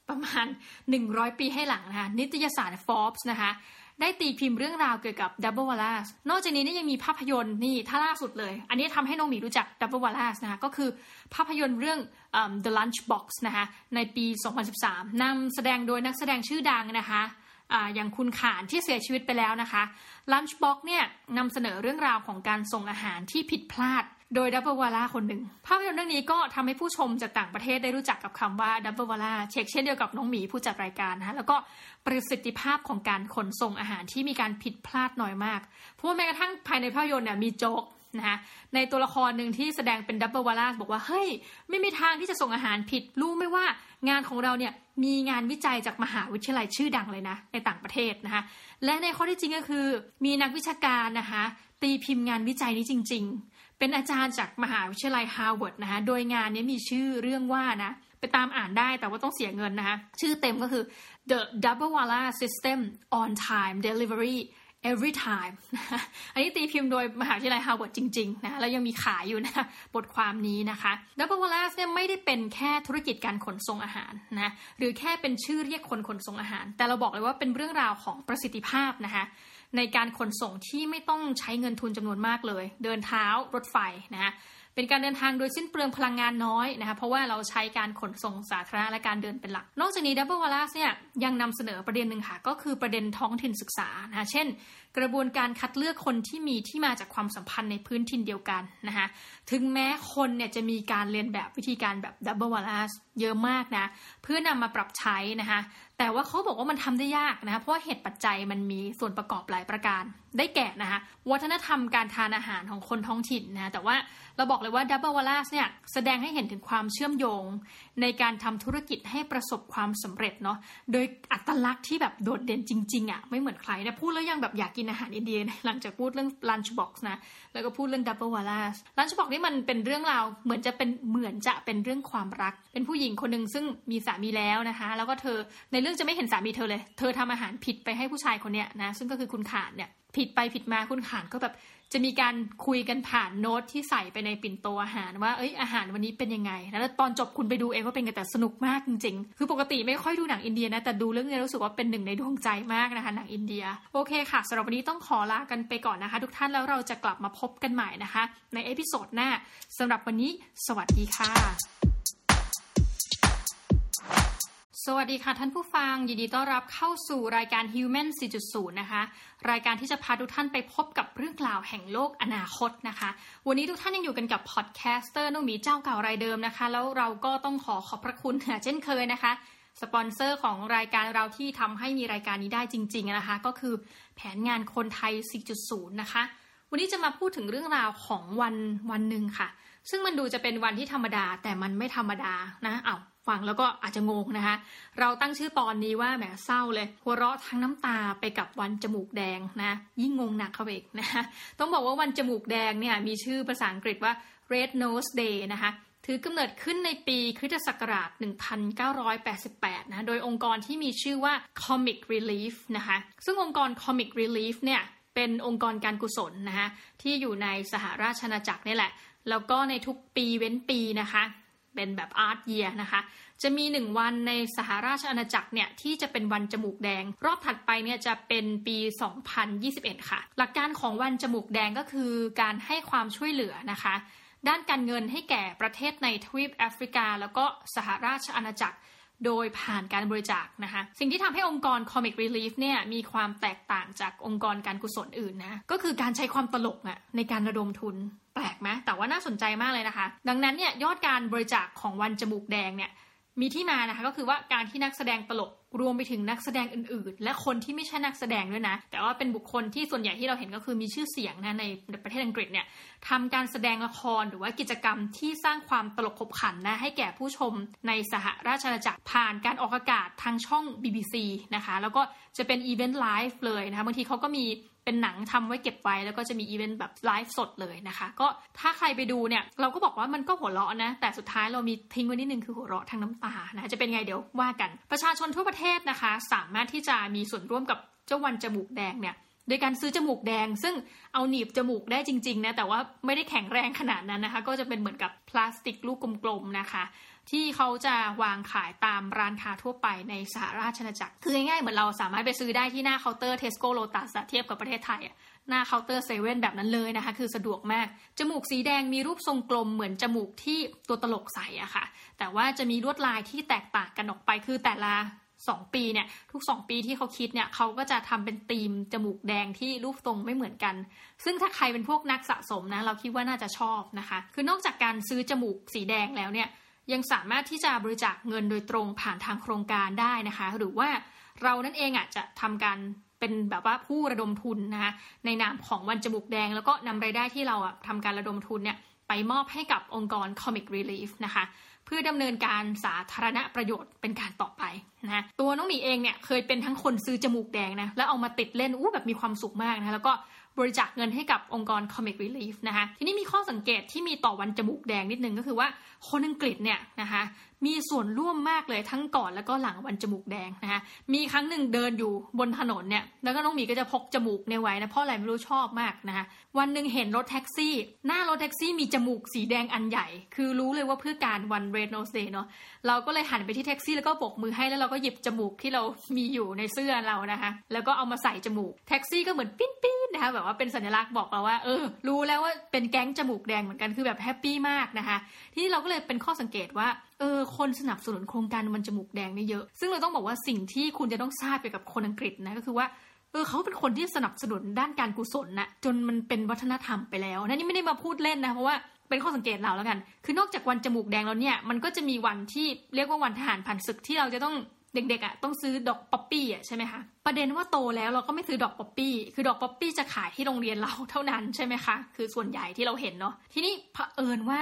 ประมาณ 100 ปีให้หลังนะคะนิตยสาร Forbes นะคะได้ตีพิมพ์เรื่องราวเกี่ยวกับ Double Wallace นอกจากนี้นี่ยังมีภาพยนตร์นี่ถ้าล่าสุดเลย อันนี้ทำให้น้องหมีรู้จัก Double Wallace นะคะก็คือภาพยนตร์เรื่อง The Lunchbox นะคะในปี 2013นำแสดงโดยนักแสดงชื่อดังนะคะอย่างคุณข่านที่เสียชีวิตไปแล้วนะคะ Lunchbox เนี่ยนำเสนอเรื่องราวของการส่งอาหารที่ผิดพลาด โดย dabbawala คนหนึ่ง ภาพยนตร์เรื่องนี้ก็ทำให้ผู้ชมจากต่างประเทศได้รู้จักกับคำว่า dabbawala เช็คเช่นเดียวกับน้องหมีผู้จัดรายการนะแล้วก็ประสิทธิภาพของการขนส่งอาหารที่มีการผิดพลาดน้อยมาก เพราะว่าแม้กระทั่งภายในภาพยนตร์เนี่ยมีโจ๊กนะคะในตัวละครหนึ่งที่แสดงเป็น dabbawala บอกว่าเฮ้ยไม่มีทางที่จะส่งอาหารผิดรู้ไหมว่างานของเราเนี่ยมีงานวิจัยจากมหาวิทยาลัยชื่อดังเลยนะในต่างประเทศนะคะและในข้อเท็จจริงก็คือ มีนักวิชาการนะคะตีพิมพ์งานวิจัยนี้จริง ๆ เป็นอาจารย์จากมหาวิทยาลัยฮาร์วาร์ดนะคะโดยงานนี้มีชื่อเรื่องว่านะ ไปตามอ่านได้แต่ว่าต้องเสียเงินนะคะชื่อเต็มก็คือ The Dabbawala System on Time Delivery every time อันนี้ตีพิมพ์โดยมหาวิทยาลัยฮาร์วาร์ดจริง ๆ นะ แล้วยังมีขายอยู่นะ บทความนี้นะคะ Double Wallace เนี่ยไม่ได้เป็นแค่ธุรกิจการขนส่งอาหารนะ หรือแค่เป็นชื่อเรียกคนขนส่งอาหาร แต่เราบอกเลยว่าเป็นเรื่องราวของประสิทธิภาพนะคะ ในการขนส่งที่ไม่ต้องใช้เงินทุนจำนวนมากเลย เดินเท้ารถไฟนะฮะเป็นการเดินทางโดยสิ้นเปลืองพลังงานน้อยนะคะเพราะว่าเราใช้การขนส่งสาธารณะและการเดินเป็นหลัก นอกจากนี้ดับเบิลวาลาสเนี่ยยังนำเสนอประเด็นหนึ่งค่ะ ก็คือประเด็นท้องถิ่นศึกษานะคะเช่น กระบวนการคัดเลือกคนที่มีที่มาจากความสัมพันธ์ในพื้นถิ่นเดียวกันนะคะถึงแม้คนเนี่ยจะมีการเรียนแบบวิธีการแบบดับเบิลวาลาสเยอะมากนะ เพื่อนำมาปรับใช้นะคะแต่ว่าเขาบอกว่ามันทำได้ยากนะคะเพราะาเหตุปัจจัยมันมีส่วนประกอบหลายประการ ได้แก่นะคะวัฒนธรรมการทานอาหารของคนท้องถิ่นนะแต่ว่าเราบอกเลยว่าดับเบิลวาลาสเนี่ยแสดงให้เห็นถึงความเชื่อมโยง ในการทำธุรกิจให้ประสบความสำเร็จเนาะโดยอัตลักษณ์ที่แบบโดดเด่นจริงๆอะ่ะไม่เหมือนใครนะพูดแล้วยังแบบอยากกินอาหารอินเดียหลังจากพูดเรื่อง lunch box นะแล้วก็พูดเรื่องดับเบิลวาลาส lunch box นี่มันเป็นเรื่องราวเหมือนจะเป็นเหมือนจะเป็นเรื่องความรัก เป็นผู้หญิงคนหนึ่งซึ่งมีสามีแล้วนะคะ แล้วก็เธอในเรื่องจะไม่เห็นสามีเธอเลย เธอทำอาหารผิดไปให้ผู้ชายคนเนี้ยนะซึ่งก็คือคุณขานเนี่ยผิดไปผิดมาคุณขานก็แบบ จะมีการคุยกันผ่านโน้ตที่ใส่ไปในปิ่นโตอาหารว่าเอ้ยอาหารวันนี้เป็นยังไง แล้วตอนจบคุณไปดูเองว่าเป็นไงแต่สนุกมากจริงๆ คือปกติไม่ค่อยดูหนังอินเดียนะ แต่ดูเรื่องนี้รู้สึกว่าเป็นหนึ่งในดวงใจมากนะคะหนังอินเดีย โอเคค่ะสำหรับวันนี้ต้องขอลากันไปก่อนนะคะ ทุกท่านแล้วเราจะกลับมาพบกันใหม่นะคะ ใน episode หน้าสำหรับวันนี้ สวัสดีค่ะ สวัสดีค่ะท่านผู้ฟัง ยินดีต้อนรับเข้าสู่รายการ Human 4.0 นะคะ รายการที่จะพาทุกท่านไปพบกับเรื่องราวแห่งโลกอนาคตนะคะ วันนี้ทุกท่านยังอยู่กันกับ podcaster น้องหมีเจ้าเก่ารายเดิมนะคะ แล้วเราก็ต้องขอขอบพระคุณเช่นเคยนะคะ สปอนเซอร์ของรายการเราที่ทำให้มีรายการนี้ได้จริง ๆนะคะ ก็คือแผนงานคนไทย 4.0 นะคะ วันนี้จะมาพูดถึงเรื่องราวของวันวันหนึ่งค่ะ ซึ่งมันดูจะเป็นวันที่ธรรมดาแต่มันไม่ธรรมดานะเอา้า ฟังแล้วก็อาจจะงงนะคะ เราตั้งชื่อตอนนี้ว่าแหมเศร้าเลย หัวเราะทั้งน้ำตาไปกับวันจมูกแดงนะ ยิ่งงงหนักเข้าไปอีกนะคะต้องบอกว่าวันจมูกแดงเนี่ยมีชื่อภาษาอังกฤษว่า Red Nose Day นะคะถือกำเนิดขึ้นในปีคริสตศักราช 1988 นะ โดยองค์กรที่มีชื่อว่า Comic Relief นะคะ ซึ่งองค์กร Comic Relief เนี่ย เป็นองค์กรการกุศลนะคะที่อยู่ในสหราชอาณาจักรนี่แหละ แล้วก็ในทุกปีเว้นปีนะคะ เป็นแบบอาร์ตเยียนะคะ จะมีหนึ่งวันในสหราชอาณาจักรเนี่ยที่จะเป็นวันจมูกแดง รอบถัดไปเนี่ยจะเป็นปี 2021 ค่ะ หลักการของวันจมูกแดงก็คือการให้ความช่วยเหลือนะคะด้านการเงินให้แก่ประเทศในทวีปแอฟริกา แล้วก็สหราชอาณาจักร โดยผ่านการบริจาคนะคะสิ่งที่ทำให้องค์กร Comic Relief เนี่ยมีความแตกต่างจากองค์กรการกุศลอื่นนะก็คือการใช้ความตลกอะในการระดมทุนแปลกไหมแต่ว่าน่าสนใจมากเลยนะคะ ดังนั้นเนี่ยยอดการบริจาคของวันจมูกแดงเนี่ย มีที่มานะคะก็คือว่าการที่นักแสดงตลกรวมไปถึงนักแสดงอื่นๆ และคนที่ไม่ใช่นักแสดงด้วยนะ แต่ว่าเป็นบุคคลที่ส่วนใหญ่ที่เราเห็นก็คือมีชื่อเสียงนะในประเทศอังกฤษเนี่ยทำการแสดงละครหรือว่ากิจกรรมที่สร้างความตลกขบขันนะให้แก่ผู้ชมในสหราชอาณาจักรผ่านการออกอากาศทางช่อง BBC นะคะ แล้วก็จะเป็น event live เลยนะคะบางทีเขาก็มี เป็นหนังทำไว้เก็บไว้แล้วก็จะมีอีเวนต์แบบไลฟ์สดเลยนะคะ ก็ถ้าใครไปดูเนี่ย เราก็บอกว่ามันก็หัวเราะนะ แต่สุดท้ายเรามีทิ้งไว้นิดนึงคือหัวเราะทั้งน้ำตานะจะเป็นไงเดี๋ยวว่ากัน ประชาชนทั่วประเทศนะคะ สามารถที่จะมีส่วนร่วมกับเจ้าวันจมูกแดงเนี่ยโดยการซื้อจมูกแดง ซึ่งเอาหนีบจมูกได้จริงๆนะแต่ว่าไม่ได้แข็งแรงขนาดนั้นนะคะ ก็จะเป็นเหมือนกับพลาสติกลูกกลมๆนะคะ ที่เขาจะวางขายตามร้านค้าทั่วไปในสหราชอาณาจักร คือง่ายๆเหมือนเราสามารถไปซื้อได้ที่หน้าเคาน์เตอร์เทสโก้โลตัสเทียบกับประเทศไทยหน้าเคาน์เตอร์เซเว่นแบบนั้นเลยนะคะ คือสะดวกมาก จมูกสีแดงมีรูปทรงกลมเหมือนจมูกที่ตัวตลกใส่อะค่ะ แต่ว่าจะมีลวดลายที่แตกต่างกันออกไป คือแต่ละสองปีเนี่ยทุกสองปีที่เขาคิดเนี่ยเขาก็จะทำเป็นธีมจมูกแดงที่รูปทรงไม่เหมือนกัน ซึ่งถ้าใครเป็นพวกนักสะสมนะเราคิดว่าน่าจะชอบนะคะ คือนอกจากการซื้อจมูกสีแดงแล้วเนี่ย ยังสามารถที่จะบริจาคเงินโดยตรงผ่านทางโครงการได้นะคะ หรือว่าเรานั่นเองอะจะทำการเป็นแบบว่าผู้ระดมทุนนะคะในนามของวันจมูกแดง แล้วก็นำรายได้ที่เราอะทำการระดมทุนเนี่ยไปมอบให้กับองค์กร Comic Relief นะคะเพื่อดำเนินการสาธารณประโยชน์เป็นการต่อไปนะตัวน้องหมีเองเนี่ยเคยเป็นทั้งคนซื้อจมูกแดงนะแล้วเอามาติดเล่นอู้แบบมีความสุขมากนะแล้วก็ บริจาคเงินให้กับองค์กร Comic Relief นะคะทีนี้มีข้อสังเกตที่มีต่อวันจมูกแดงนิดนึงก็คือว่าคนอังกฤษเนี่ยนะคะมีส่วนร่วมมากเลยทั้งก่อนแล้วก็หลังวันจมูกแดงนะคะมีครั้งหนึ่งเดินอยู่บนถนนเนี่ย แล้วก็น้องหมีก็จะพกจมูกในไว้นะเพราะอะไรไม่รู้ชอบมากนะคะวันหนึ่งเห็นรถแท็กซี่ หน้ารถแท็กซี่มีจมูกสีแดงอันใหญ่ คือรู้เลยว่าเพื่อการวัน Red Nose Day เนาะเราก็เลยหันไปที่แท็กซี่แล้วก็บกมือให้แล้วเราก็หยิบจมูกที่เรามีอยู่ในเสื้อเรานะคะแล้วก็เอามาใส่จมูกแท็กซี่ก็เหมือนปิ้นปิ้นนะคะแบบว่าเป็นสัญลักษณ์บอกเราว่าเออ รู้แล้วว่าเป็นแก๊งจมูกแดงเหมือนกันคือแบบแฮปปี้มากนะคะที่เราก็เลยเป็นข้อสังเกตว่าเออคนสนับสนุนโครงการมันจมูกแดงนี่เยอะ ซึ่งเราต้องบอกว่าสิ่งที่คุณจะต้องทราบเกี่ยวกับคนอังกฤษนะก็คือว่าเออเขาเป็นคนที่สนับสนุนด้านการกุศลนะจนมันเป็นวัฒนธรรมไปแล้วนะนี่ไม่ได้มาพูดเล่นนะเพราะว่าเป็นข้อสังเกตเราแล้วกัน คือนอกจากวันจมูกแดงแล้วเนี่ยมันก็จะมีวันที่เรียกว่าวันทหารผ่านศึกที่เราจะต้องเด็กๆอะต้องซื้อดอกป๊อปปี้อะใช่ไหมคะประเด็นว่าโตแล้วเราก็ไม่ซื้อดอกป๊อปปี้คือดอกป๊อปปี้จะขายที่โรงเรียนเราเท่านั้นใช่ไหมคะคือส่วนใหญ่ที่เราเห็นเนาะทีนี้เผอิญว่า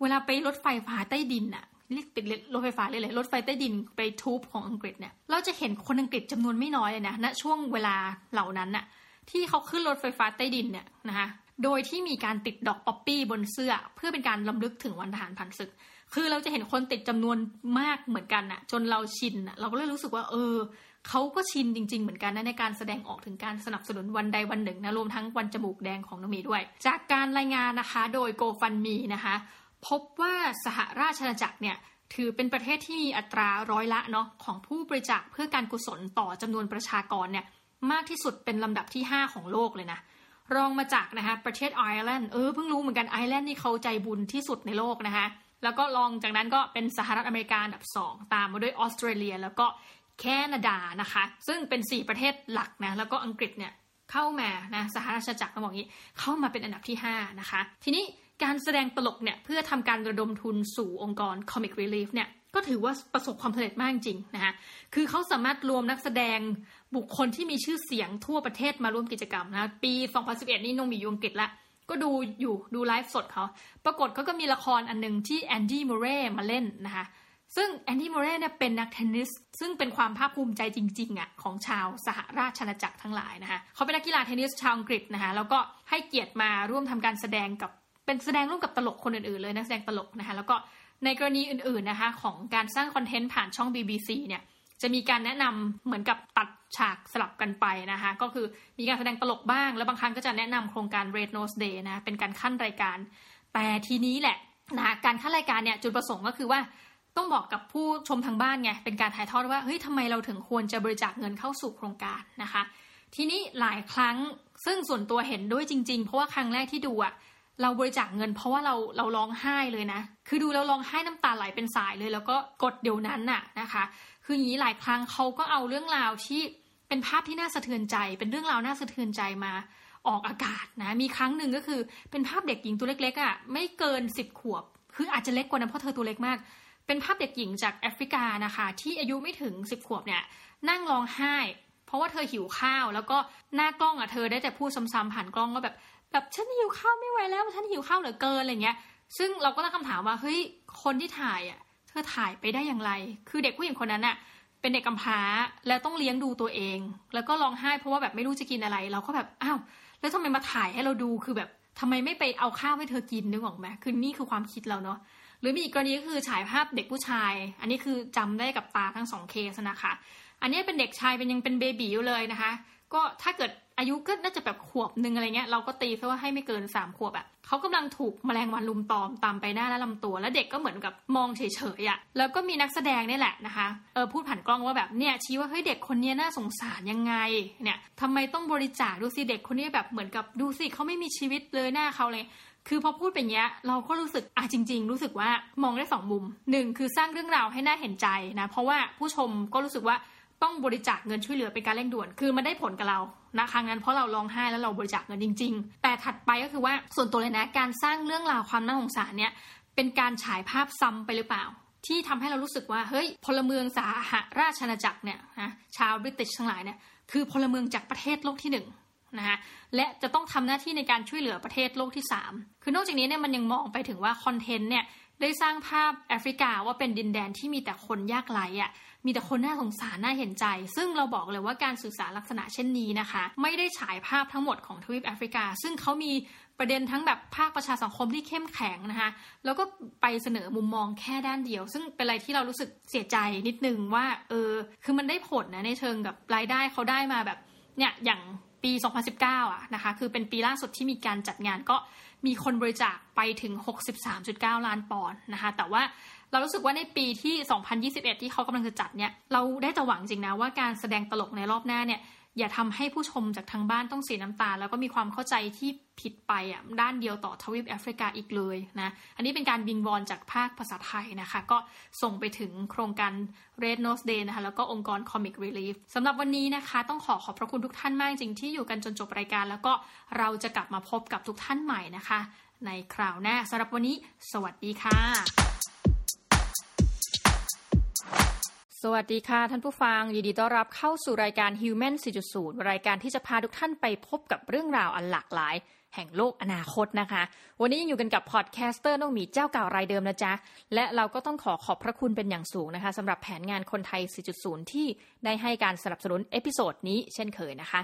เวลาไปรถไฟฟ้าใต้ดินอะ เรียกติดรถไฟฟ้าเลยเลยรถไฟใต้ดินไป tube ของอังกฤษเนี่ยเราจะเห็นคนอังกฤษจำนวนไม่น้อยเลยนะณช่วงเวลาเหล่านั้นน่ะที่เขาขึ้นรถไฟฟ้าใต้ดินเนี่ยนะคะโดยที่มีการติดดอกป๊อปปี้บนเสื้อ เพื่อเป็นการลำลึกถึงวันทหารผ่านศึก คือเราจะเห็นคนติดจำนวนมากเหมือนกันน่ะ จนเราชินน่ะเราก็เลยรู้สึกว่า เออเขาก็ชินจริง ๆ เหมือนกันนะในการแสดงออกถึงการสนับสนุนวันใดวันหนึ่งนะรวมทั้งวันจมูกแดงของน้องมีด้วย จากการรายงานนะคะ โดยโกฟันมีนะคะ พบว่าสหราชอาณาจักรเนี่ยถือเป็นประเทศที่มีอัตราร้อยละเนาะของผู้บริจาคเพื่อการกุศลต่อจำนวนประชากรเนี่ยมากที่สุดเป็นลำดับที่ 5 ของโลกเลยนะรองมาจากนะคะประเทศไอร์แลนด์เออเพิ่งรู้เหมือนกันไอร์แลนด์นี่เขาใจบุญที่สุดในโลกนะคะแล้วก็รองจากนั้นก็เป็นสหรัฐอเมริกาอันดับ 2 ตามมาด้วยออสเตรเลีย แล้วก็แคนาดานะคะ ซึ่งเป็น 4 ประเทศหลักนะแล้วก็อังกฤษเนี่ยเข้ามานะสหราชอาณาจักรต้องบอกงี้เข้ามาเป็นอันดับที่ 5 นะคะ ทีนี้ การแสดงตลกเนี่ยเพื่อทำการระดมทุนสู่องค์กร Comic Relief เนี่ยก็ถือว่าประสบความสำเร็จมากจริงนะคะคือเขาสามารถรวมนักแสดงบุคคลที่มีชื่อเสียงทั่วประเทศมาร่วมกิจกรรมนะปี 2011 นี่นงมีอยู่อังกฤษละก็ดูอยู่ดูไลฟ์สดเขา ปรากฏเขาก็มีละครอันหนึ่งที่แอนดี้มูเร่มาเล่นนะคะซึ่งแอนดี้มูเร่เนี่ยเป็นนักเทนนิส ซึ่งเป็นความภาคภูมิใจจริงๆอะของชาวสหราชอาณาจักรทั้งหลายนะคะเขาเป็นนักกีฬาเทนนิสชาวอังกฤษนะคะแล้วก็ให้เกียรติมาร่วมทำการแสดงกับ เป็นแสดงร่วมกับตลกคนอื่นๆเลยนักแสดงตลกนะคะ แล้วก็ในกรณีอื่นๆนะคะของการสร้างคอนเทนต์ผ่านช่อง BBC เนี่ยจะมีการแนะนำเหมือนกับตัดฉากสลับกันไปนะคะก็คือมีการแสดงตลกบ้าง แล้วบางครั้งก็จะแนะนำโครงการ Red Nose Day นะเป็นการขั้นรายการ แต่ทีนี้แหละนะการขั้นรายการเนี่ยจุดประสงค์ก็คือว่าต้องบอกกับผู้ชมทางบ้านไงเป็นการถ่ายทอดว่าเฮ้ยทำไมเราถึงควรจะบริจาคเงินเข้าสู่โครงการนะคะ ทีนี้หลายครั้งซึ่งส่วนตัวเห็นด้วยจริง ๆ เพราะว่าครั้งแรกที่ดูอะ เราบริจาคเงิน เพราะว่าเราเราร้องไห้เลยนะ คือดูแล้วร้องไห้น้ำตาไหลเป็นสายเลย แล้วก็กดเดี๋ยวนั้นน่ะนะคะ คืออย่างนี้หลายครั้งเขาก็เอาเรื่องราวที่เป็นภาพที่น่าสะเทือนใจ เป็นเรื่องราวน่าสะเทือนใจมาออกอากาศนะ มีครั้งหนึ่งก็คือเป็นภาพเด็กหญิงตัวเล็กๆอะ่ะไม่เกินสิบขวบ คืออาจจะเล็กกว่านั้นเพราะเธอตัวเล็กมาก เป็นภาพเด็กหญิงจากแอฟริกานะคะ ที่อายุไม่ถึงสิบขวบเนี่ยนั่งร้องไห้ เพราะว่าเธอหิวข้าว แล้วก็หน้ากล้องอะเธอได้แต่พูดซ้ำๆผ่านกล้องว่าแบบ แบบฉันหิวข้าวไม่ไหวแล้วฉันหิวข้าวเหลือเกินอะไรเงี้ย ซึ่งเราก็ตั้งคำถามว่าเฮ้ยคนที่ถ่ายอะ เธอถ่ายไปได้อย่างไร คือเด็กผู้หญิงคนนั้นอะ เป็นเด็กกำพร้าแล้วต้องเลี้ยงดูตัวเอง แล้วก็ร้องไห้เพราะว่าแบบไม่รู้จะกินอะไร เราก็แบบอ้าวแล้วทำไมมาถ่ายให้เราดูคือแบบทำไมไม่ไปเอาข้าวให้เธอกินนึกออกไหมคือนี่คือความคิดเราเนาะหรือมีอีกกรณีก็คือฉายภาพเด็กผู้ชาย อันนี้คือจำได้กับตาทั้งสองเคสนะคะ อันนี้เป็นเด็กชายเป็นยังเป็นเบบีอยู่เลยนะคะ ก็ถ้าเกิด อายุก็น่าจะแบบขวบหนึ่งอะไรเงี้ยเราก็ตีซะว่าให้ไม่เกินสามขวบอะเขากำลังถูกแมลงวันลุมตอมตามไปหน้าและลำตัว แล้วเด็กก็เหมือนกับมองเฉยๆอะแล้วก็มีนักแสดงนี่แหละนะคะเออพูดผ่านกล้องว่าแบบเนี่ยชี้ว่าเฮ้ยเด็กคนนี้น่าสงสารยังไงเนี่ยทำไมต้องบริจาคดูสิเด็กคนนี้แบบเหมือนกับดูสิเขาไม่มีชีวิตเลยหน้าเขาเลยคือพอพูดแบบนี้ยเราก็รู้สึกอะจริง ๆ รู้สึกว่ามองได้สองมุมหนึ่งคือสร้างเรื่องราวให้น่าเห็นใจนะเพราะว่าผู้ชมก็รู้สึกว่า ต้องบริจาคเงินช่วยเหลือเป็นการเร่งด่วน คือมันได้ผลกับเรานะครั้งนั้นเพราะเราร้องไห้แล้วเราบริจาคเงินจริง ๆ แต่ถัดไปก็คือว่าส่วนตัวเลยนะ การสร้างเรื่องราวความน่าสงสารเนี่ยเป็นการฉายภาพซ้ำไปหรือเปล่า ที่ทำให้เรารู้สึกว่าเฮ้ยพลเมืองสาหราชอาณาจักรเนี่ยนะชาวบริติชทั้งหลายเนี่ยคือพลเมืองจากประเทศโลกที่หนึ่งนะคะและจะต้องทำหน้าที่ในการช่วยเหลือประเทศโลกที่ 3 คือนอกจากนี้เนี่ยมันยังมองไปถึงว่าคอนเทนต์เนี่ย ได้สร้างภาพแอฟริกาว่าเป็นดินแดนที่มีแต่คนยากไร้อะมีแต่คนน่าสงสารน่าเห็นใจ ซึ่งเราบอกเลยว่าการสื่อสารลักษณะเช่นนี้นะคะ ไม่ได้ฉายภาพทั้งหมดของทวีปแอฟริกา ซึ่งเขามีประเด็นทั้งแบบภาคประชาสังคมที่เข้มแข็งนะคะ แล้วก็ไปเสนอมุมมองแค่ด้านเดียว ซึ่งเป็นอะไรที่เรารู้สึกเสียใจนิดนึงว่า เออ คือมันได้ผลนะในเชิงกับรายได้เขาได้มาแบบเนี่ยอย่างปี 2019 อะนะคะ คือเป็นปีล่าสุดที่มีการจัดงานก็ มีคนบริจาคไปถึง 63.9 ล้านปอนด์นะคะ แต่ว่าเรารู้สึกว่าในปีที่ 2021 ที่เขากำลังจะจัดเนี่ย เราได้แต่หวังจริงนะว่าการแสดงตลกในรอบหน้าเนี่ย อย่าทำให้ผู้ชมจากทางบ้านต้องเสียน้ำตา แล้วก็มีความเข้าใจที่ผิดไปอะด้านเดียวต่อทวีปแอฟริกาอีกเลยนะอันนี้เป็นการบิงวอนจากภาคภาษาไทยนะคะ ก็ส่งไปถึงโครงการ Red Nose Day นะคะแล้วก็องค์กร Comic Relief สำหรับวันนี้นะคะ ต้องขอขอบพระคุณทุกท่านมากจริงที่อยู่กันจนจบรายการ แล้วก็เราจะกลับมาพบกับทุกท่านใหม่นะคะ ในคราวหน้าสำหรับวันนี้ สวัสดีค่ะ สวัสดีค่ะ ท่านผู้ฟัง ยินดีต้อนรับเข้าสู่รายการ Human 4.0 รายการที่จะพาทุกท่านไปพบกับเรื่องราวอันหลากหลาย แห่งโลกอนาคตนะคะ วันนี้ยังอยู่กันกับ podcaster น้องหมีเจ้าเก่ารายเดิมนะจ๊ะ และเราก็ต้องขอขอบพระคุณเป็นอย่างสูงนะคะสำหรับแผนงานคนไทย 4.0 ที่ได้ให้การสนับสนุน episode นี้เช่นเคยนะคะ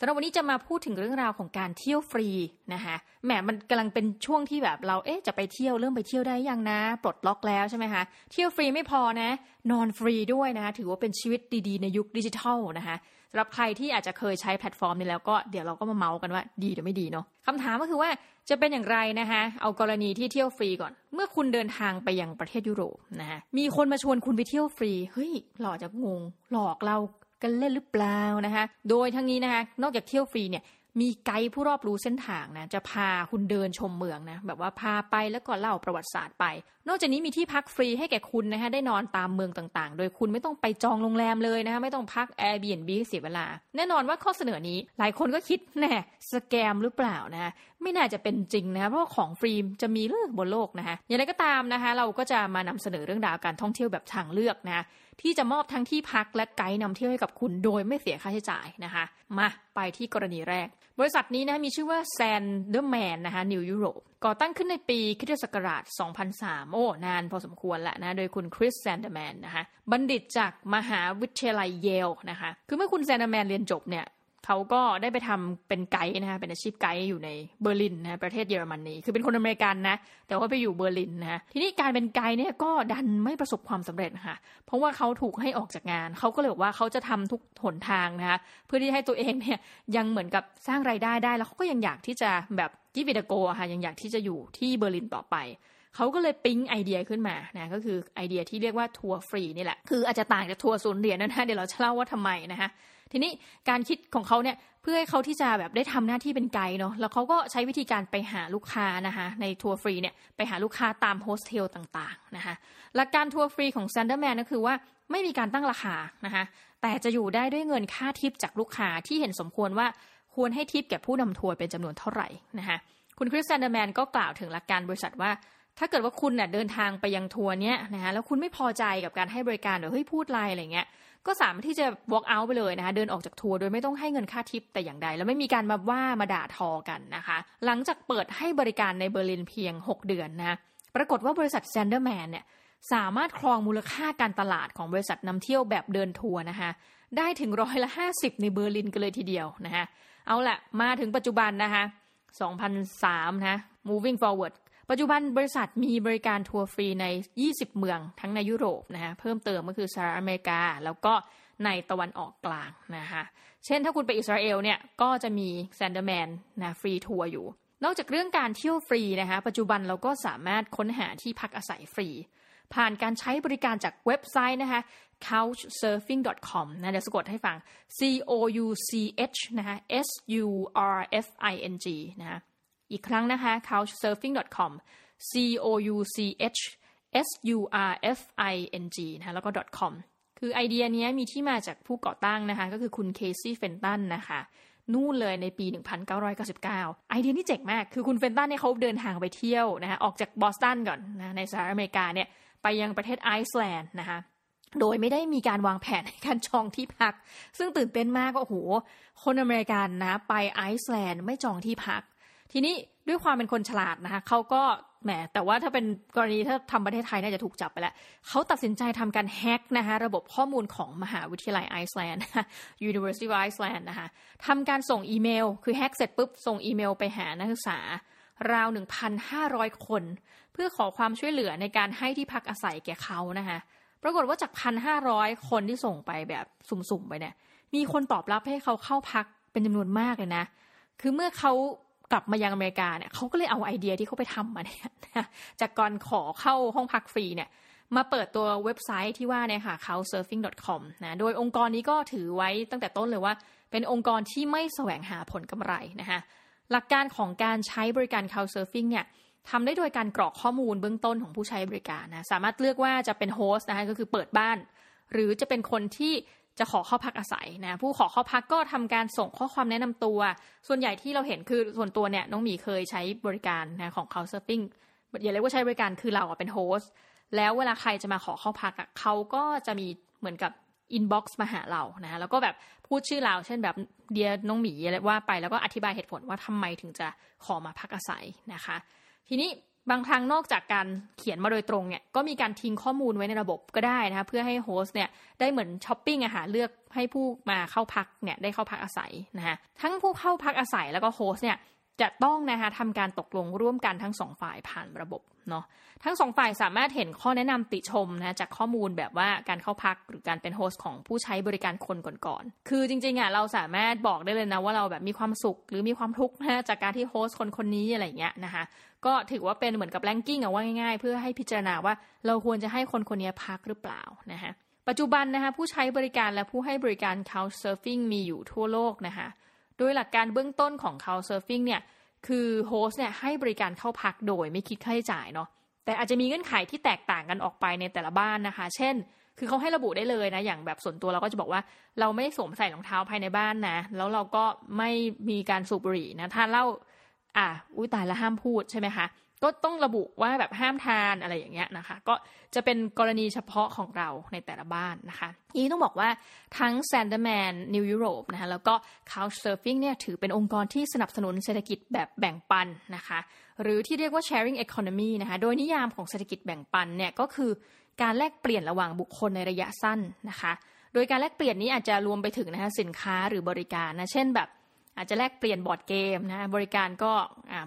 สำหรับวันนี้จะมาพูดถึงเรื่องราวของการเที่ยวฟรีนะคะแหมมันกำลังเป็นช่วงที่แบบเราเอ๊ะจะไปเที่ยวเริ่มไปเที่ยวได้ยังนะ ปลดล็อกแล้วใช่ไหมคะเที่ยวฟรีไม่พอนะ นอนฟรีด้วยนะคะถือว่าเป็นชีวิตดีๆในยุคดิจิทัลนะคะสำหรับใครที่อาจจะเคยใช้แพลตฟอร์มนี้แล้วก็เดี๋ยวเราก็มาเมาส์กันว่าดีหรือไม่ดีเนาะคำถามก็คือว่าจะเป็นอย่างไรนะคะเอากรณีที่เที่ยวฟรีก่อน เมื่อคุณเดินทางไปยังประเทศยุโรปนะคะมีคนมาชวนคุณไปเที่ยวฟรีเฮ้ยหลอกจะงง หลอกเรา กันเล่นหรือเปล่านะคะโดยทั้งนี้นะคะนอกจากเที่ยวฟรีเนี่ยมีไกด์ผู้รอบรู้เส้นทางนะจะพาคุณเดินชมเมืองนะแบบว่าพาไปแล้วก็เล่าประวัติศาสตร์ไป นอกจากนี้มีที่พักฟรีให้แก่คุณนะคะได้นอนตามเมืองต่างๆ โดยคุณไม่ต้องไปจองโรงแรมเลยนะคะไม่ต้องพัก Airbnb เสียเวลา แน่นอนว่าข้อเสนอนี้หลายคนก็คิดแน่ scam หรือเปล่านะไม่น่าจะเป็นจริงนะคะเพราะของฟรีจะมีเหรอบนโลกนะคะอย่างไรก็ตามนะคะเราก็จะมานำเสนอเรื่องราวการท่องเที่ยวแบบทางเลือกนะที่จะมอบทั้งที่พักและไกด์นำเที่ยวให้กับคุณโดยไม่เสียค่าใช้จ่ายนะคะ มาไปที่กรณีแรก บริษัทนี้นะมีชื่อว่าแซนเดอร์แมนนะคะนิวยุโรปก่อตั้งขึ้นในปีคริสต์ศักราช 2003 โอ้ นานพอสมควรแหละนะ โดยคุณคริสแซนเดอร์แมนนะคะบัณฑิตจากมหาวิทยาลัยเยลนะคะ คือเมื่อคุณแซนเดอร์แมนเรียนจบเนี่ย เขาก็ได้ไปทำเป็นไกด์นะคะเป็นอาชีพไกด์อยู่ในเบอร์ลินนะประเทศเยอรมนีคือเป็นคนอเมริกันนะ แต่ว่าไปอยู่เบอร์ลินนะทีนี้การเป็นไกด์เนี่ยก็ดันไม่ประสบความสำเร็จนะคะเพราะว่าเขาถูกให้ออกจากงาน เขาก็เลยบอกว่าเขาจะทำทุกหนทางนะคะเพื่อที่ให้ตัวเองเนี่ยยังเหมือนกับสร้างรายได้ได้ แล้วเขาก็ยังอยากที่จะแบบยิวิดโกค่ะยังอยากที่จะอยู่ที่เบอร์ลินต่อไปเขาก็เลยปิ๊งไอเดียขึ้นมานะก็คือไอเดียที่เรียกว่าทัวร์ฟรีนี่แหละคืออาจจะต่างจากทัวร์ศูนย์เหรียญนะฮะเดี๋ยวเราจะเล่าว่าทำไมนะคะ ทีนี้การคิดของเขาเนี่ยเพื่อให้เขาที่จะแบบได้ทำหน้าที่เป็นไกด์เนาะแล้วเขาก็ใช้วิธีการไปหาลูกค้านะคะในทัวร์ฟรีเนี่ยไปหาลูกค้าตามโฮสเทลต่างๆนะคะหลักการทัวร์ฟรีของ s ซนเดอร์แมนก็คือว่าไม่มีการตั้งราคานะคะแต่จะอยู่ได้ด้วยเงินค่าทิปจากลูกค้าที่เห็นสมควรว่าควรให้ทิปแก่ผู้นำทัวร์เป็นจำนวนเท่าไหร่นะคะคุณคริสแซนเดอร์แมนก็กล่าวถึงหลักการบริษัทว่าถ้าเกิดว่าคุณเนี่ยเดินทางไปยังทัวร์เนี้ยนะคะแล้วคุณไม่พอใจกับการให้บริการหรือเฮ้ยพูดไรอะไรเงี้ย ก็สามารถที่จะ walk out ไปเลยนะคะ เดินออกจากทัวร์โดยไม่ต้องให้เงินค่าทิปแต่อย่างใด แล้วไม่มีการมาว่ามาด่าทอกันนะคะ หลังจากเปิดให้บริการในเบอร์ลินเพียง 6 เดือนนะ ปรากฏว่าบริษัทแซนเดอร์แมนเนี่ยสามารถครองมูลค่าการตลาดของบริษัทนำเที่ยวแบบเดินทัวร์นะคะได้ถึงร้อยละ50ในเบอร์ลินกันเลยทีเดียวนะคะเอาละมาถึงปัจจุบันนะคะ2003นะ moving forward ปัจจุบันบริษัทมีบริการทัวร์ฟรีใน 20 เมืองทั้งในยุโรปนะคะเพิ่มเติมก็คือสหรัฐอเมริกา แล้วก็ในตะวันออกกลางนะคะเช่นถ้าคุณไปอิสราเอลเนี่ยก็จะมีแซนเดอร์แมนนะ free tour อยู่ นอกจากเรื่องการเที่ยวฟรีนะคะปัจจุบันเราก็สามารถค้นหาที่พักอาศัยฟรี ผ่านการใช้บริการจากเว็บไซต์นะคะ couchsurfing.com นะเดี๋ยวสะกดให้ฟัง c o u c h นะคะ s u r f i n g นะคะ อีกครั้งนะคะ couchsurfing.com c o u c h s u r f i n g นะคะแล้วก็ .com คือไอเดียนี้มีที่มาจากผู้ก่อตั้งนะคะ ก็คือคุณเคซี่เฟนตันนะคะ นู่นเลยในปี 1999 ไอเดียนี่เจ๋งมาก คือคุณเฟนตันเนี่ยเขาเดินทางไปเที่ยวนะคะออกจากบอสตันก่อนนะในสหรัฐอเมริกาเนี่ยไปยังประเทศไอซ์แลนด์นะคะโดยไม่ได้มีการวางแผนในการจองที่พัก ซึ่งตื่นเต้นมากว่าโอ้โหคนอเมริกันนะ ไปไอซ์แลนด์ไม่จองที่พัก ทีนี้ด้วยความเป็นคนฉลาดนะคะเขาก็แหมแต่ว่าถ้าเป็นกรณีถ้าทำประเทศไทยน่าจะถูกจับไปแล้วเขาตัดสินใจทำการแฮกนะคะระบบข้อมูลของมหาวิทยาลัยไอซ์แลนด์ University of Iceland นะคะทำการส่งอีเมล คือแฮกเสร็จปุ๊บ ส่งอีเมลไปหานักศึกษาราว 1,500 คน เพื่อขอความช่วยเหลือในการให้ที่พักอาศัยแก่เขานะคะปรากฏว่าจาก 1,500 คนที่ส่งไปแบบสุ่มๆไปเนี่ยมีคนตอบรับให้เขาเข้าพักเป็นจำนวนมากเลยนะ คือเมื่อเขา กลับมายังอเมริกาเนี่ยเขาก็เลยเอาไอเดียที่เขาไปทำมาเนี่ยจากการขอเข้าห้องพักฟรีเนี่ยมาเปิดตัวเว็บไซต์ที่ว่าเนี่ยค่ะ couchsurfing.com นะโดยองค์กรนี้ก็ถือไว้ตั้งแต่ต้นเลยว่า เป็นองค์กรที่ไม่แสวงหาผลกำไรนะคะหลักการของการใช้บริการ couchsurfing เนี่ยทำได้โดยการกรอกข้อมูลเบื้องต้นของผู้ใช้บริการนะสามารถเลือกว่าจะเป็น host นะคะก็คือเปิดบ้าน หรือจะเป็นคนที่ จะขอเข้าพักอาศัยนะผู้ขอเข้าพักก็ทำการส่งข้อความแนะนำตัว ส่วนใหญ่ที่เราเห็นคือส่วนตัวเนี่ยน้องหมีเคยใช้บริการนะของ Couchsurfing อย่าเรียกว่าใช้บริการคือเราเป็น host แล้วเวลาใครจะมาขอเข้าพักเขาก็จะมีเหมือนกับ inbox มาหาเรานะแล้วก็แบบพูดชื่อเรา เช่นแบบ Dear น้องหมีอะไรว่าไปแล้วก็อธิบายเหตุผลว่าทำไมถึงจะขอมาพักอาศัยนะคะ ทีนี้ บางครั้งนอกจากการเขียนมาโดยตรงเนี่ยก็มีการทิ้งข้อมูลไว้ในระบบก็ได้นะคะเพื่อให้ host เนี่ยได้เหมือนช้อปปิ้งอาหารเลือกให้ผู้มาเข้าพักเนี่ยได้เข้าพักอาศัยนะคะทั้งผู้เข้าพักอาศัยแล้วก็ host เนี่ย จะต้องนะคะทำการตกลงร่วมกันทั้งสองฝ่ายผ่านระบบเนาะทั้งสองฝ่ายสามารถเห็นข้อแนะนำติชมนะจากข้อมูลแบบว่าการเข้าพักหรือการเป็น host ของผู้ใช้บริการคนก่อนๆคือจริงๆอะเราสามารถบอกได้เลยนะว่าเราแบบมีความสุขหรือมีความทุกข์นะจากการที่ host คนคนนี้อะไรเงี้ยนะคะก็ถือว่าเป็นเหมือนกับแรงกิ้งอะว่าง่ายๆ เพื่อให้พิจารณาว่าเราควรจะให้คนคนนี้พักหรือเปล่านะคะปัจจุบันนะคะผู้ใช้บริการและผู้ให้บริการ Couchsurfing มีอยู่ทั่วโลกนะคะ โดยหลักการเบื้องต้นของ Couchsurfing เนี่ยคือโฮสต์เนี่ยให้บริการเข้าพักโดยไม่คิดค่าใช้จ่ายเนาะแต่อาจจะมีเงื่อนไขที่แตกต่างกันออกไปในแต่ละบ้านนะคะ เช่น คือเขาให้ระบุได้เลยนะ อย่างแบบส่วนตัวเราก็จะบอกว่า เราไม่สวมใส่รองเท้าภายในบ้านนะ แล้วเราก็ไม่มีการสูบบุหรี่นะถ้าเล่า อะอุ้ยตายแล้วห้ามพูดใช่ไหมคะ ก็ต้องระบุว่าแบบห้ามทานอะไรอย่างเงี้ยนะคะ ก็จะเป็นกรณีเฉพาะของเราในแต่ละบ้านนะคะนี้ต้องบอกว่าทั้ง Sanderman New Europe นะคะแล้วก็ Couchsurfing เนี่ยถือเป็นองค์กรที่สนับสนุนเศรษฐกิจแบบแบ่งปันนะคะ หรือที่เรียกว่า sharing economy นะคะโดยนิยามของเศรษฐกิจแบ่งปันเนี่ยก็คือการแลกเปลี่ยนระหว่างบุคคลในระยะสั้นนะคะ โดยการแลกเปลี่ยนนี้อาจจะรวมไปถึงนะคะสินค้าหรือบริการนะเช่นแบบอาจจะแลกเปลี่ยนบอร์ดเกมนะบริการก็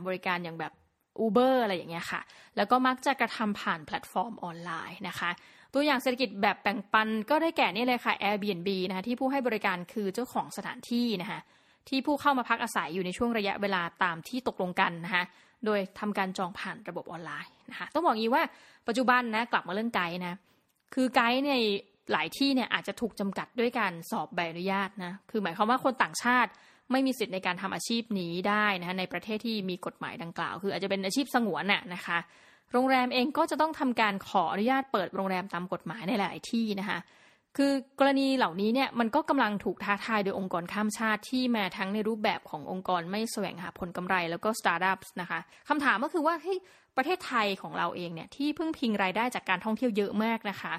บริการอย่างแบบ Uber อะไรอย่างเงี้ยค่ะ แล้วก็มักจะกระทำผ่านแพลตฟอร์มออนไลน์นะคะ ตัวอย่างเศรษฐกิจแบบแบ่งปันก็ได้แก่นี่เลยค่ะ Airbnb นะคะที่ผู้ให้บริการคือเจ้าของสถานที่นะคะที่ผู้เข้ามาพักอาศัยอยู่ในช่วงระยะเวลาตามที่ตกลงกันนะคะโดยทำการจองผ่านระบบออนไลน์นะคะต้องบอกงี้ว่าปัจจุบันนะกลับมาเรื่องไกด์นะคือไกด์ในหลายที่เนี่ยอาจจะถูกจำกัดด้วยการสอบใบอนุญาตนะคือหมายความว่าคนต่างชาติ ไม่มีสิทธิ์ในการทำอาชีพนี้ได้นะคะในประเทศที่มีกฎหมายดังกล่าว คืออาจจะเป็นอาชีพสงวนน่ะนะคะ โรงแรมเองก็จะต้องทำการขออนุญาตเปิดโรงแรมตามกฎหมายในหลายที่นะคะคือกรณีเหล่านี้เนี่ยมันก็กำลังถูกท้าทายโดยองค์กรข้ามชาติที่มาทั้งในรูปแบบขององค์กรไม่แสวงหาผลกำไรแล้วก็สตาร์ทอัพนะคะคำถามก็คือว่าเฮ้ยประเทศไทยของเราเองเนี่ยที่พึ่งพิงรายได้จากการท่องเที่ยวเยอะมากนะคะ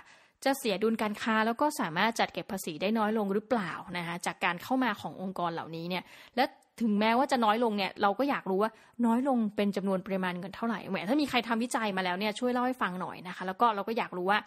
จะเสียดุลการค้าแล้วก็สามารถจัดเก็บภาษีได้น้อยลงหรือเปล่านะคะจากการเข้ามาขององค์กรเหล่านี้เนี่ยและถึงแม้ว่าจะน้อยลงเนี่ยเราก็อยากรู้ว่าน้อยลงเป็นจำนวนปริมาณเงินเท่าไหร่แหมถ้ามีใครทำวิจัยมาแล้วเนี่ยช่วยเล่าให้ฟังหน่อยนะคะ แล้วก็เราก็อยากรู้ว่า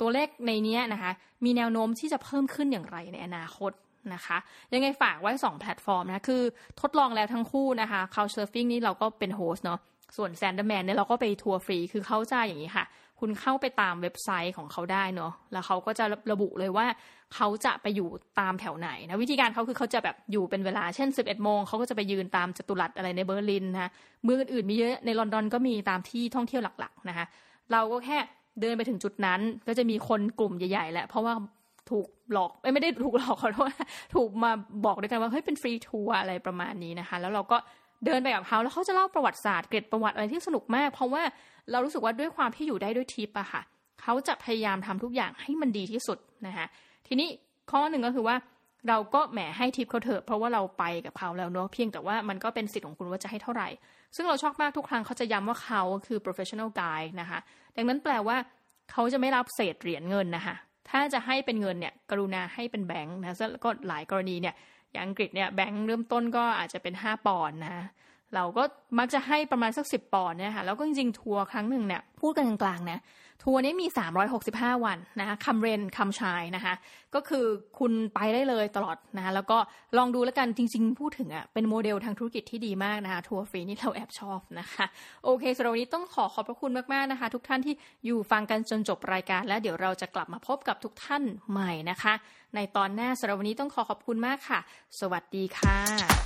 ตัวเลขในนี้นะคะ มีแนวโน้มที่จะเพิ่มขึ้นอย่างไรในอนาคตนะคะ ยังไงฝากไว้ 2 แพลตฟอร์มนะ คือทดลองแล้วทั้งคู่นะคะ Couchsurfing นี่เราก็เป็น host เนาะส่วน Sandeman เนี่ยเราก็ไปทัวร์ฟรี คือเขาจะอย่างนี้ค่ะ คุณเข้าไปตามเว็บไซต์ของเขาได้เนาะแล้วเขาก็จะระบุเลยว่าเขาจะไปอยู่ตามแถวไหนนะวิธีการเขาคือเขาจะแบบอยู่เป็นเวลาเช่น 11โมงเขาก็จะไปยืนตามจัตุรัสอะไรในเบอร์ลินนะเมืองอื่นๆมีเยอะในลอนดอนก็มีตามที่ท่องเที่ยวหลักๆนะคะเราก็แค่เดินไปถึงจุดนั้นก็จะมีคนกลุ่มใหญ่ๆแหละเพราะว่าถูกหลอกไม่ได้ถูกหลอกขอโทษถูกมาบอกด้วยกันว่าเฮ้ยเป็นฟรีทัวร์อะไรประมาณนี้นะคะ แล้วเราก็ เดินไปกับเขาแล้วเขาจะเล่าประวัติศาสตร์เกร็ดประวัติอะไรที่สนุกมาก เพราะว่าเรารู้สึกว่าด้วยความที่อยู่ได้ด้วยทิปอะค่ะเขาจะพยายามทำทุกอย่างให้มันดีที่สุดนะคะทีนี้ข้อหนึ่งก็คือว่าเราก็แหมให้ทิปเขาเถอะเพราะว่าเราไปกับเขาแล้วเนาะเพียงแต่ว่ามันก็เป็นสิทธิ์ของคุณว่าจะให้เท่าไหร่ ซึ่งเราชอบมากทุกครั้งเขาจะย้ำว่าเขาคือ professional guide นะคะดังนั้นแปลว่าเขาจะไม่รับเศษเหรียญเงินนะคะถ้าจะให้เป็นเงินเนี่ยกรุณาให้เป็นแบงค์นะแล้วก็หลายกรณีเนี่ย อย่างอังกฤษเนี่ยแบงค์เริ่มต้นก็อาจจะเป็น 5 ปอนด์นะเราก็มักจะให้ประมาณสัก 10 ปอนด์เนี่ยค่ะแล้วก็จริงๆทัวร์ครั้งหนึ่งเนี่ยพูดกันกลางๆนะ ทัวร์นี้มี 365 วันนะคะ come rain come shine นะคะก็คือคุณไปได้เลยตลอดนะคะแล้วก็ลองดูแล้วกันจริง ๆ พูดถึงอะ่ะเป็นโมเดลทางธุรกิจที่ดีมากนะคะทัวร์ฟรีนี่เราแอบชอบนะคะโอเคสำหรับวันนี้ต้องขอขอบพระคุณมากๆนะคะ ทุกท่านที่อยู่ฟังกันจนจบรายการ แล้วเดี๋ยวเราจะกลับมาพบกับทุกท่านใหม่นะคะ ในตอนหน้าสำหรับวันนี้ต้องขอขอบคุณมากค่ะ สวัสดีค่ะ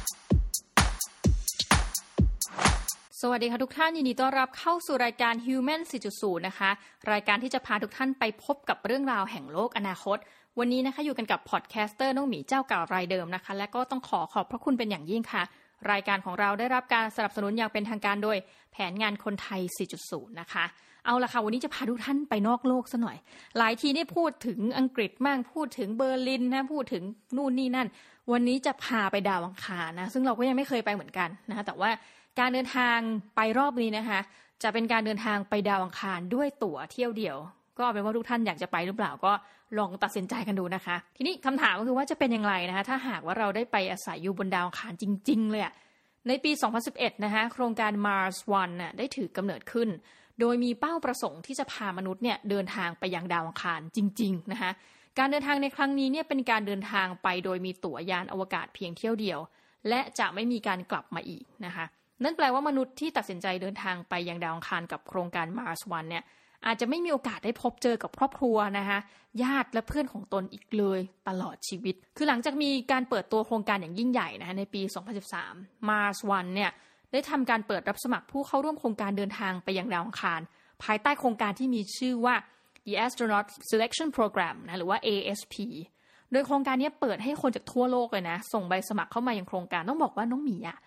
สวัสดีค่ะทุกท่านยินดีต้อนรับเข้าสู่รายการ Human 4.0 นะคะ รายการที่จะพาทุกท่านไปพบกับเรื่องราวแห่งโลกอนาคต วันนี้นะคะอยู่กันกับ podcaster น้องหมีเจ้าเก่ารายเดิมนะคะ และก็ต้องขอขอบพระคุณเป็นอย่างยิ่งค่ะ รายการของเราได้รับการสนับสนุนอย่างเป็นทางการโดยแผนงานคนไทย 4.0 นะคะ เอาละค่ะวันนี้จะพาทุกท่านไปนอกโลกซะหน่อย หลายทีได้พูดถึงอังกฤษมากพูดถึงเบอร์ลินนะพูดถึงนู่นนี่นั่น วันนี้จะพาไปดาวอังคารนะซึ่งเราก็ยังไม่เคยไปเหมือนกันนะคะแต่ว่า การเดินทางไปรอบนี้นะคะ จะเป็นการเดินทางไปดาวอังคารด้วยตั๋วเที่ยวเดียว ก็เป็นว่าทุกท่านอยากจะไปหรือเปล่าก็ลองตัดสินใจกันดูนะคะ ทีนี้คำถามก็คือว่าจะเป็นอย่างไรนะคะ ถ้าหากว่าเราได้ไปอาศัยอยู่บนดาวอังคารจริง ๆ เลยในปี 2011 นะคะโครงการ Mars One น่ะได้ถือกำเนิดขึ้น โดยมีเป้าประสงค์ที่จะพามนุษย์เนี่ยเดินทางไปยังดาวอังคารจริง ๆ นะคะการเดินทางในครั้งนี้เนี่ยเป็นการเดินทางไปโดยมีตั๋วยานอวกาศเพียงเที่ยวเดียว และจะไม่มีการกลับมาอีกนะคะ นั่นแปลว่ามนุษย์ที่ตัดสินใจเดินทางไปยังดาวอังคารกับโครงการ Mars One เนี่ยอาจจะไม่มีโอกาสได้พบเจอกับครอบครัวนะคะญาติและเพื่อนของตนอีกเลยตลอดชีวิต คือหลังจากมีการเปิดตัวโครงการอย่างยิ่งใหญ่นะคะในปี 2013 Mars One เนี่ยได้ทำการเปิดรับสมัครผู้เข้าร่วมโครงการเดินทางไปยังดาวอังคาร ภายใต้โครงการที่มีชื่อว่า the Astronaut Selection Program นะหรือว่า ASP โดยโครงการนี้เปิดให้คนจากทั่วโลกเลยนะ ส่งใบสมัครเข้ามายังโครงการต้องบอกว่าน้องหมีอะ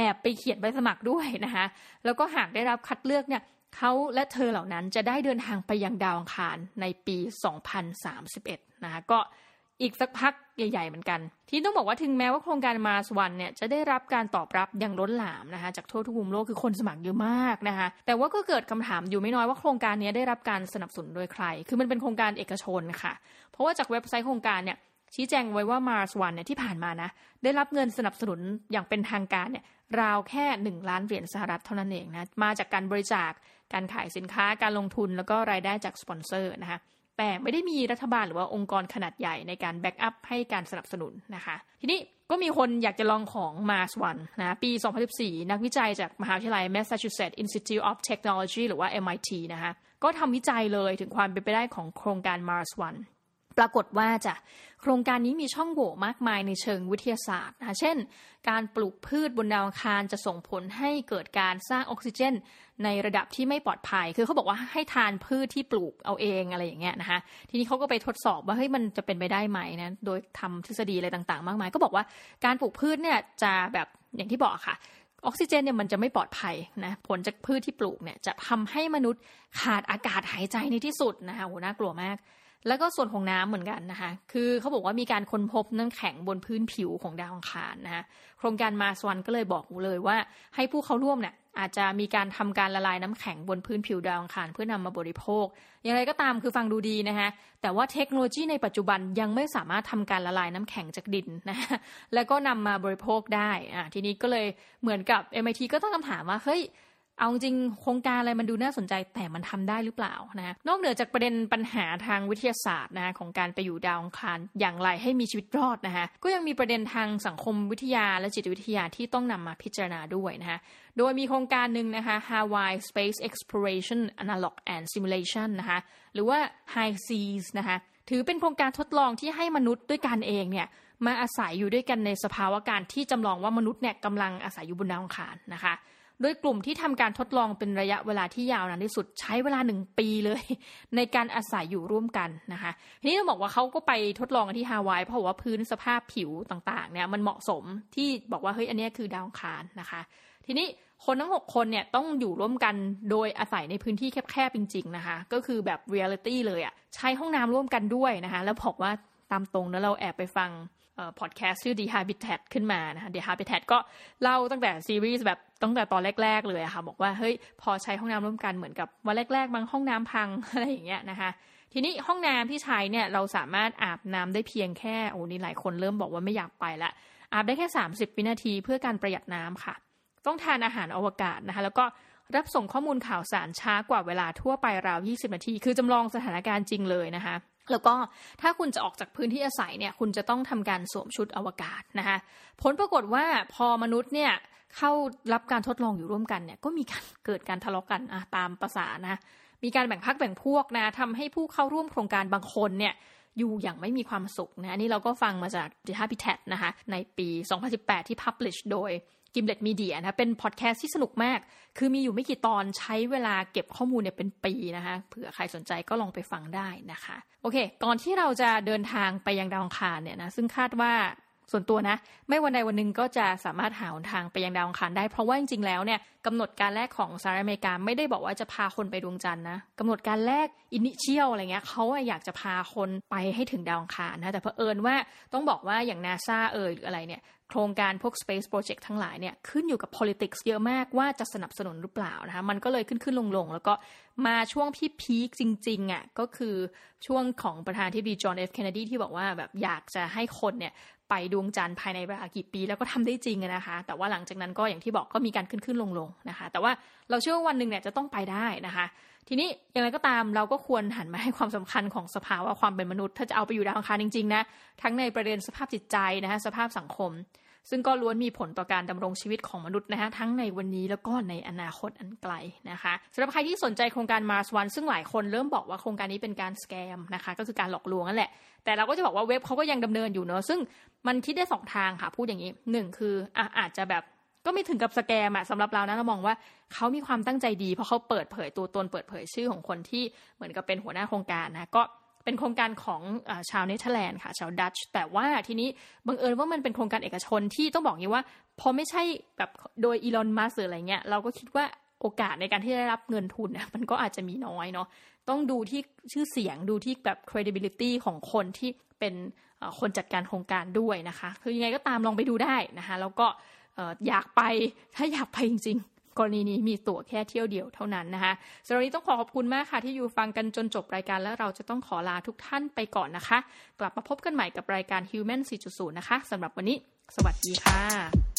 แอบไปเขียนใบสมัครด้วยนะคะแล้วก็หากได้รับคัดเลือกเนี่ยเขาและเธอเหล่านั้นจะได้เดินทางไปยังดาวอังคารในปี 2031 นะคะก็อีกสักพักใหญ่ ๆ เหมือนกัน ที่ต้องบอกว่าถึงแม้ว่าโครงการมาสวันเนี่ยจะได้รับการตอบรับอย่างล้นหลามนะคะจากทั่วทุกมุมโลกคือคนสมัครเยอะมากนะคะแต่ว่าก็เกิดคำถามอยู่ไม่น้อยว่าโครงการนี้ได้รับการสนับสนุนโดยใคร คือมันเป็นโครงการเอกชนค่ะ เพราะว่าจากเว็บไซต์โครงการเนี่ย ชี้แจงไว้ว่า Mars One เนี่ยที่ผ่านมานะ ได้รับเงินสนับสนุนอย่างเป็นทางการเนี่ยราวแค่ 1 ล้านเหรียญสหรัฐเท่านั้นเองนะ มาจากการบริจาคการขายสินค้าการลงทุนแล้วก็รายได้จากสปอนเซอร์นะคะแต่ไม่ได้มีรัฐบาลหรือว่าองค์กรขนาดใหญ่ในการ backup ให้การสนับสนุนนะคะ ทีนี้ก็มีคนอยากจะลองของ Mars One นะปี 2014 นักวิจัยจากมหาวิทยาลัย Massachusetts Institute of Technology หรือว่า MIT นะคะก็ทำวิจัยเลยถึงความเป็นไปได้ของโครงการ Mars One ปรากฏว่าจะโครงการนี้มีช่องโหว่มากมายในเชิงวิทยาศาสตร์นะเช่น การปลูกพืชบนดาวอังคารจะส่งผลให้เกิดการสร้างออกซิเจน ในระดับที่ไม่ปลอดภัย คือเขาบอกว่าให้ทานพืชที่ปลูกเอาเองอะไรอย่างเงี้ยนะคะ ทีนี้เขาก็ไปทดสอบว่าเฮ้ยมันจะเป็นไปได้ไหมนะ โดยทำทฤษฎีอะไรต่างๆ มากมาย ก็บอกว่าการปลูกพืชเนี่ยจะแบบอย่างที่บอกค่ะออกซิเจนเนี่ยมันจะไม่ปลอดภัยนะผลจากพืชที่ปลูกเนี่ยจะทำให้มนุษย์ขาดอากาศหายใจในที่สุดนะคะโหน่ากลัวมาก แล้วก็ส่วนของน้ำเหมือนกันนะคะ คือเขาบอกว่ามีการค้นพบน้ำแข็งบนพื้นผิวของดาวอังคารนะคะโครงการมาสวันก็เลยบอกเลยว่า ให้ผู้เข้าร่วมเนี่ยอาจจะมีการทำการละลายน้ำแข็งบนพื้นผิวดาวอังคารเพื่อนำมาบริโภค อย่างไรก็ตามคือฟังดูดีนะคะ แต่ว่าเทคโนโลยีในปัจจุบันยังไม่สามารถทำการละลายน้ำแข็งจากดินนะะแล้วก็นำมาบริโภคได้อ่าทีนี้ก็เลยเหมือนกับ MIT ก็ตั้งคำถามว่าเฮ้ย เอาจริงโครงการอะไรมันดูน่าสนใจแต่มันทำได้หรือเปล่านะนอกเหนือจากประเด็นปัญหาทางวิทยาศาสตร์นะของการไปอยู่ดาวอังคารอย่างไรให้มีชีวิตรอดนะคะก็ยังมีประเด็นทางสังคมวิทยาและจิตวิทยาที่ต้องนำมาพิจารณาด้วยนะคะโดยมีโครงการหนึ่งนะคะ Hawaii Space Exploration Analog and Simulation นะคะหรือว่า High Seas นะคะถือเป็นโครงการทดลองที่ให้มนุษย์ด้วยกันเองเนี่ยมาอาศัยอยู่ด้วยกันในสภาวะการที่จำลองว่ามนุษย์เนี่ยกำลังอาศัยอยู่บนดาวอังคารนะคะ โดยกลุ่มที่ทำการทดลองเป็นระยะเวลาที่ยาวนานที่สุดใช้เวลาหนึ่งปีเลย ในการอาศัยอยู่ร่วมกันนะคะทีนี้ต้องบอกว่าเขาก็ไปทดลองกันที่ฮาวายเพราะว่าพื้นสภาพผิวต่างๆเนี่ยมันเหมาะสมที่บอกว่าเฮ้ยอันนี้คือดาวอังคารนะคะ ทีนี้คนทั้ง 6 คนเนี่ยต้องอยู่ร่วมกันโดยอาศัยในพื้นที่แคบๆจริง ๆนะคะ ก็คือแบบเรียลิตี้เลยอะ่ะใช้ห้องน้ำร่วมกันด้วยนะคะ แล้วบอกว่าตามตรงนะเราแอบไปฟัง พอดแคสต์ชื่อ The Habitat ขึ้นมานะคะ The Habitat ก็เล่าตั้งแต่ซีรีส์แบบตั้งแต่ตอนแรก ๆ เลยค่ะ บอกว่าเฮ้ยพอใช้ห้องน้ำร่วมกันเหมือนกับวันแรก ๆ บางห้องน้ำพังอะไรอย่างเงี้ยนะคะทีนี้ห้องน้ำที่ใช้เนี่ยเราสามารถอาบน้ำได้เพียงแค่โอ้นี่หลายคนเริ่มบอกว่าไม่อยากไปละอาบได้แค่ 30 วินาทีเพื่อการประหยัดน้ำค่ะ ต้องทานอาหารอวกาศนะคะแล้วก็รับส่งข้อมูลข่าวสารช้ากว่าเวลาทั่วไปราว 20 นาที คือจำลองสถานการณ์จริงเลยนะคะ แล้วก็ถ้าคุณจะออกจากพื้นที่อาศัยเนี่ยคุณจะต้องทำการสวมชุดอวกาศนะคะผลปรากฏว่าพอมนุษย์เนี่ยเข้ารับการทดลองอยู่ร่วมกันเนี่ยก็มีการเกิดการทะเลาะกันตามภาษานะมีการแบ่งพักแบ่งพวกนะทำให้ผู้เข้าร่วมโครงการบางคนเนี่ยอยู่อย่างไม่มีความสุขนะนี่เราก็ฟังมาจาก The Habitat นะคะในปี 2018 ที่ publish โดย Gimlet Media นะเป็นพอดแคสต์ที่สนุกมาก คือมีอยู่ไม่กี่ตอนใช้เวลาเก็บข้อมูลเนี่ยเป็นปีนะคะเผื่อใครสนใจก็ลองไปฟังได้นะคะ โอเค ก่อนที่เราจะเดินทางไปยังดาวอังคารเนี่ยนะซึ่งคาดว่าส่วนตัวนะ ไม่วันใดวันหนึ่งก็จะสามารถหาทางไปยังดาวอังคารได้ เพราะว่าจริงๆแล้วเนี่ยกำหนดการแรกของสหรัฐอเมริกาไม่ได้บอกว่าจะพาคนไปดวงจันทร์นะกำหนดการแรก initial อะไรเงี้ยเขาอยากจะพาคนไปให้ถึงดาวอังคารนะแต่เผอิญว่าต้องบอกว่าอย่างนาซาเอ่ยหรืออะไรเนี่ย โครงการพวก Space Project ทั้งหลายเนี่ยขึ้นอยู่กับ politics เยอะมากว่าจะสนับสนุนหรือเปล่านะคะมันก็เลยขึ้นขึ้นลงลงแล้วก็มาช่วงที่พีคจริงๆอะ่ะก็คือช่วงของประธานที่ดีจอห์นเอฟเคนเนดีที่บอกว่าแบบอยากจะให้คนเนี่ยไปดวงจันทร์ภายในเวลากี่ปีแล้วก็ทำได้จริงนะคะ แต่ว่าหลังจากนั้นก็อย่างที่บอกก็มีการขึ้นขึ้นลงลงนะคะ แต่ว่าเราเชื่อว่าวันหนึ่งเนี่ยจะต้องไปได้นะคะ ทีนี้อย่างไรก็ตามเราก็ควรหันมาให้ความสำคัญของสภาวะความเป็นมนุษย์ ถ้าจะเอาไปอยู่ดาวอังคารจริงๆนะทั้งในประเด็นสภาพจิตใจนะคะสภาพสังคม ซึ่งก็ล้วนมีผลต่อการดำรงชีวิตของมนุษย์นะคะทั้งในวันนี้แล้วก็ในอนาคตอันไกลนะคะสำหรับใครที่สนใจโครงการ Mars One ซึ่งหลายคนเริ่มบอกว่าโครงการนี้เป็นการสแกมนะคะก็คือการหลอกลวงนั่นแหละ แต่เราก็จะบอกว่าเว็บเขาก็ยังดำเนินอยู่เนอะซึ่งมันคิดได้สองทางค่ะพูดอย่างนี้หนึ่งคืออะอาจจะแบบก็ไม่ถึงกับสแกมอะสำหรับเรานะเรามองว่าเขามีความตั้งใจดีเพราะเขาเปิดเผยตัวตนเปิดเผยชื่อของคนที่เหมือนกับเป็นหัวหน้าโครงการนะก็ เป็นโครงการของอชาวเนเธอร์แลนด์ค่ะ ชาวดัตช์แต่ว่าทีนี้บังเอิญว่ามันเป็นโครงการเอกชนที่ต้องบอกงี้ว่าพอไม่ใช่แบบโดยอีลอนมัสก์หรืออะไรเงี้ยเราก็คิดว่าโอกาสในการที่ได้รับเงินทุนมันก็อาจจะมีน้อยเนาะต้องดูที่ชื่อเสียงดูที่แบบ credibility ของคนที่เป็นคนจัดการโครงการด้วยนะคะ คือยังไงก็ตามลองไปดูได้นะคะ แล้วก็อยากไปถ้าอยากไปจริง กรณีนี้มีตั๋วแค่เที่ยวเดียวเท่านั้นนะคะสำหรับนี้ต้องขอขอบคุณมากค่ะที่อยู่ฟังกันจนจบรายการแล้วเราจะต้องขอลาทุกท่านไปก่อนนะคะ กลับมาพบกันใหม่กับรายการ Human 4.0 นะคะสำหรับวันนี้ สวัสดีค่ะ